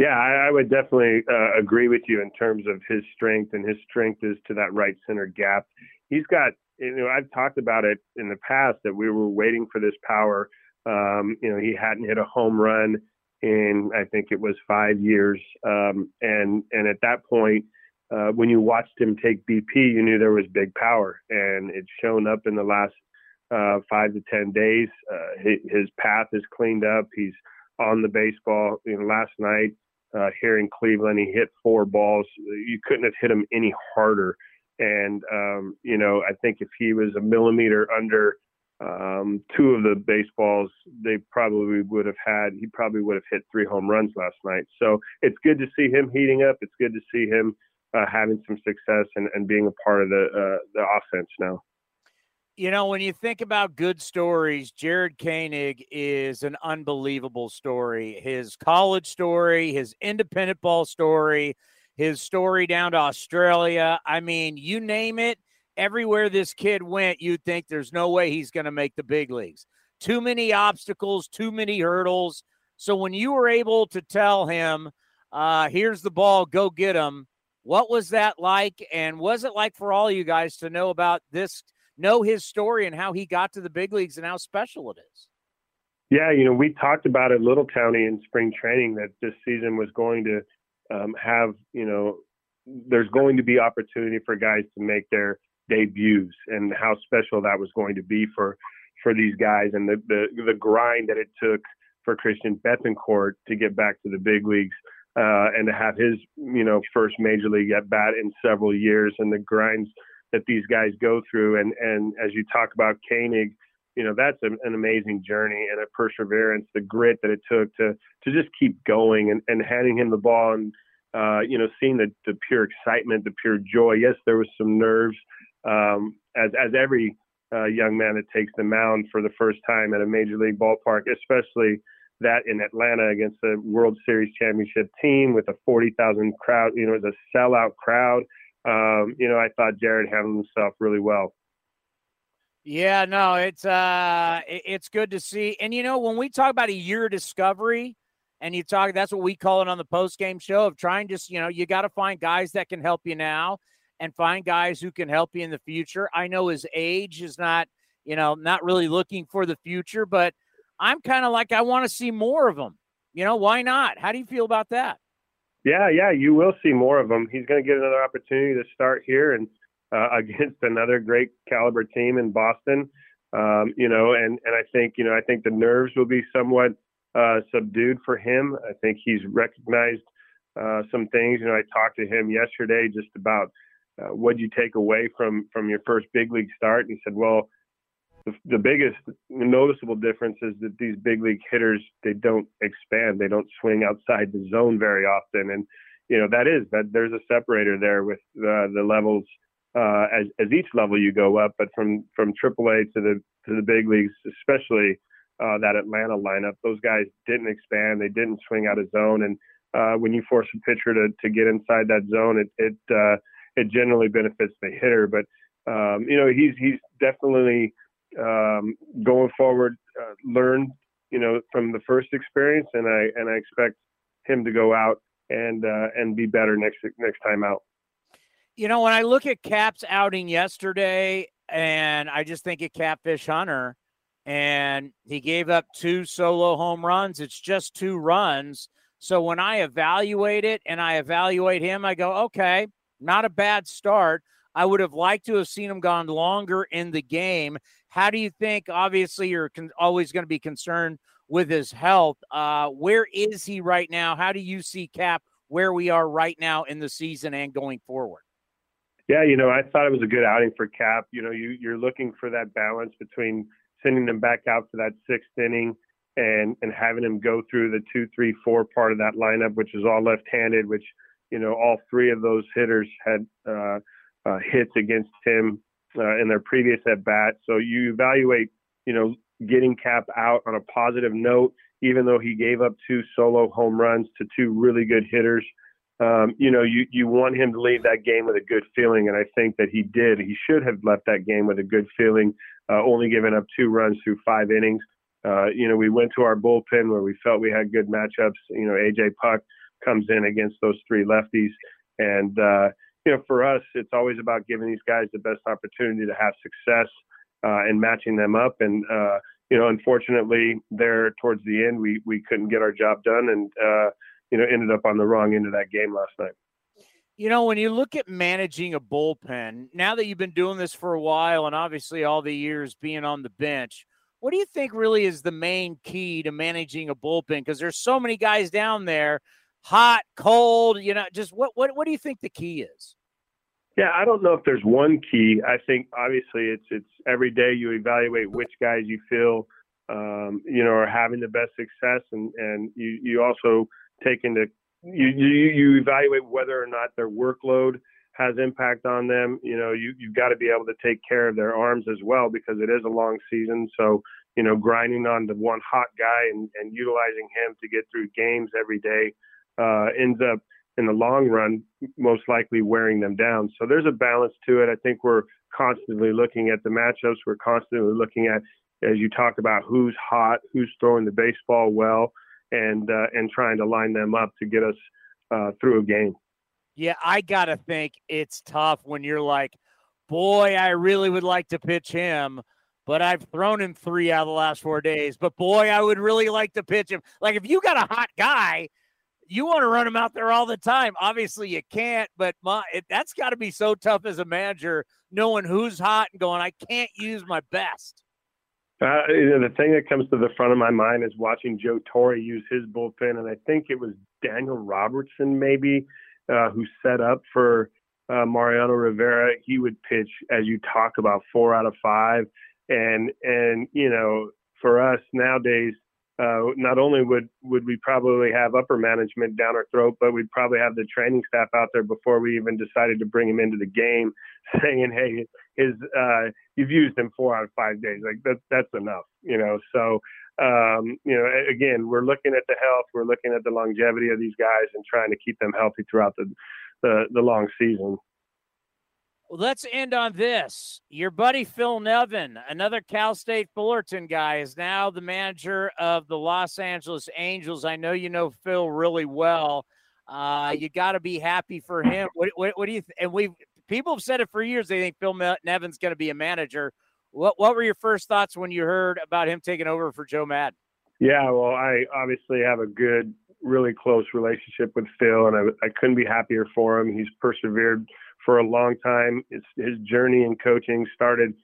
Yeah, I, I would definitely uh, agree with you in terms of his strength, and his strength is to that right center gap. He's got, you know, I've talked about it in the past that we were waiting for this power. Um, you know, he hadn't hit a home run in I think it was five years, um, and and at that point, uh, when you watched him take BP, you knew there was big power, and it's shown up in the last uh, five to ten days. Uh, his, his, path is cleaned up. He's on the baseball. You know, last night uh, here in Cleveland, he hit four balls. You couldn't have hit him any harder. And um, you know, I think if he was a millimeter under um, two of the baseballs, they probably would have had. He probably would have hit three home runs last night. So it's good to see him heating up. It's good to see him uh, having some success and, and being a part of the uh, the offense now. You know, when you think about good stories, Jared Koenig is an unbelievable story. His college story, his independent ball story, his story down to Australia. I mean, you name it, everywhere this kid went, you'd think there's no way he's going to make the big leagues. Too many obstacles, too many hurdles. So when you were able to tell him, uh, here's the ball, go get him, what was that like? And was it like for all you guys to know about this, know his story and how he got to the big leagues and how special it is? Yeah, you know, we talked about it Little County in spring training that this season was going to um, have, you know, there's going to be opportunity for guys to make their debuts and how special that was going to be for for these guys and the the, the grind that it took for Christian Bethancourt to get back to the big leagues uh, and to have his, you know, first major league at bat in several years and the grinds that these guys go through. And, and as you talk about Koenig, you know, that's an, an amazing journey and a perseverance, the grit that it took to, to just keep going and, and handing him the ball and, uh, you know, seeing the, the pure excitement, the pure joy. Yes, there was some nerves, um, as, as every uh, young man that takes the mound for the first time at a major league ballpark, especially that in Atlanta against the World Series championship team with a 40,000 crowd. You know, it was a sellout crowd. Um, you know, I thought Jared handled himself really well. Yeah, no, it's uh it's good to see. And you know, when we talk about a year discovery and you talk that's what we call it on the post game show of trying to, you know, you got to find guys that can help you now and find guys who can help you in the future. I know his age is not, you know, not really looking for the future, but I'm kind of like I want to see more of him. You know, why not? How do you feel about that? Yeah, yeah, you will see more of him. He's going to get another opportunity to start here and uh, against another great caliber team in Boston. Um, you know, and and I think you know I think the nerves will be somewhat uh, subdued for him. I think he's recognized uh, some things. You know, I talked to him yesterday just about uh, what you take away from from your first big league start, and he said, well. The, the biggest noticeable difference is that these big league hitters they don't expand they don't swing outside the zone very often and you know that is that there's a separator there with uh, the levels uh, as, as each level you go up. But from from AAA to the to the big leagues, especially uh, that Atlanta lineup, those guys didn't expand. They didn't swing out of zone, and uh, when you force a pitcher to, to get inside that zone, it it uh, it generally benefits the hitter. But um, you know he's he's definitely um, going forward, uh, learned you know from the first experience, and I and I expect him to go out and uh, and be better next next time out you know, when I look at Cap's outing yesterday, and I just think of Catfish Hunter, and he gave up two solo home runs. It's just two runs. So when I evaluate it and I evaluate him, I go, okay, not a bad start. I would have liked to have seen him gone longer in the game. How do you think? Obviously, you're con- always going to be concerned with his health. Uh, where is he right now? How do you see Cap where we are right now in the season and going forward? Yeah, you know, I thought it was a good outing for Cap. You know, you, you're looking for that balance between sending them back out for that sixth inning and and having him go through the two, three, four part of that lineup, which is all left-handed. Which you know, all three of those hitters had uh, uh, hits against him uh, in their previous at bat. So you evaluate, you know, getting Cap out on a positive note, even though he gave up two solo home runs to two really good hitters um, you know, you, you want him to leave that game with a good feeling, and I think that he did. He should have left that game with a good feeling, uh, only giving up two runs through five innings. Uh, you know, we went to our bullpen where we felt we had good matchups. You know, AJ Puk comes in against those three lefties, and uh, you know, for us, it's always about giving these guys the best opportunity to have success uh, and matching them up. And uh, you know, unfortunately, there towards the end, we we couldn't get our job done, and uh, you know, ended up on the wrong end of that game last night. You know, when you look at managing a bullpen, now that you've been doing this for a while and obviously all the years being on the bench, what do you think really is the main key to managing a bullpen? Because there's so many guys down there, hot, cold, you know, just what, what, what do you think the key is? Yeah, I don't know if there's one key. I think obviously it's it's every day you evaluate which guys you feel um, you know are having the best success, and and you you also take into you, you you evaluate whether or not their workload has impact on them. You know, you you've got to be able to take care of their arms as well because it is a long season. So you know, grinding on the one hot guy and, and utilizing him to get through games every day uh, ends up in the long run most likely wearing them down. So there's a balance to it. I think we're constantly looking at the matchups. We're constantly looking at, as you talk about, who's hot, who's throwing the baseball well and uh, and trying to line them up to get us uh, through a game. Yeah, I gotta think it's tough when you're like, boy, I really would like to pitch him, but I've thrown him three out of the last four days. But boy, I would really like to pitch him. Like if you got a hot guy, you want to run him out there all the time. Obviously, you can't, but my, it, that's got to be so tough as a manager, knowing who's hot and going, I can't use my best. Uh, the thing that comes to the front of my mind is watching Joe Torre use his bullpen, and I think it was Daniel Robertson maybe uh, who set up for uh, Mariano Rivera. He would pitch, as you talk about, four out of five, and and you know, for us nowadays, uh, not only would would we probably have upper management down our throat, but we'd probably have the training staff out there before we even decided to bring him into the game, saying, "Hey, his uh, you've used him four out of five days. Like that that's enough, you know." So, um, you know, again, we're looking at the health, we're looking at the longevity of these guys, and trying to keep them healthy throughout the the, the long season. Let's end on this. Your buddy Phil Nevin, another Cal State Fullerton guy, is now the manager of the Los Angeles Angels. I know you know Phil really well. Uh, you got to be happy for him. What, what, what do you? Th- and we people have said it for years. They think Phil Nevin's going to be a manager. What What were your first thoughts when you heard about him taking over for Joe Maddon? Yeah, well, I obviously have a good, really close relationship with Phil, and I, I couldn't be happier for him. He's persevered for a long time. His, his journey in coaching started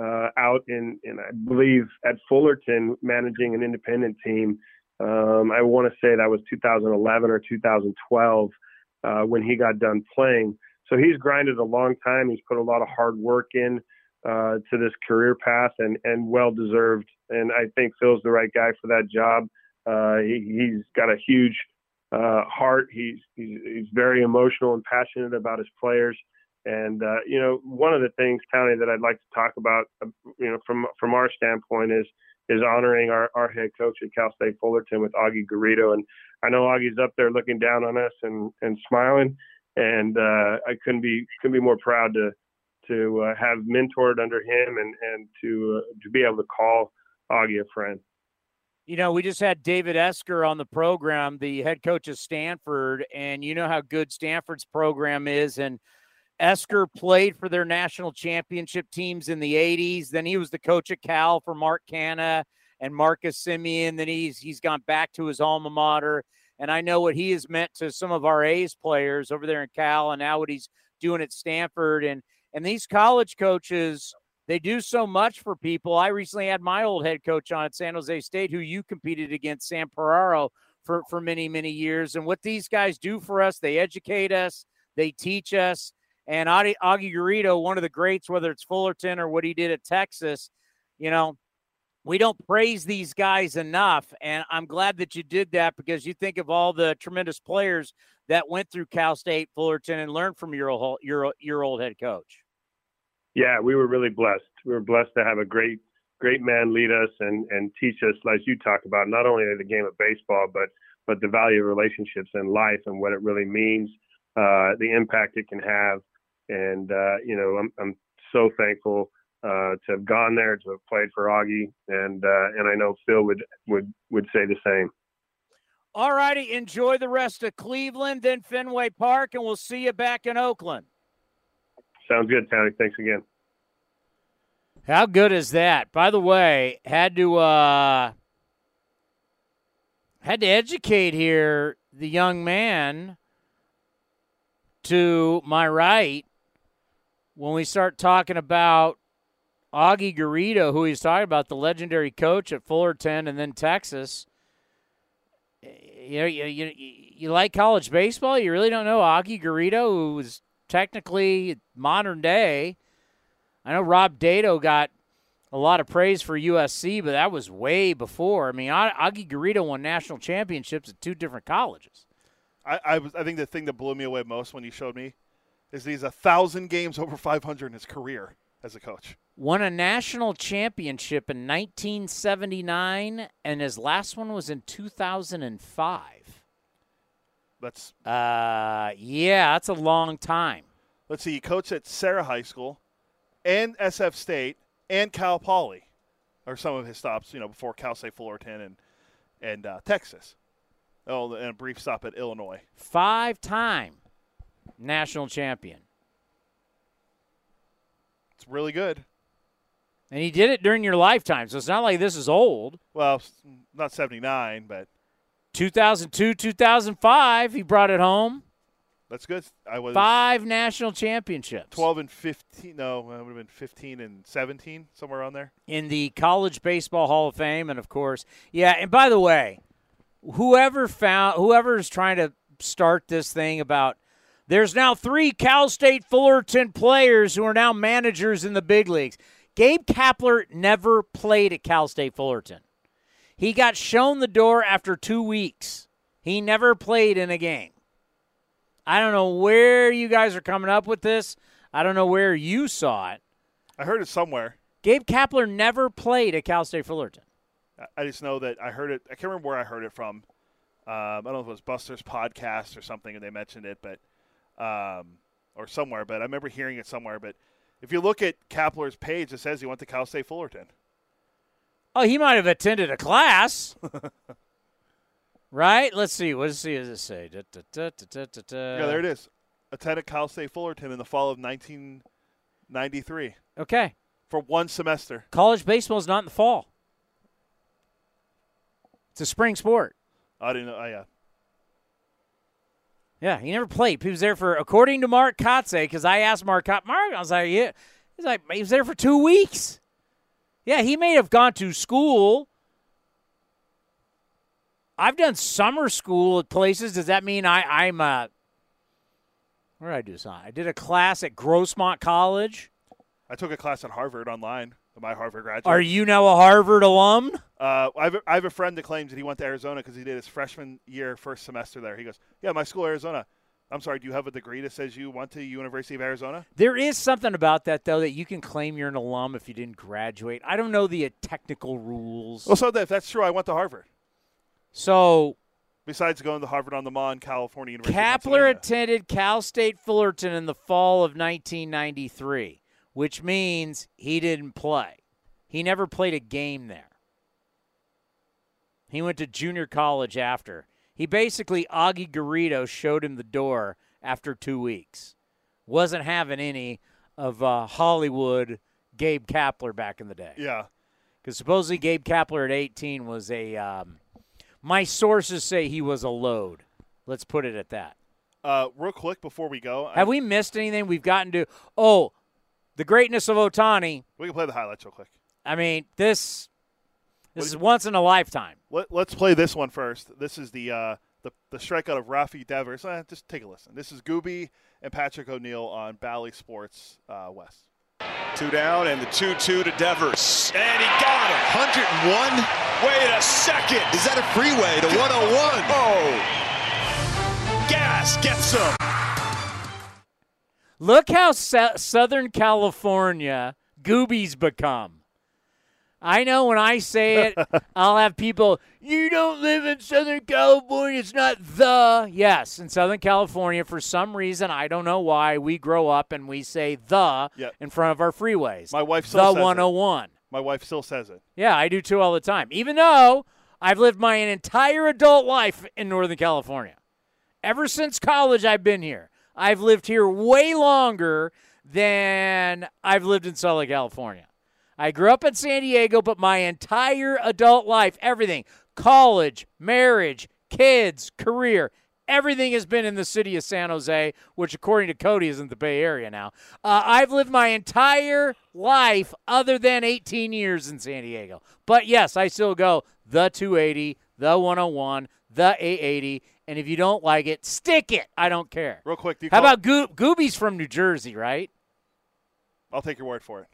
uh, out in, in, I believe, at Fullerton, managing an independent team. Um, I want to say that was 2011 or 2012 uh, when he got done playing. So he's grinded a long time. He's put a lot of hard work in uh, to this career path, and and well deserved. And I think Phil's the right guy for that job. Uh, he, has got a huge uh, heart. He's, he's, he's very emotional and passionate about his players. And uh, you know, one of the things, Tony, that I'd like to talk about, uh, you know, from from our standpoint is is honoring our, our head coach at Cal State Fullerton with Augie Garrido. And I know Augie's up there looking down on us and and smiling. And uh, I couldn't be couldn't be more proud to to uh, have mentored under him and and to uh, to be able to call Augie a friend. You know, we just had David Esquer on the program, the head coach of Stanford, and you know how good Stanford's program is. And Esquer played for their national championship teams in the 80s. Then he was the coach at Cal for Mark Canha and Marcus Semien. Then he's he's gone back to his alma mater. And I know what he has meant to some of our A's players over there in Cal and now what he's doing at Stanford. And and these college coaches they do so much for people. I recently had my old head coach on at San Jose State, who you competed against, Sam Piraro, for, for many, many years. And what these guys do for us, they educate us, they teach us. And Augie, Augie Garrido, one of the greats, whether it's Fullerton or what he did at Texas, you know, we don't praise these guys enough. And I'm glad that you did that because you think of all the tremendous players that went through Cal State, Fullerton, and learned from your, your, your old head coach yeah, we were really blessed. We were blessed to have a great, great man lead us and and teach us, as you talk about, not only the game of baseball, but but the value of relationships in life and what it really means, uh, the impact it can have. And uh, you know, I'm I'm so thankful uh, to have gone there, to have played for Augie, and uh, and I know Phil would would would say the same. All righty, enjoy the rest of Cleveland, then Fenway Park, and we'll see you back in Oakland. Sounds good, Tony. Thanks again. How good is that? By the way, had to uh had to educate here the young man to my right when we start talking about Augie Garrido, who he's talking about, the legendary coach at Fullerton and then Texas. You know, you, you, you like college baseball? You really don't know Augie Garrido, who was technically modern day. I know Rod Dedeaux got a lot of praise for USC, but that was way before. I mean, Augie Garrido won national championships at two different colleges. I, I, was, I think the thing that blew me away most when he showed me is he's a thousand games over 500 in his career as a coach. Won a national championship in 1979, and his last one was in 2005. That's uh, yeah, that's a long time. Let's see. He coached at Sierra High School, and SF State, and Cal Poly, are some of his stops. You know, before Cal State Fullerton and and uh, Texas. Oh, and a brief stop at Illinois. Five-time national champion. It's really good. And he did it during your lifetime, so it's not like this is old. Well, not 79, but 2002, 2005, he brought it home. That's good. I was five national championships. 12 and 15. No, it would have been 15 and 17, somewhere around there. In the College Baseball Hall of Fame, and of course, yeah. And by the way, whoever found, whoever is trying to start this thing about, there's now three Cal State Fullerton players who are now managers in the big leagues. Gabe Kapler never played at Cal State Fullerton. He got shown the door after two weeks. He never played in a game. I don't know where you guys are coming up with this. I don't know where you saw it. I heard it somewhere. Gabe Kapler never played at Cal State Fullerton. I just know that I heard it. I can't remember where I heard it from. Um, I don't know if it was Buster's podcast or something, and they mentioned it, but um, or somewhere, but I remember hearing it somewhere. But if you look at Kapler's page, it says he went to Cal State Fullerton. Oh, he might have attended a class. right? Let's see. What does, see, does it say? Da, da, da, yeah, there it is. Attended Cal State Fullerton in the fall of 1993 Okay. for one semester. College baseball is not in the fall. It's a spring sport. I didn't know. Oh, yeah. Yeah, he never played. He was there for, according to Mark Kotsay, because I asked Mark, Mark, I was like, yeah. He's like, he was there for two weeks. Yeah, he may have gone to school. I've done summer school at places. Does that mean I, I'm a. where did I do something? I did a class at Grossmont College. I took a class at Harvard online. My Harvard graduate. Are you now a Harvard alum? Uh, I, have a, I have a friend that claims that he went to Arizona because he did his freshman year, first semester there. He goes, "Yeah, my school, Arizona." I'm sorry. Do you have a degree that says you went to University of Arizona? There is something about that though that you can claim you're an alum if you didn't graduate. I don't know the uh, technical rules. Well, so if that's true, I went to Harvard. So Besides going to Harvard on the Mon, California University. Kapler attended Cal State Fullerton in the fall of 1993, which means he didn't play. He never played a game there. He went to junior college after. He basically, Augie Garrido showed him the door after two weeks. Wasn't having any of uh, Hollywood Gabe Kapler back in the day. Yeah. Because supposedly Gabe Kapler at 18 was a. Um, my sources say he was a load. Let's put it at that. Uh, real quick before we go, I- Have we missed anything? We've gotten to. Oh, the greatness of Ohtani. we can play the highlights real quick. I mean, this. This is once in a lifetime. Let, let's play this one first. This is the uh, the, the strikeout of Rafi Devers. Eh, just take a listen. This is Gooby and Patrick O'Neill on Bally Sports uh, West. Two down and the 2 2 to Devers. And he got him. 101? Wait a second. Is that a freeway to 101? Oh. Gas gets him. Look how Sa- Southern California Goobies become. I know when I say it, I'll have people, you don't live in Southern California. It's not the. Yes, in Southern California, for some reason, I don't know why, we grow up and we say the Yep. in front of our freeways. My wife still the says it. 101. My wife still says it. Yeah, I do too all the time. Even though I've lived my entire adult life in Northern California. Ever since college, I've been here. I've lived here way longer than I've lived in Southern California. I grew up in San Diego, but my entire adult life, everything college, marriage, kids, career, everything has been in the city of San Jose, which, according to Cody, isn't the Bay Area now. Uh, I've lived my entire life, other than 18 years in San Diego. But yes, I still go the 280, the 101, the 880. And if you don't like it, stick it. I don't care. Real quick, do you How about Goo- Gooby's from New Jersey, right? I'll take your word for it.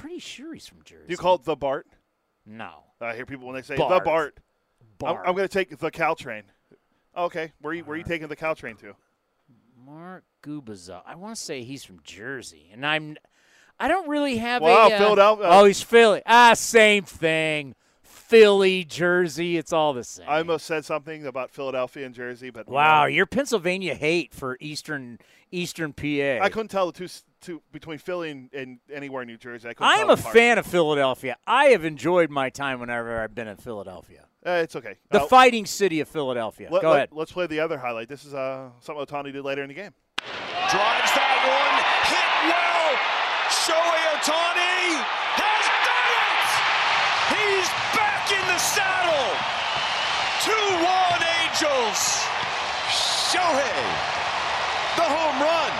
I'm pretty sure he's from Jersey. Do you call it the Bart? No. I hear people when they say Bart. the Bart. I'm, Bart. I'm going to take the Caltrain. Okay, where are you, where are you taking the Caltrain to? Mark Gubicza. I want to say he's from Jersey, and I'm. I don't really have Wow, a. uh, Philadelphia- Oh, he's Philly. Ah, same thing. Philly, Jersey. It's all the same. I almost said something about Philadelphia and Jersey, but Wow, no. your Pennsylvania hate for Eastern Eastern PA. I couldn't tell the two, s- two between Philly and, and anywhere in New Jersey. I I'm a apart. fan of Philadelphia. I have enjoyed my time whenever I've been in Philadelphia. Uh, it's okay. The Uh, fighting city of Philadelphia. let, Go let, ahead. Let's play the other highlight. This is uh, something Ohtani did later in the game. Drives that one. Hit well. Shohei Ohtani has done it. He's back in the saddle. 2-1 Angels. Shohei, the home run.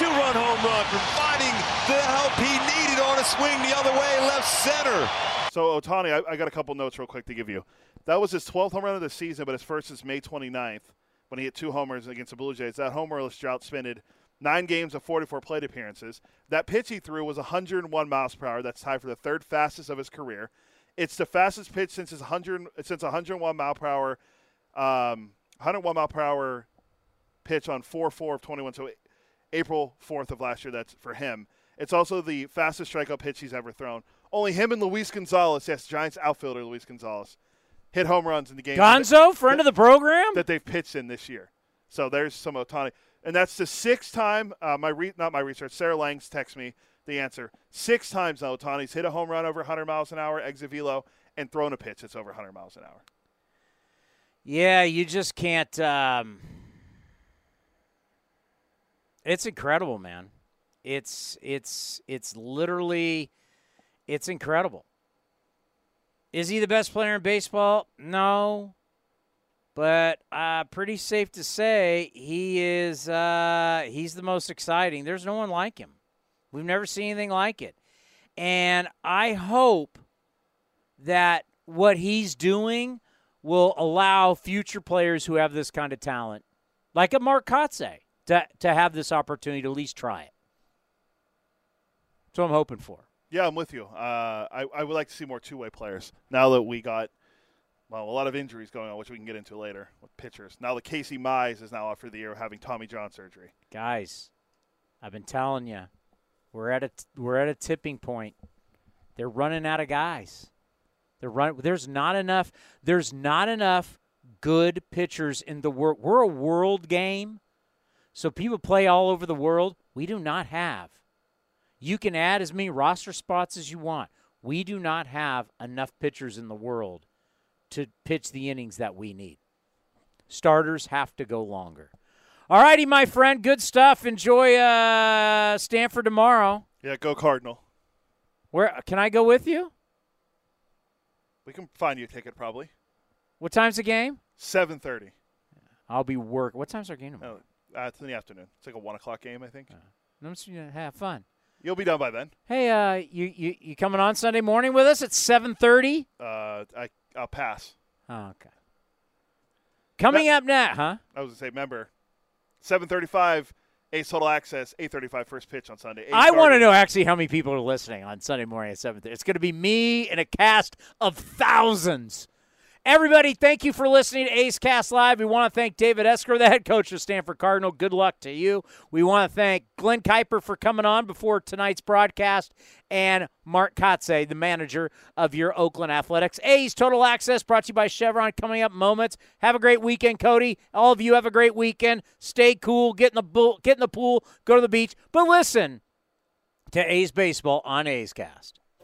Two-run home run, providing the help he needed on a swing the other way, left center. So Ohtani, I, I got a couple notes real quick to give you. That was his 12th home run of the season, but his first since May 29th when he hit two homers against the Blue Jays. That homerless drought spanned nine games of 44 plate appearances. That pitch he threw was 101 miles per hour. That's tied for the third fastest of his career. It's the fastest pitch since his 100 since 101 mile per hour, um, 101 mile per hour pitch on 4-4 of 21. So April 4th of last year. That's for him. It's also the fastest strikeout pitch he's ever thrown. Only him and Luis Gonzalez, yes, Giants outfielder Luis Gonzalez, hit home runs in the game. Gonzo, friend of the program? That they've pitched in this year. So there's some Ohtani, and that's the sixth time. Uh, my re- not my research. Sarah Langs text me the answer. Six times now Ohtani's hit a home run over 100 miles an hour, exit velo, and thrown a pitch that's over 100 miles an hour. Yeah, you just can't. Um, it's incredible, man. It's it's it's literally it's incredible. Is he the best player in baseball? No. But uh, pretty safe to say he is uh, he's the most exciting. There's no one like him. We've never seen anything like it. And I hope that what he's doing will allow future players who have this kind of talent, like a Mark Kotsay, to, to have this opportunity to at least try it. That's what I'm hoping for. Yeah, I'm with you. Uh, I, I would like to see more two way players now that we got well a lot of injuries going on, which we can get into later with pitchers. Now that Casey Mize is now out for the year having Tommy John surgery. Guys, I've been telling you, we're at a we're at a tipping point. They're running out of guys. They're run. There's not enough. There's not enough good pitchers in the world. We're a world game, so people play all over the world. We do not have you can add as many roster spots as you want. We do not have enough pitchers in the world to pitch the innings that we need. Starters have to go longer. All righty, my friend. Good stuff. Enjoy uh, Stanford tomorrow. Yeah, go Cardinal. Where can I go with you? We can find you a ticket probably. What time's the game? Seven thirty. I'll be work. What time's our game tomorrow? Oh, uh, it's in the afternoon. It's like a one o'clock game, I think. Uh, I'm just gonna have fun. You'll be done by then. Hey, uh, you, you you coming on Sunday morning with us at seven thirty? Uh, I I'll pass. Oh, okay. Coming up next, huh? I was gonna say, remember, seven thirty-five, A's Total Access, 8.35 first pitch on Sunday. Ace I want to know actually how many people are listening on Sunday morning at seven thirty. It's going to be me and a cast of thousands. Everybody, thank you for listening to A's Cast Live. We want to thank David Esquer, the head coach of Stanford Cardinal. Good luck to you. We want to thank Glen Kuiper for coming on before tonight's broadcast, and Mark Kotsay, the manager of your Oakland Athletics. A's Total Access brought to you by Chevron. Coming up moments. Have a great weekend, Cody. All of you have a great weekend. Stay cool. Get in the bull, get in the pool. Go to the beach. But listen to A's baseball on A's Cast.